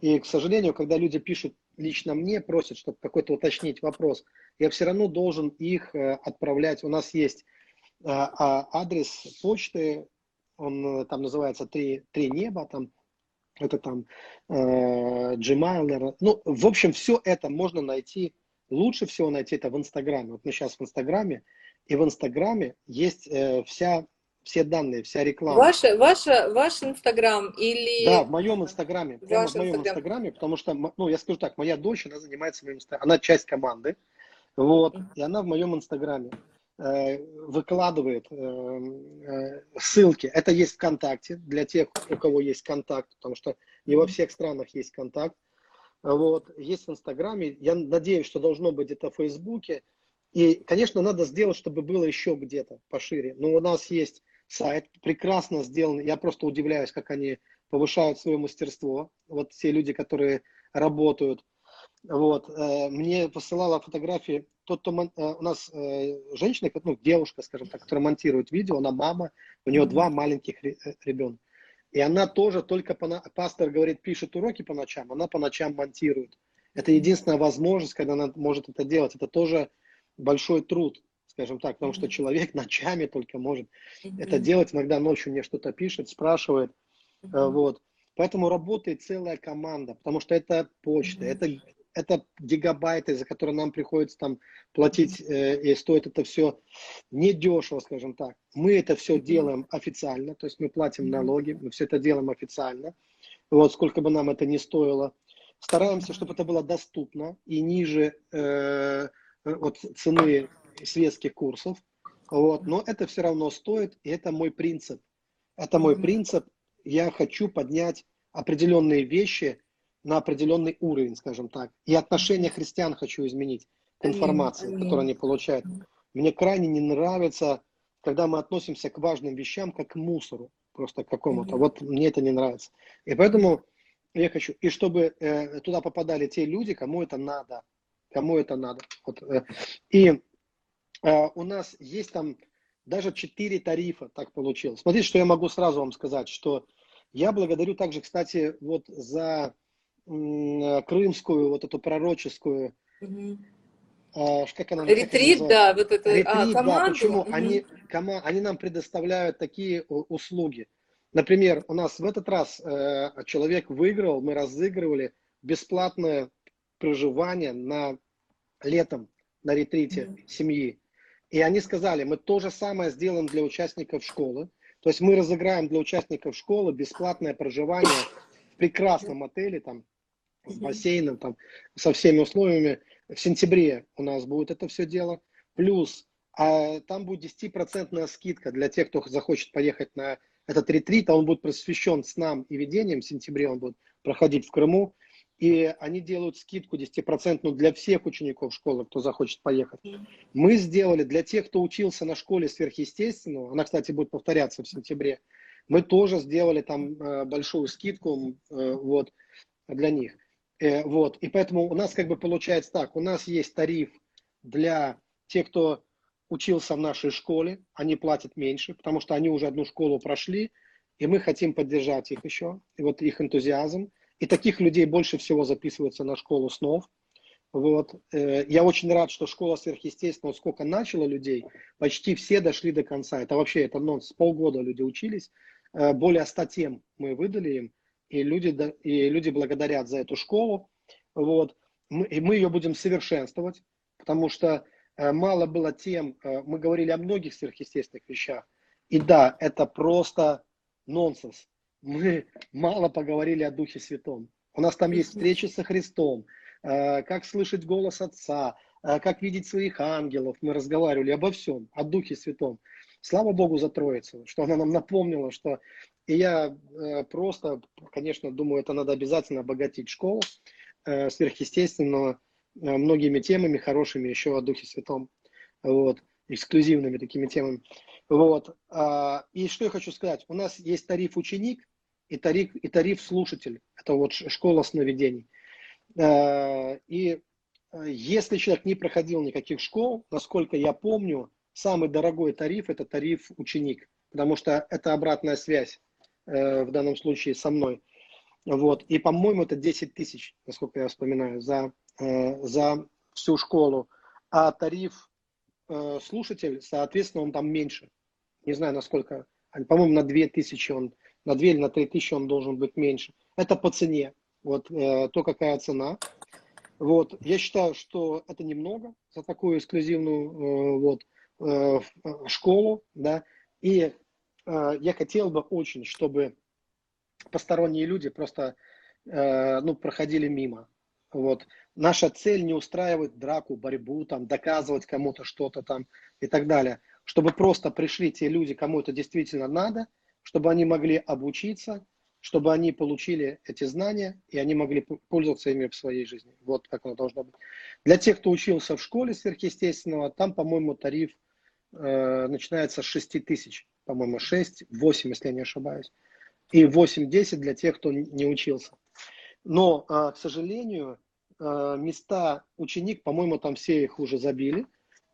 B: И, к сожалению, когда люди пишут лично мне, просят, чтобы какой-то уточнить вопрос, я все равно должен их отправлять. У нас есть а, адрес почты он э, там называется «Три, три неба», там, это там э, Gmail, ну, в общем, все это можно найти, лучше всего найти это в Инстаграме. Вот мы сейчас в Инстаграме, и в Инстаграме есть э, вся все данные, вся реклама.
A: Ваша, ваша, ваш Инстаграм или...
B: Да, в моем Инстаграме. Прямо
A: Ваш
B: в моем
A: Инстаграм.
B: Инстаграме, потому что, ну, я скажу так, моя дочь, она занимается моим Инстаграмом, она часть команды, вот, и она в моем Инстаграме выкладывает э, э, ссылки. Это есть ВКонтакте для тех, у кого есть контакт, потому что не во всех странах есть контакт. Вот, есть в Инстаграме. Я надеюсь, что должно быть где-то в Фейсбуке. И, конечно, надо сделать, чтобы было еще где-то пошире. Но у нас есть сайт, прекрасно сделан. Я просто удивляюсь, как они повышают свое мастерство. Вот те люди, которые работают. Вот. э, Мне посылала фотографии. Тот, кто э, у нас э, женщина, ну, девушка, скажем так, которая монтирует видео, она мама, у нее два маленьких ре- ребенка. И она тоже только, по, пастор говорит, пишет уроки по ночам, она по ночам монтирует. Это единственная возможность, когда она может это делать. Это тоже большой труд, скажем так, потому что человек ночами только может это делать. Иногда ночью мне что-то пишет, спрашивает. Вот. Поэтому работает целая команда, потому что это почта, это, это гигабайты, за которые нам приходится там платить, э, и стоит это все недешево, скажем так. Мы это все делаем официально, то есть мы платим налоги, мы все это делаем официально, вот сколько бы нам это ни стоило. Стараемся, чтобы это было доступно и ниже э, вот, цены светских курсов, вот. но это все равно стоит, и это мой принцип. Это мой принцип. Я хочу поднять определенные вещи на определенный уровень, скажем так. И отношение христиан хочу изменить к информации,
A: аминь.
B: которую они получают. Мне крайне не нравится, когда мы относимся к важным вещам как к мусору, просто к какому-то. Вот мне это не нравится. И поэтому я хочу, и чтобы э, туда попадали те люди, кому это надо, кому это надо. Вот, э, и э, у нас есть там даже четыре тарифа, так получилось. Смотрите, что я могу сразу вам сказать, что я благодарю также, кстати, вот за крымскую, вот эту пророческую, э, как она как
A: Ретрит,
B: называется?
A: да, вот это, а,
B: Ретрит, да,
A: команду.
B: почему?
A: Мгм.
B: Они, кома- они нам предоставляют такие услуги. Например, у нас в этот раз э, человек выиграл, мы разыгрывали бесплатное проживание на летом на ретрите
A: Мгм.
B: семьи. И они сказали, мы то же самое сделаем для участников школы. То есть мы разыграем для участников школы бесплатное проживание в прекрасном отеле, там, с бассейном, там, со всеми условиями. В сентябре у нас будет это все дело. Плюс а, там будет 10% скидка для тех, кто захочет поехать на этот ретрит, а он будет посвящен снам и видениям. В сентябре он будет проходить в Крыму. И они делают скидку 10% для всех учеников школы, кто захочет поехать. Мы сделали для тех, кто учился на школе сверхъестественного, она, кстати, будет повторяться в сентябре, мы тоже сделали там э, большую скидку э, вот, для них. Э, вот. И поэтому у нас как бы получается так, у нас есть тариф для тех, кто учился в нашей школе, они платят меньше, потому что они уже одну школу прошли, и мы хотим поддержать их еще, и вот их энтузиазм. И таких людей больше всего записываются на школу снов. Вот. Э, Я очень рад, что школа сверхъестественного, сколько начало людей, почти все дошли до конца. Это вообще, это нонс. Полгода люди учились, Э, более 100 тем мы выдали им, и люди, и люди благодарят за эту школу. Вот. Мы, и мы ее будем совершенствовать, потому что э, мало было тем, э, мы говорили о многих сверхъестественных вещах. И да, это просто нонсенс. Мы мало поговорили о Духе Святом. У нас там есть встречи со Христом, э, как слышать голос Отца, э, как видеть своих ангелов. Мы разговаривали обо всем, о Духе Святом. Слава Богу за Троицу, что она нам напомнила, что... И я э, просто, конечно, думаю, это надо обязательно обогатить школу э, сверхъестественного э, многими темами хорошими еще о Духе Святом. Вот. Эксклюзивными такими темами. Вот. А, И что я хочу сказать. У нас есть тариф ученик и тариф, и тариф слушатель. Это вот школа сновидений. И если человек не проходил никаких школ, насколько я помню, самый дорогой тариф – это тариф ученик, потому что это обратная связь э, в данном случае со мной. Вот. И, по-моему, это 10 тысяч, насколько я вспоминаю, за, э, за всю школу. А тариф э, слушатель, соответственно, он там меньше. Не знаю, насколько. По-моему, на 2 тысячи он, на 2 или на 3 тысячи он должен быть меньше. Это по цене. Вот э, то, какая цена. Вот. Я считаю, что это немного за такую эксклюзивную вот, школу. Да? И я хотел бы очень, чтобы посторонние люди просто э, ну, проходили мимо. Вот. Наша цель не устраивать драку, борьбу, там, доказывать кому-то что-то там и так далее. Чтобы просто пришли те люди, кому это действительно надо, чтобы они могли обучиться, чтобы они получили эти знания, и они могли пользоваться ими в своей жизни. Вот как оно должно быть. Для тех, кто учился в школе сверхъестественного, там, по-моему, тариф э, начинается с 6 тысяч, по-моему, 6, 8, если я не ошибаюсь. И 8-10 для тех, кто не учился. Но, э, к сожалению, э, места ученик, по-моему, там все их уже забили.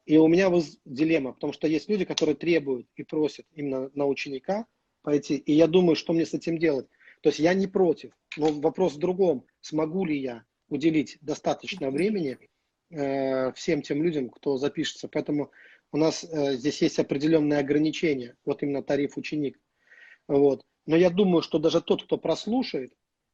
B: И у меня вот дилемма, потому что есть люди, которые требуют и просят именно на ученика пойти. И я думаю, что мне с этим делать. То есть я не против, но вопрос в другом. Смогу ли я уделить достаточно времени э, всем тем людям, кто запишется. Поэтому у нас э, здесь есть определенные ограничения, вот именно тариф ученик. Вот. Но я думаю, что даже тот, кто прослушает,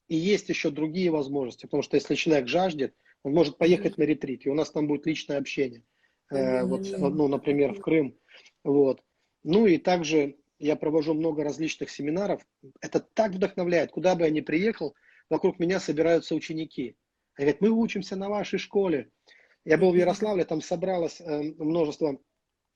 B: и есть еще другие возможности, потому что если человек жаждет, он может поехать на ретрит, и у нас там будет личное общение. Э, вот, ну, например, в Крым. Вот. Ну и также я провожу много различных семинаров. Это так вдохновляет. Куда бы я ни приехал, вокруг меня собираются ученики. Они говорят, мы учимся на вашей школе. Я был в Ярославле, там собралось э, множество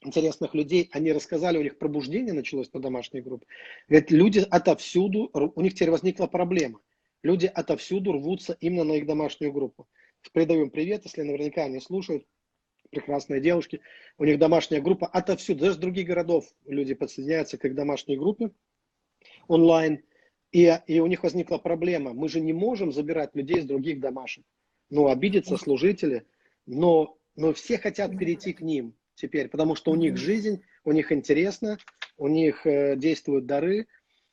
B: интересных людей. Они рассказали, у них пробуждение началось на домашней группе. Говорят, люди отовсюду, у них теперь возникла проблема. Люди отовсюду рвутся именно на их домашнюю группу. Передаем привет, если наверняка они слушают прекрасные девушки. У них домашняя группа отовсюду, даже других городов люди подсоединяются к их домашней группе онлайн. И, и у них возникла проблема. Мы же не можем забирать людей с других домашек. Ну, обидятся служители, но, но все хотят перейти к ним теперь, потому что у них жизнь, у них интересно, у них э, действуют дары,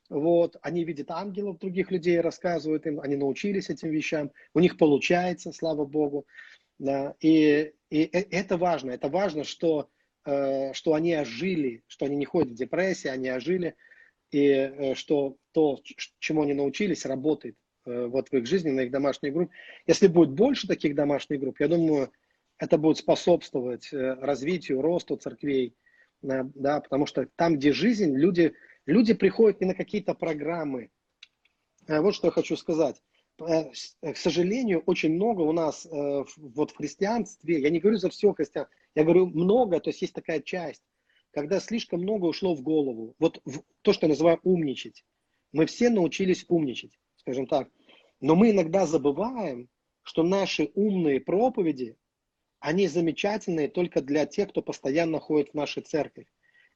B: вот, они видят ангелов других людей, рассказывают им, они научились этим вещам, у них получается, слава Богу. Да, и, и это важно. Это важно, что, э, что они ожили, что они не ходят в депрессии, они ожили, и э, что то, чему они научились, работает э, вот в их жизни, на их домашней группе. Если будет больше таких домашних групп, я думаю, это будет способствовать развитию, росту церквей, да, потому что там, где жизнь, люди, люди приходят не на какие-то программы. Вот что я хочу сказать. Э, к сожалению, очень много у нас э, вот в христианстве, я не говорю за все христиан, я говорю много, то есть есть такая часть, когда слишком много ушло в голову. Вот в, то, что я называю умничать. Мы все научились умничать, скажем так. Но мы иногда забываем, что наши умные проповеди, они замечательные только для тех, кто постоянно ходит в нашу церковь.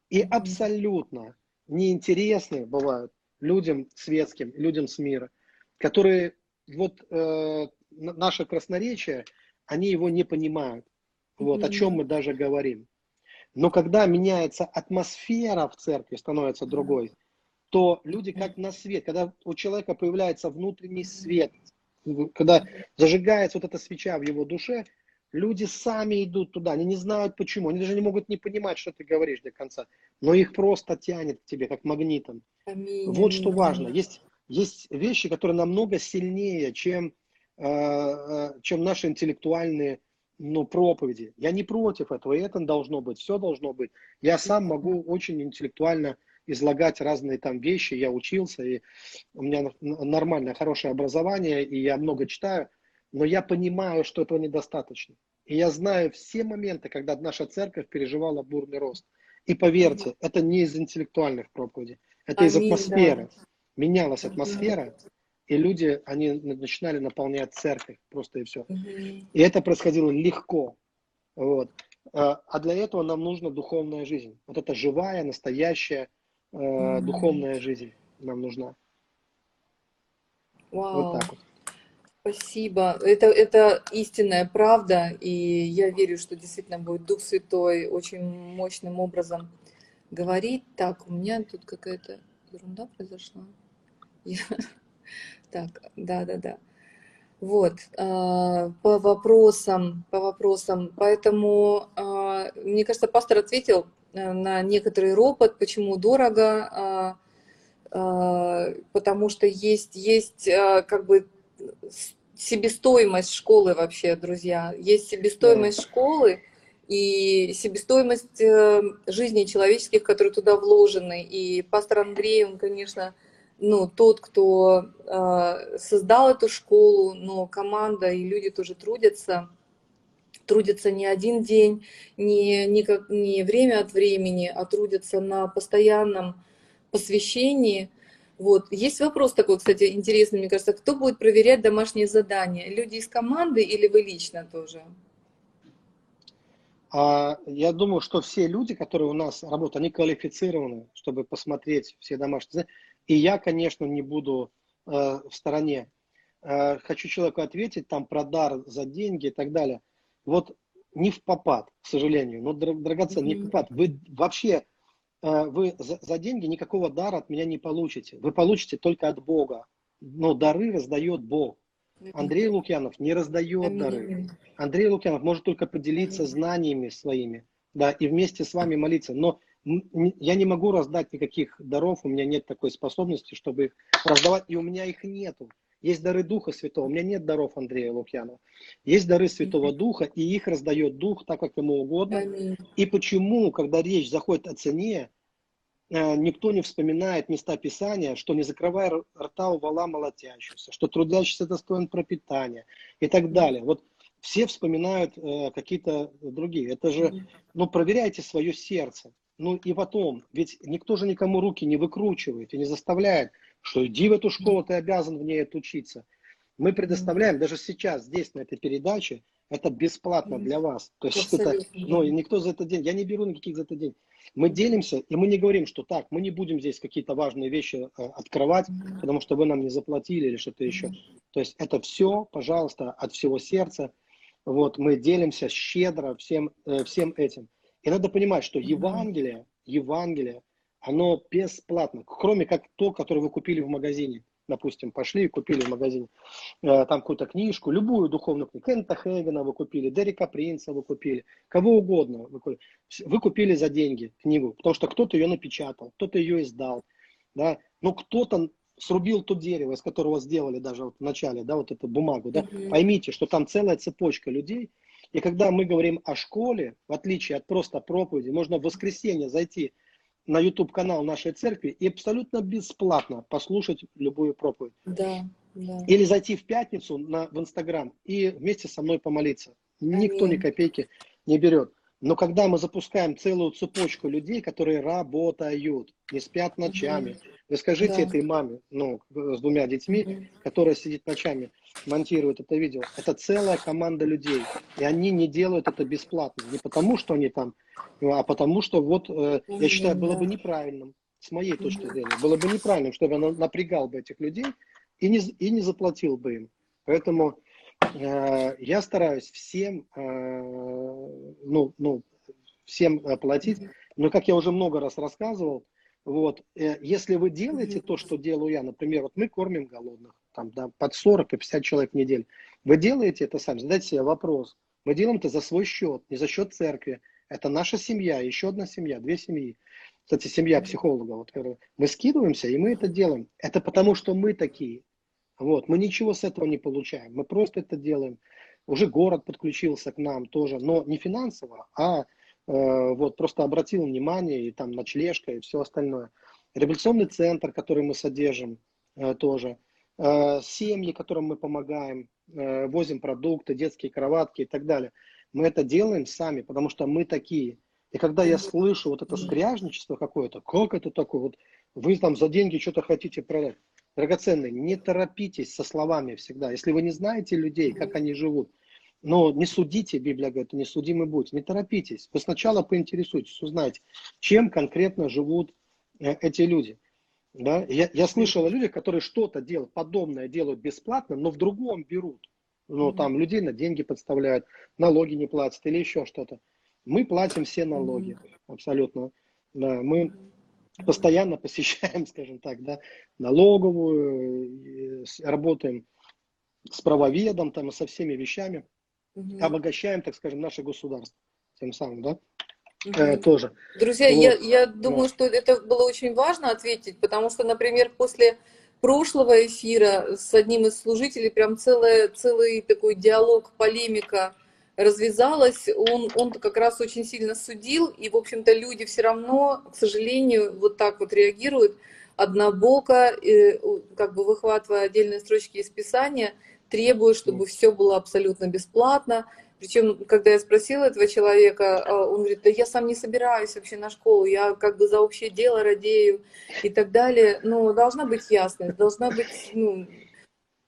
B: И абсолютно неинтересны бывают людям светским, людям с мира, которые вот э, наше красноречие, они его не понимают. Вот, mm-hmm. о чем мы даже говорим. Но когда меняется атмосфера в церкви, становится другой, то люди как на свет, когда у человека появляется внутренний свет, когда зажигается вот эта свеча в его душе, люди сами идут туда, они не знают почему, они даже не могут не понимать, что ты говоришь до конца, но их просто тянет к тебе, как магнитом. Аминь, вот что важно. Есть есть вещи, которые намного сильнее, чем, э, э, чем наши интеллектуальные ну, проповеди. Я не против этого, и это должно быть, все должно быть. Я сам могу очень интеллектуально излагать разные там вещи, я учился, и у меня нормальное, хорошее образование, и я много читаю, но я понимаю, что этого недостаточно. И я знаю все моменты, когда наша церковь переживала бурный рост. И поверьте, это не из интеллектуальных проповедей, это Аминь, из атмосферы. Да менялась атмосфера, и люди, они начинали наполнять церковь, просто и все. И это происходило легко. Вот. А, а для этого нам нужна духовная жизнь. Вот эта живая, настоящая э, духовная жизнь нам нужна.
A: Вау. Вот так вот. Спасибо. Это, это истинная правда, и я верю, что действительно будет Дух Святой очень мощным образом говорить. Так, у меня тут какая-то ерунда произошла. Так, да-да-да. Вот, а, по вопросам, по вопросам. Поэтому, а, мне кажется, пастор ответил э, на некоторый ропот, почему дорого, а, потому что есть, есть как бы себестоимость школы вообще, друзья. Есть себестоимость школы, и себестоимость э, жизни человеческих, которые туда вложены. И пастор Андрей, он, конечно, ну, тот, кто э, создал эту школу, но команда и люди тоже трудятся, трудятся не один день, не, не, как, не время от времени, а трудятся на постоянном посвящении. Вот. Есть вопрос такой, кстати, интересный, мне кажется, кто будет проверять домашние задания? Люди из команды или вы лично тоже?
B: А, я думаю, что все люди, которые у нас работают, они квалифицированы, чтобы посмотреть все домашние И я, конечно, не буду э, в стороне. Э, хочу человеку ответить там про дар за деньги и так далее. Вот не в попад, к сожалению, но драгоценный, mm-hmm. не в попад. Вы вообще, вы за, за деньги никакого дара от меня не получите. Вы получите только от Бога. Но дары раздает Бог. Андрей Лукьянов не раздает дары. Андрей Лукьянов может только поделиться знаниями своими, да, и вместе с вами молиться. Но я не могу раздать никаких даров, у меня нет такой способности, чтобы их раздавать, и у меня их нету. Есть дары Духа Святого, у меня нет даров Андрея Лукьянова. Есть дары Святого Духа, и их раздает Дух так, как ему угодно. И почему, когда речь заходит о цене, Э, никто не вспоминает места Писания, что не закрывая рта у вала молотящегося, что трудящийся достоин пропитания и так далее. Вот все вспоминают э, какие-то другие. Это же, ну, проверяйте свое сердце. Ну и потом, ведь никто же никому руки не выкручивает и не заставляет, что иди в эту школу, ты обязан в ней отучиться. Мы предоставляем, даже сейчас, здесь, на этой передаче, это бесплатно для вас. То есть это, ну, и никто за это денег, я не беру никаких за это денег. Мы делимся, и мы не говорим, что так, мы не будем здесь какие-то важные вещи э, открывать, потому что вы нам не заплатили или что-то еще. То есть это все, пожалуйста, от всего сердца. Вот мы делимся щедро всем, э, всем этим. И надо понимать, что Евангелие, Евангелие, оно бесплатно, кроме как то, которое вы купили в магазине. Допустим, пошли и купили в магазине э, там какую-то книжку, любую духовную книгу, Кента Хейгена вы купили, Дерека Принца вы купили, кого угодно вы купили. Вы купили за деньги книгу, потому что кто-то ее напечатал, кто-то ее издал, да, но кто-то срубил то дерево, из которого сделали даже вот в начале, да, вот эту бумагу, да, mm-hmm. поймите, что там целая цепочка людей, и когда мы говорим о школе, в отличие от просто проповеди, можно в воскресенье зайти на YouTube канал нашей церкви и абсолютно бесплатно послушать любую проповедь.
A: Да, да.
B: Или зайти в пятницу на, в Инстаграм и вместе со мной помолиться. Никто Аминь. ни копейки не берет. Но когда мы запускаем целую цепочку людей, которые работают, не спят ночами, угу. вы скажите да. этой маме, ну, с двумя детьми, угу. которая сидит ночами, монтирует это видео, это целая команда людей. И они не делают это бесплатно. Не потому, что они там, а потому что вот, э, я считаю, было бы неправильным, с моей точки зрения, было бы неправильным, чтобы я напрягал бы этих людей и не, и не заплатил бы им. Поэтому я стараюсь всем, э, ну, ну, всем э, платить, но как я уже много раз рассказывал, вот, если вы делаете то, что делаю я, например, вот мы кормим голодных, там, да, под 40 и 50 человек в неделю, вы делаете это сами, задайте себе вопрос, мы делаем это за свой счет, не за счет церкви, это наша семья, еще одна семья, две семьи. Кстати, семья психолога, вот, мы скидываемся, и мы это делаем. Это потому, что мы такие. Вот, мы ничего с этого не получаем, мы просто это делаем. Уже город подключился к нам тоже, но не финансово, а э, вот просто обратил внимание и там ночлежка и все остальное. Революционный центр, который мы содержим э, тоже, э, семьи, которым мы помогаем, э, возим продукты, детские кроватки и так далее. Мы это делаем сами, потому что мы такие. И когда я слышу вот это скряжничество какое-то, как это такое, вот вы там за деньги что-то хотите продать. Драгоценные, не торопитесь со словами всегда. Если вы не знаете людей, как они живут, но не судите, Библия говорит, не судимы будь, не торопитесь. Вы сначала поинтересуйтесь, узнайте, чем конкретно живут э, эти люди. Да? Я, я слышал о людях, которые что-то делают, подобное делают бесплатно, но в другом берут. Ну, там людей на деньги подставляют, налоги не платят или еще что-то. Мы платим все налоги, абсолютно. Да, мы постоянно посещаем, скажем так, да, налоговую, работаем с правоведом там, и со всеми вещами, угу. обогащаем, так скажем, наше государство тем самым, да, угу. э, тоже.
A: Друзья, вот. я, я думаю, вот. что это было очень важно ответить, потому что, например, после прошлого эфира с одним из служителей прям целый, целый такой диалог, полемика развязалось, он, он как раз очень сильно судил, и, в общем-то, люди все равно, к сожалению, вот так вот реагируют однобоко, и, как бы выхватывая отдельные строчки из Писания, требуя, чтобы все было абсолютно бесплатно. Причем, когда я спросила этого человека, а, он говорит, да я сам не собираюсь вообще на школу, я как бы за общее дело радею и так далее. Но должна быть ясность, должна быть ну,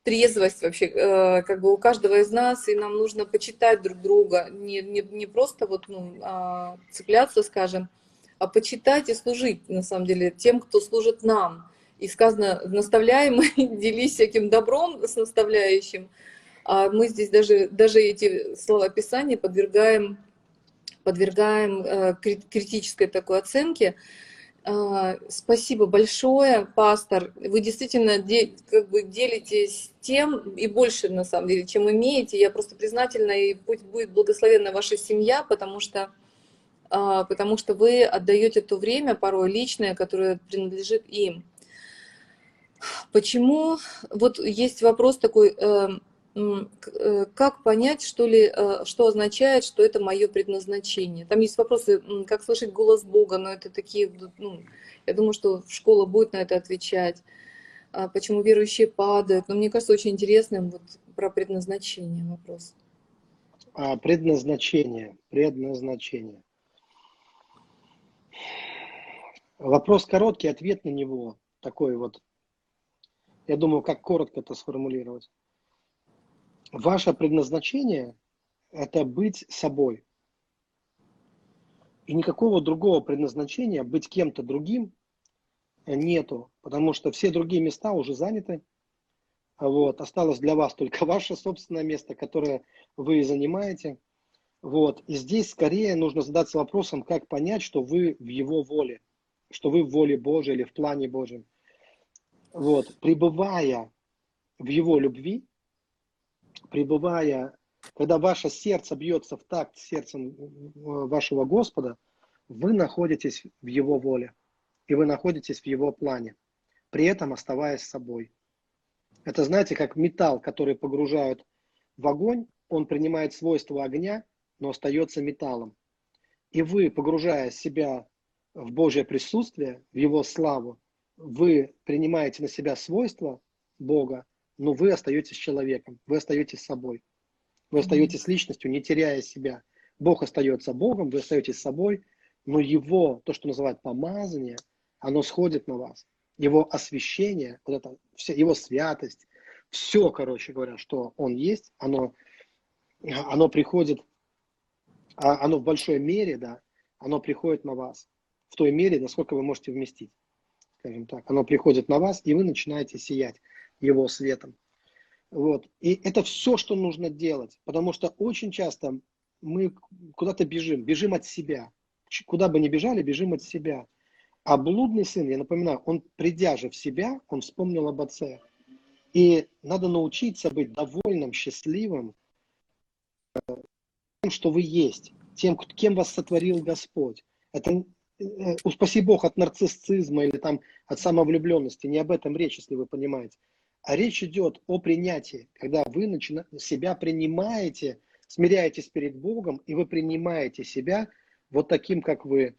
A: трезвость вообще, э, как бы у каждого из нас, и нам нужно почитать друг друга, не, не, не просто вот, ну, а, цепляться, скажем, а почитать и служить, на самом деле, тем, кто служит нам. И сказано, наставляем, делись всяким добром с наставляющим. А мы здесь даже, даже эти слова Писания подвергаем, подвергаем э, критической такой оценке. А, спасибо большое, пастор. Вы действительно де, как бы делитесь тем и больше, на самом деле, чем имеете. Я просто признательна, и пусть будет благословенна ваша семья, потому что а, потому что вы отдаете то время, порой личное, которое принадлежит им. Почему? Вот есть вопрос такой, эм, как понять, что ли, э, что означает, что это мое предназначение? Там есть вопросы, как слышать голос Бога, но это такие, ну, я думаю, что школа будет на это отвечать. А почему верующие падают? Но мне кажется, очень интересным вот про предназначение вопрос.
B: А, предназначение, предназначение. Вопрос короткий, ответ на него такой вот. Я думаю, как коротко это сформулировать. Ваше предназначение – это быть собой. И никакого другого предназначения быть кем-то другим нету, потому что все другие места уже заняты. Вот. Осталось для вас только ваше собственное место, которое вы занимаете. Вот. И здесь скорее нужно задаться вопросом, как понять, что вы в его воле что вы в воле Божьей или в плане Божьем. Вот, пребывая в Его любви, пребывая, когда ваше сердце бьется в такт сердцем вашего Господа, вы находитесь в Его воле, и вы находитесь в Его плане, при этом оставаясь собой. Это, знаете, как металл, который погружают в огонь, он принимает свойства огня, но остается металлом. И вы, погружая себя в Божье присутствие, в Его славу, вы принимаете на себя свойства Бога, но вы остаетесь человеком, вы остаетесь собой. Вы остаетесь личностью, не теряя себя. Бог остается Богом, вы остаетесь собой, но Его, то, что называют помазание, оно сходит на вас. Его освящение, вот это, вся, Его святость, все, короче говоря, что Он есть, оно, оно приходит, а, оно в большой мере, да, оно приходит на вас в той мере, насколько вы можете вместить. Скажем так, оно приходит на вас, и вы начинаете сиять его светом. Вот. И это все, что нужно делать, потому что очень часто мы куда-то бежим, бежим от себя. Куда бы ни бежали, бежим от себя. А блудный сын, я напоминаю, он придя же в себя, он вспомнил об отце. И надо научиться быть довольным, счастливым тем, что вы есть, тем, кем вас сотворил Господь. Это Э, упаси Бог от нарциссизма или там от самовлюбленности, не об этом речь, если вы понимаете. А речь идет о принятии, когда вы начина... себя принимаете, смиряетесь перед Богом, и вы принимаете себя вот таким, как вы,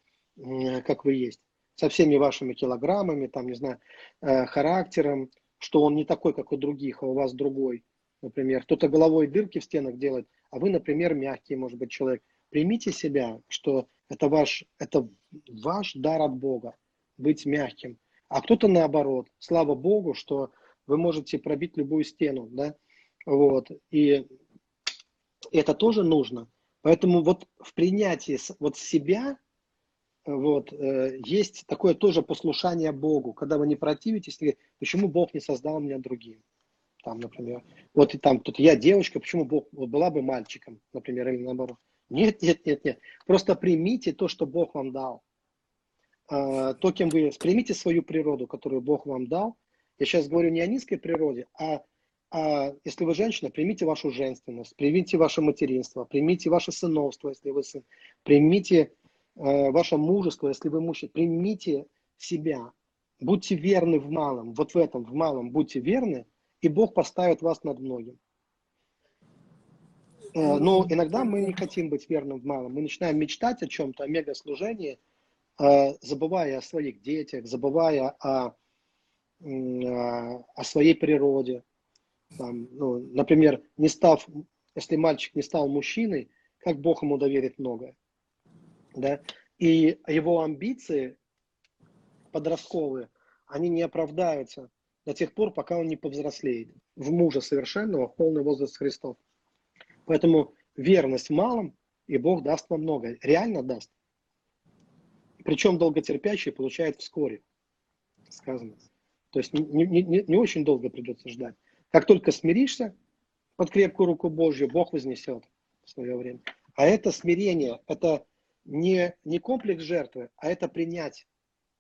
B: как вы есть. Со всеми вашими килограммами, там, не знаю, э, характером, что он не такой, как у других, а у вас другой. Например, кто-то головой дырки в стенах делает, а вы, например, мягкий, может быть, человек. Примите себя, что это ваш, это ваш дар от Бога, быть мягким. А кто-то наоборот. Слава Богу, что вы можете пробить любую стену, да, вот. И это тоже нужно. Поэтому вот в принятии вот себя вот, э, есть такое тоже послушание Богу, когда вы не противитесь, почему Бог не создал меня другим. Там, например, вот и там, тут я девочка, почему Бог была бы мальчиком, например, или наоборот. Нет, нет, нет, нет. Просто примите то, что Бог вам дал. А, то, кем вы... Примите свою природу, которую Бог вам дал. Я сейчас говорю не о низкой природе, а, а если вы женщина, примите вашу женственность, примите ваше материнство, примите ваше сыновство, если вы сын, примите э, ваше мужество, если вы мужчина, примите себя. Будьте верны в малом, вот в этом, в малом будьте верны, и Бог поставит вас над многим. Э, но иногда мы не хотим быть верным в малом. Мы начинаем мечтать о чем-то, о мегаслужении, э, забывая о своих детях, забывая о, о своей природе. Там, ну, например, не став, если мальчик не стал мужчиной, как Бог ему доверит многое. Да? И его амбиции подростковые, они не оправдаются до тех пор, пока он не повзрослеет в мужа совершенного, в полный возраст Христов. Поэтому верность малым, и Бог даст вам много. Реально даст. Причем долготерпящий получает вскоре, сказано. То есть не, не, не, очень долго придется ждать. Как только смиришься под крепкую руку Божью, Бог вознесет в свое время. А это смирение, это не, не комплекс жертвы, а это принять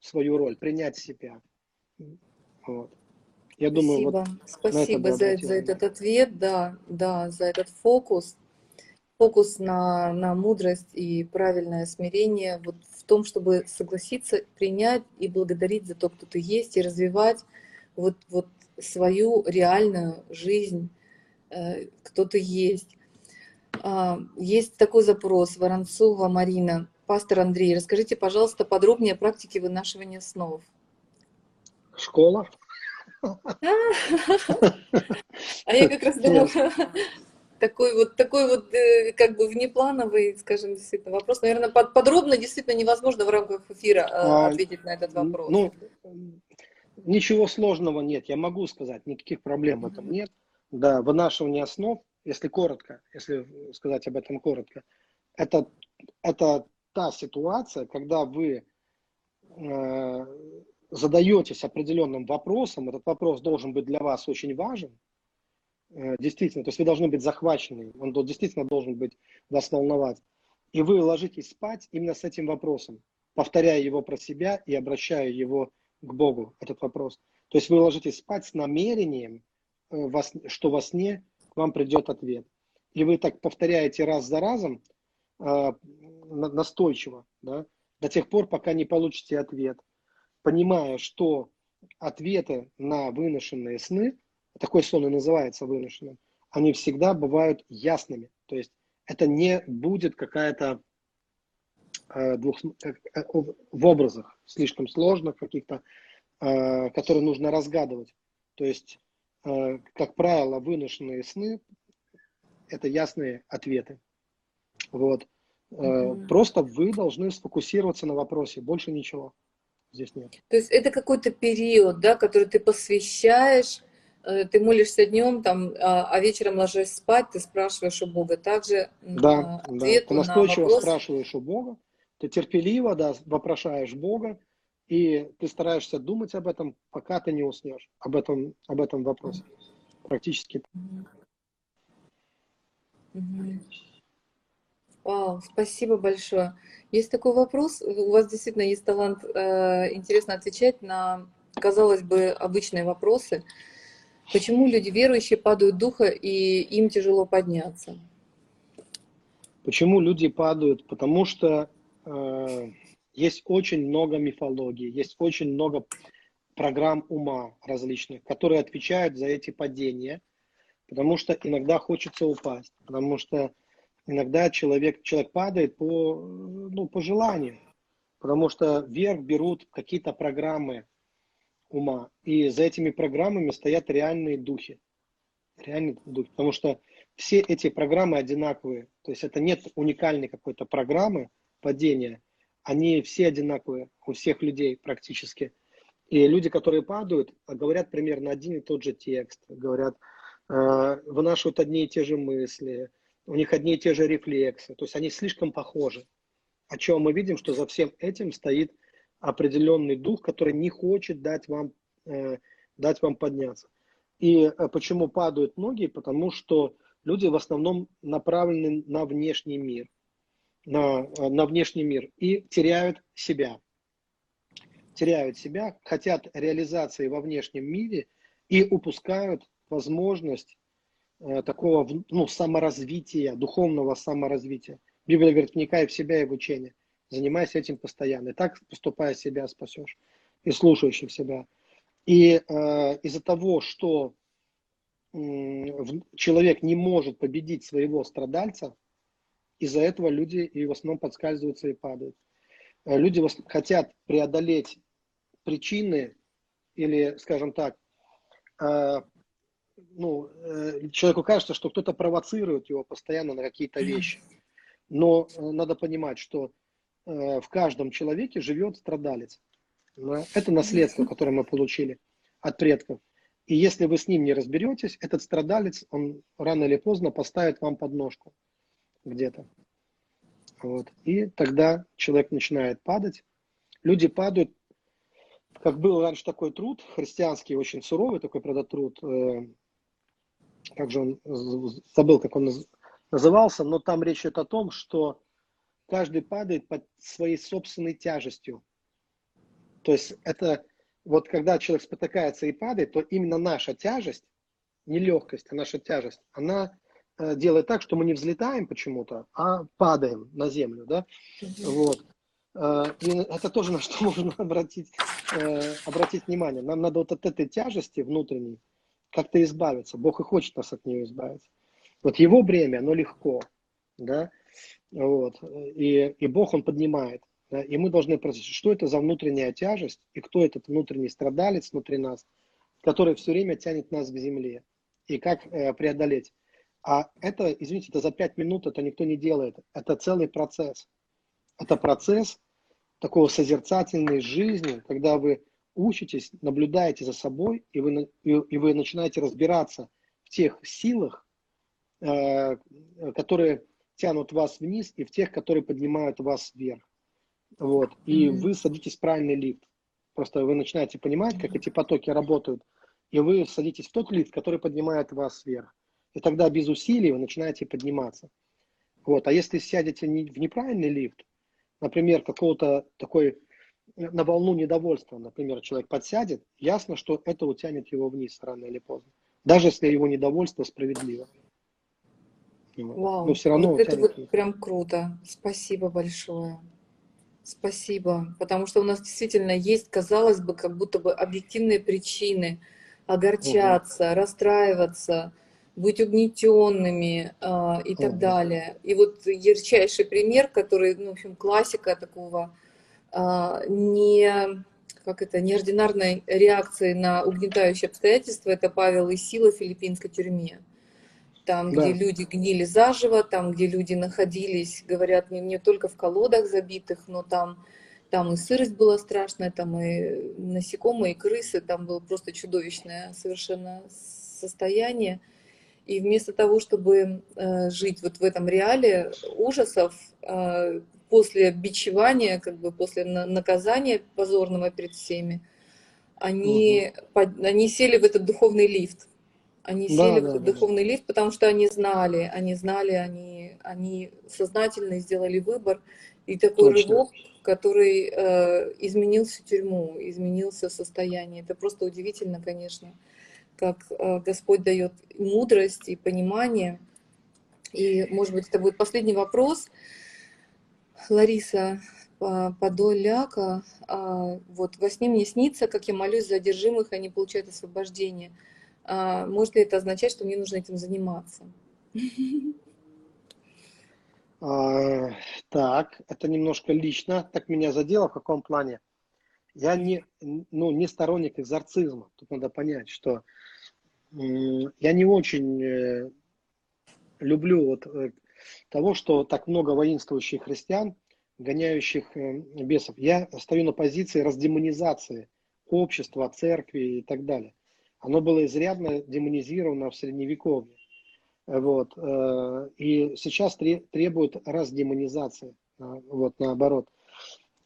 B: свою роль, принять себя. Вот.
A: Я думаю, спасибо, вот спасибо за, за этот ответ, да, да, за этот фокус, фокус на, на мудрость и правильное смирение, вот в том, чтобы согласиться, принять и благодарить за то, кто ты есть, и развивать вот, вот свою реальную жизнь, э, кто ты есть. А, есть такой запрос, Воронцова Марина. Пастор Андрей, расскажите, пожалуйста, подробнее о практике вынашивания снов.
B: Школа.
A: А я как раз думаю, такой вот, такой вот э, как бы внеплановый, скажем, действительно вопрос. Наверное, подробно действительно невозможно в рамках эфира э, а, ответить на этот вопрос.
B: Ну, ничего сложного нет, я могу сказать, никаких проблем в этом нет. Да, вынашивание основ, если коротко, если сказать об этом коротко, это, это та ситуация, когда вы э, задаетесь определенным вопросом, этот вопрос должен быть для вас очень важен, действительно, то есть вы должны быть захвачены, он действительно должен быть вас волновать. И вы ложитесь спать именно с этим вопросом, повторяя его про себя и обращая его к Богу, этот вопрос. То есть вы ложитесь спать с намерением, э, что во сне к вам придет ответ. И вы так повторяете раз за разом, э, настойчиво, да, до тех пор, пока не получите ответ понимая, что ответы на выношенные сны, такой сон и называется выношенным, они всегда бывают ясными. То есть это не будет какая-то э, двух, э, э, в образах слишком сложных каких-то, э, которые нужно разгадывать. То есть, э, как правило, выношенные сны – это ясные ответы. Вот. Mm-hmm. Просто вы должны сфокусироваться на вопросе, больше ничего здесь нет.
A: То есть это какой-то период, да, который ты посвящаешь, ты молишься днем, там, а, а вечером ложишься спать, ты спрашиваешь у Бога. Также
B: да, да. ты настойчиво вопрос... спрашиваешь у Бога, ты терпеливо да, вопрошаешь Бога, и ты стараешься думать об этом, пока ты не уснешь, об этом, об этом вопросе. Практически.
A: Вау, спасибо большое. Есть такой вопрос, у вас действительно есть талант э, интересно отвечать на, казалось бы, обычные вопросы. Почему люди верующие падают духа и им тяжело подняться?
B: Почему люди падают? Потому что э, есть очень много мифологии, есть очень много программ ума различных, которые отвечают за эти падения, потому что иногда хочется упасть, потому что иногда человек, человек падает по, ну, по желанию, потому что вверх берут какие-то программы ума, и за этими программами стоят реальные духи. Реальные духи, потому что все эти программы одинаковые, то есть это нет уникальной какой-то программы падения, они все одинаковые у всех людей практически. И люди, которые падают, говорят примерно один и тот же текст, говорят, э, вынашивают одни и те же мысли, у них одни и те же рефлексы, то есть они слишком похожи. О чем мы видим, что за всем этим стоит определенный дух, который не хочет дать вам, э, дать вам подняться. И э, почему падают многие? Потому что люди в основном направлены на внешний мир, на, э, на внешний мир и теряют себя. Теряют себя, хотят реализации во внешнем мире и упускают возможность Э, такого ну, саморазвития, духовного саморазвития. Библия говорит, вникай в себя и в учение. Занимайся этим постоянно. И так, поступая себя, спасешь. И слушающих себя. И э, из-за того, что человек не может победить своего страдальца, из-за этого люди и в основном подскальзываются и падают. Э, люди хотят преодолеть причины или, скажем так, э, ну, э, человеку кажется, что кто-то провоцирует его постоянно на какие-то вещи. Но надо понимать, что в каждом человеке живет страдалец. Это наследство, которое мы получили от предков. И если вы с ним не разберетесь, этот страдалец, он рано или поздно поставит вам подножку где-то. Вот. И тогда человек начинает падать. Люди падают, как был раньше такой труд, христианский, очень суровый такой, правда, труд, э, как же он, забыл, как он назывался, но там речь идет о том, что каждый падает под своей собственной тяжестью. То есть это вот когда человек спотыкается и падает, то именно наша тяжесть, не легкость, а наша тяжесть, она э, делает так, что мы не взлетаем почему-то, а падаем на землю, да, вот. Э, это тоже на что можно обратить, э, обратить внимание. Нам надо вот от этой тяжести внутренней как-то избавиться. Бог и хочет нас от нее избавиться. Вот его бремя, оно легко, да, вот, и, и Бог, он поднимает. Да? И мы должны спросить, что это за внутренняя тяжесть и кто этот внутренний страдалец внутри нас, который все время тянет нас к земле. И как э, преодолеть. А это, извините, это за пять минут это никто не делает. Это целый процесс. Это процесс такого созерцательной жизни, когда вы учитесь, наблюдаете за собой, и вы, и, и вы начинаете разбираться в тех силах, э, которые тянут вас вниз, и в тех, которые поднимают вас вверх. Вот. И mm-hmm. вы садитесь в правильный лифт. Просто вы начинаете понимать, как эти потоки работают, и вы садитесь в тот лифт, который поднимает вас вверх. И тогда без усилий вы начинаете подниматься. Вот. А если сядете в неправильный лифт, например, какого-то такой на волну недовольства, например, человек подсядет, ясно, что это утянет его вниз рано или поздно. Даже если его недовольство справедливо.
A: Вау, Но все равно вот это вот прям круто. Спасибо большое. Спасибо, потому что у нас действительно есть, казалось бы, как будто бы объективные причины огорчаться, угу. расстраиваться, быть угнетенными э, и угу. так далее. И вот ярчайший пример, который, ну, в общем, классика такого э, не как это, неординарной реакции на угнетающие обстоятельства, это Павел и Сила в филиппинской тюрьме там, да. где люди гнили заживо, там, где люди находились, говорят, не, не только в колодах забитых, но там, там и сырость была страшная, там и насекомые, и крысы, там было просто чудовищное совершенно состояние. И вместо того, чтобы э, жить вот в этом реале ужасов, э, после бичевания, как бы после на, наказания позорного перед всеми, они, угу. под, они сели в этот духовный лифт. Они да, сели да, в да. духовный лифт, потому что они знали, они знали, они, они сознательно сделали выбор. И такой Точно. рывок, который э, изменил всю тюрьму, изменился состояние. Это просто удивительно, конечно, как э, Господь дает мудрость и понимание. И, может быть, это будет последний вопрос. Лариса Подоляка, э, вот во сне мне снится, как я молюсь за одержимых, они получают освобождение. А, может ли это означать, что мне нужно этим заниматься?
B: А, так, это немножко лично. Так меня задело в каком плане? Я не, ну, не сторонник экзорцизма. Тут надо понять, что я не очень э, люблю вот э, того, что так много воинствующих христиан, гоняющих э, бесов. Я стою на позиции раздемонизации общества, церкви и так далее оно было изрядно демонизировано в Средневековье. Вот. Э, и сейчас требует раздемонизации. Э, вот наоборот.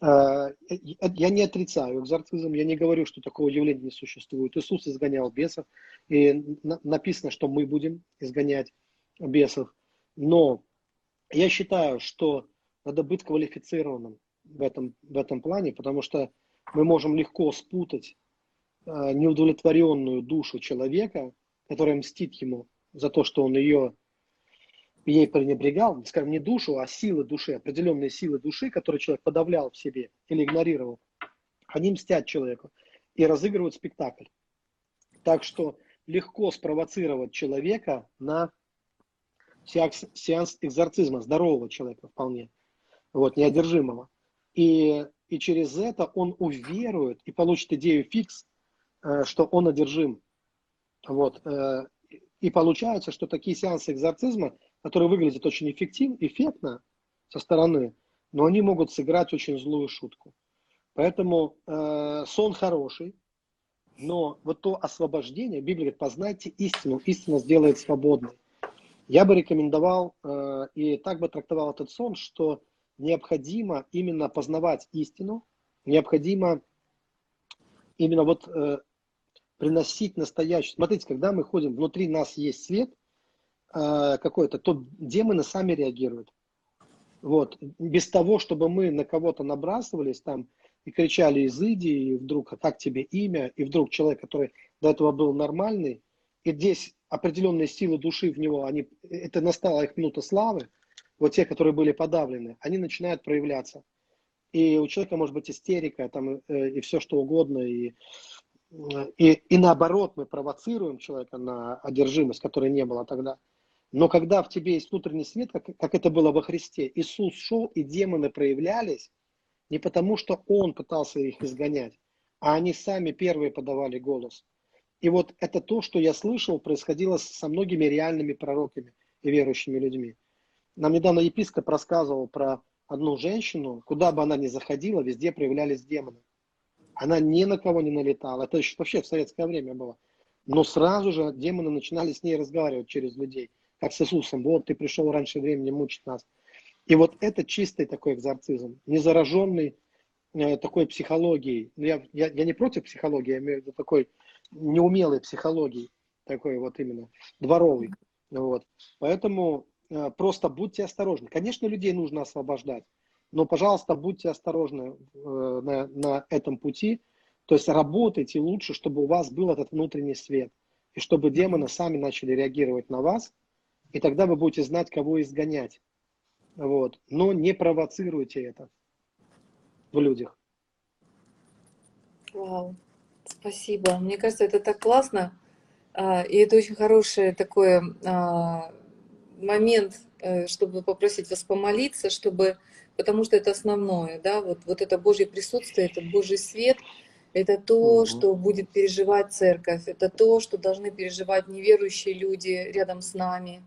B: Э, я не отрицаю экзорцизм, я не говорю, что такого явления не существует. Иисус изгонял бесов, и написано, что мы будем изгонять бесов. Но я считаю, что надо быть квалифицированным в этом, в этом плане, потому что мы можем легко спутать неудовлетворенную душу человека, которая мстит ему за то, что он ее ей пренебрегал, скажем, не душу, а силы души, определенные силы души, которые человек подавлял в себе или игнорировал, они мстят человеку и разыгрывают спектакль. Так что легко спровоцировать человека на сеанс, сеанс экзорцизма, здорового человека вполне, вот, неодержимого. И, и через это он уверует и получит идею фикс, э, что он одержим. Вот. Э, и получается, что такие сеансы экзорцизма, которые выглядят очень эффективно, эффектно со стороны, но они могут сыграть очень злую шутку. Поэтому э, сон хороший, но вот то освобождение, Библия говорит, познайте истину, истина сделает свободной. Я бы рекомендовал э, и так бы трактовал этот сон, что необходимо именно познавать истину, необходимо именно вот э, приносить настоящий. Смотрите, когда мы ходим, внутри нас есть свет э, какой-то, то демоны сами реагируют. Вот. Без того, чтобы мы на кого-то набрасывались там и кричали «изыди», и вдруг «а так тебе имя», и вдруг человек, который до этого был нормальный, и здесь определенные силы души в него, они, это настала их минута славы, вот те, которые были подавлены, они начинают проявляться. И у человека может быть истерика, там, э, и все что угодно, и, и, и наоборот мы провоцируем человека на одержимость, которой не было тогда. Но когда в тебе есть внутренний свет, как, как это было во Христе, Иисус шел, и демоны проявлялись, не потому что Он пытался их изгонять, а они сами первые подавали голос. И вот это то, что я слышал, происходило со многими реальными пророками и верующими людьми. Нам недавно епископ рассказывал про одну женщину, куда бы она ни заходила, везде проявлялись демоны. Она ни на кого не налетала. Это еще вообще в советское время было. Но сразу же демоны начинали с ней разговаривать через людей, как с Иисусом. Вот ты пришел раньше времени мучить нас. И вот это чистый такой экзорцизм, незараженный э, такой психологией. Ну, я, я, я не против психологии, я имею в виду такой неумелой психологии, такой вот именно, дворовый. Вот. Поэтому э, просто будьте осторожны. Конечно, людей нужно освобождать, но, пожалуйста, будьте осторожны э, на, на этом пути. То есть работайте лучше, чтобы у вас был этот внутренний свет, и чтобы демоны сами начали реагировать на вас, и тогда вы будете знать, кого изгонять. Вот. Но не провоцируйте это в людях.
A: Вау. Спасибо. Мне кажется, это так классно. А, и это очень хороший такой а, момент, э, чтобы попросить вас помолиться, чтобы, потому что это основное, да, вот, вот это Божье присутствие, это Божий свет, это то, угу. что будет переживать церковь, это то, что должны переживать неверующие люди рядом с нами.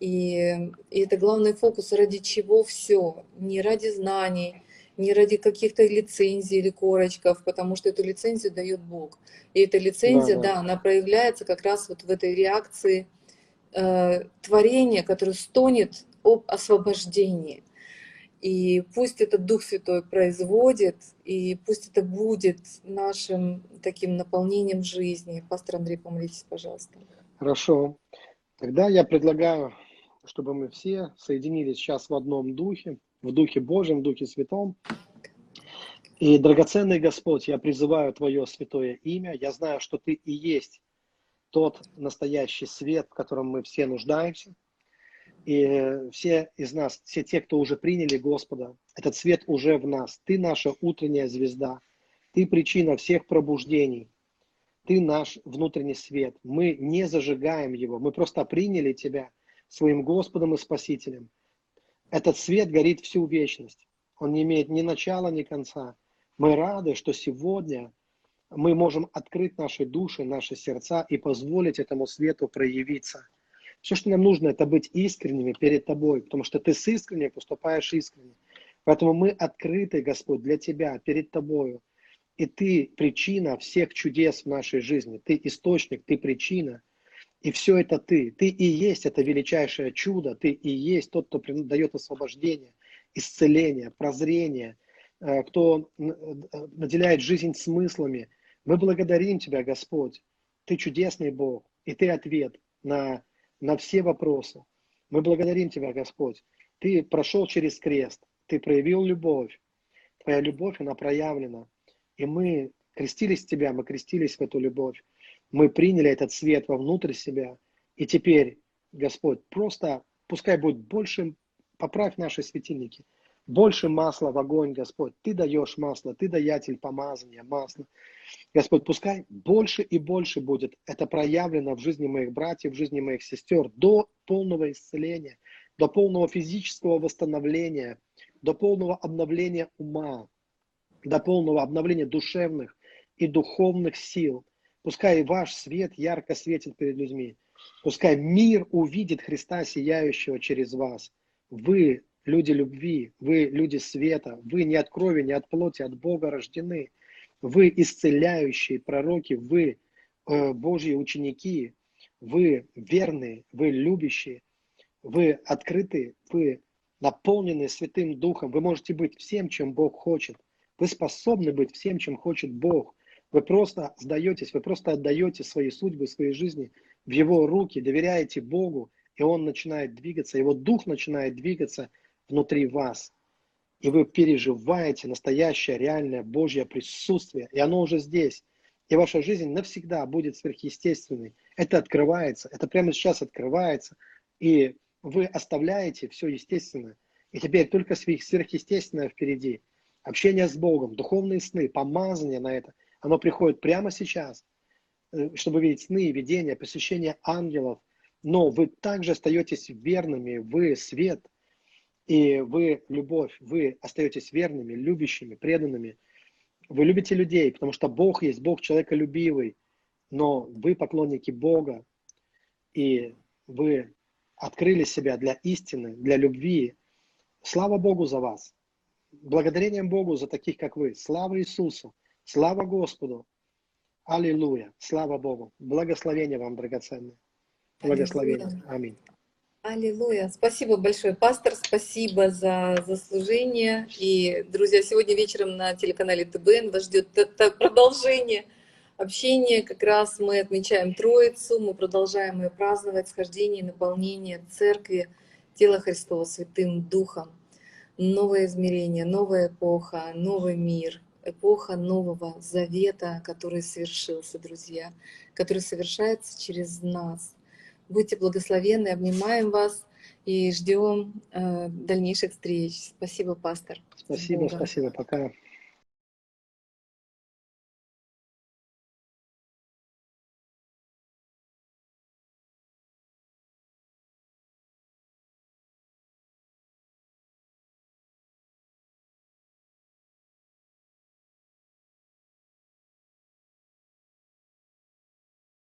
A: И, и это главный фокус, ради чего все, не ради знаний, не ради каких-то лицензий или корочков, потому что эту лицензию дает Бог. И эта лицензия, да, да. да она проявляется как раз вот в этой реакции э, творения, которое стонет об освобождении. И пусть этот Дух Святой производит, и пусть это будет нашим таким наполнением жизни. Пастор Андрей, помолитесь, пожалуйста.
B: Хорошо. Тогда я предлагаю, чтобы мы все соединились сейчас в одном духе в Духе Божьем, в Духе Святом. И, драгоценный Господь, я призываю Твое святое имя. Я знаю, что Ты и есть тот настоящий свет, в котором мы все нуждаемся. И все из нас, все те, кто уже приняли Господа, этот свет уже в нас. Ты наша утренняя звезда. Ты причина всех пробуждений. Ты наш внутренний свет. Мы не зажигаем его. Мы просто приняли Тебя своим Господом и Спасителем. Этот свет горит всю вечность. Он не имеет ни начала, ни конца. Мы рады, что сегодня мы можем открыть наши души, наши сердца и позволить этому свету проявиться. Все, что нам нужно, это быть искренними перед Тобой, потому что Ты с искренней поступаешь искренне. Поэтому мы открыты, Господь, для Тебя, перед Тобою. И Ты причина всех чудес в нашей жизни. Ты источник, Ты причина – и все это ты. Ты и есть это величайшее чудо. Ты и есть тот, кто дает освобождение, исцеление, прозрение, э, кто э, наделяет жизнь смыслами. Мы благодарим Тебя, Господь. Ты чудесный Бог, и Ты ответ на, на все вопросы. Мы благодарим Тебя, Господь. Ты прошел через крест, Ты проявил любовь. Твоя любовь, она проявлена. И мы крестились в Тебя, мы крестились в эту любовь мы приняли этот свет вовнутрь себя, и теперь, Господь, просто пускай будет больше, поправь наши светильники, Больше масла в огонь, Господь. Ты даешь масло, Ты даятель помазания, масла. Господь, пускай больше и больше будет это проявлено в жизни моих братьев, в жизни моих сестер до полного исцеления, до полного физического восстановления, до полного обновления ума, до полного обновления душевных и духовных сил. Пускай ваш свет ярко светит перед людьми. Пускай мир увидит Христа, сияющего через вас. Вы люди любви, вы люди света, вы не от крови, не от плоти, от Бога рождены. Вы исцеляющие пророки, вы э, Божьи ученики, вы верные, вы любящие, вы открыты, вы наполнены Святым Духом. Вы можете быть всем, чем Бог хочет. Вы способны быть всем, чем хочет Бог. Вы просто сдаетесь, вы просто отдаете свои судьбы, свои жизни в Его руки, доверяете Богу, и Он начинает двигаться, Его Дух начинает двигаться внутри вас. И вы переживаете настоящее, реальное Божье присутствие, и оно уже здесь. И ваша жизнь навсегда будет сверхъестественной. Это открывается, это прямо сейчас открывается. И вы оставляете все естественное. И теперь только сверхъестественное впереди. Общение с Богом, духовные сны, помазание на это, оно приходит прямо сейчас, э, чтобы видеть сны, видения, посещение ангелов. Но вы также остаетесь верными, вы свет, и вы любовь, вы остаетесь верными, любящими, преданными. Вы любите людей, потому что Бог есть, Бог человеколюбивый, но вы поклонники Бога, и вы открыли себя для истины, для любви. Слава Богу за вас. Благодарением Богу за таких, как вы. Слава Иисусу. Слава Господу. Аллилуйя. Слава Богу. Благословение вам, драгоценное. Благословение. Аминь.
A: Аллилуйя. Спасибо большое, пастор. Спасибо за, за служение. И, друзья, сегодня вечером на телеканале ТБН вас ждет продолжение общения. Как раз мы отмечаем Троицу, мы продолжаем ее праздновать, схождение и наполнение церкви, тела Христова Святым Духом. Новое измерение, новая эпоха, новый мир, эпоха Нового Завета, который совершился, друзья, который совершается через нас. Будьте благословенны, обнимаем вас и ждем э, дальнейших встреч. Спасибо, пастор.
B: Спасибо, спасибо, пока.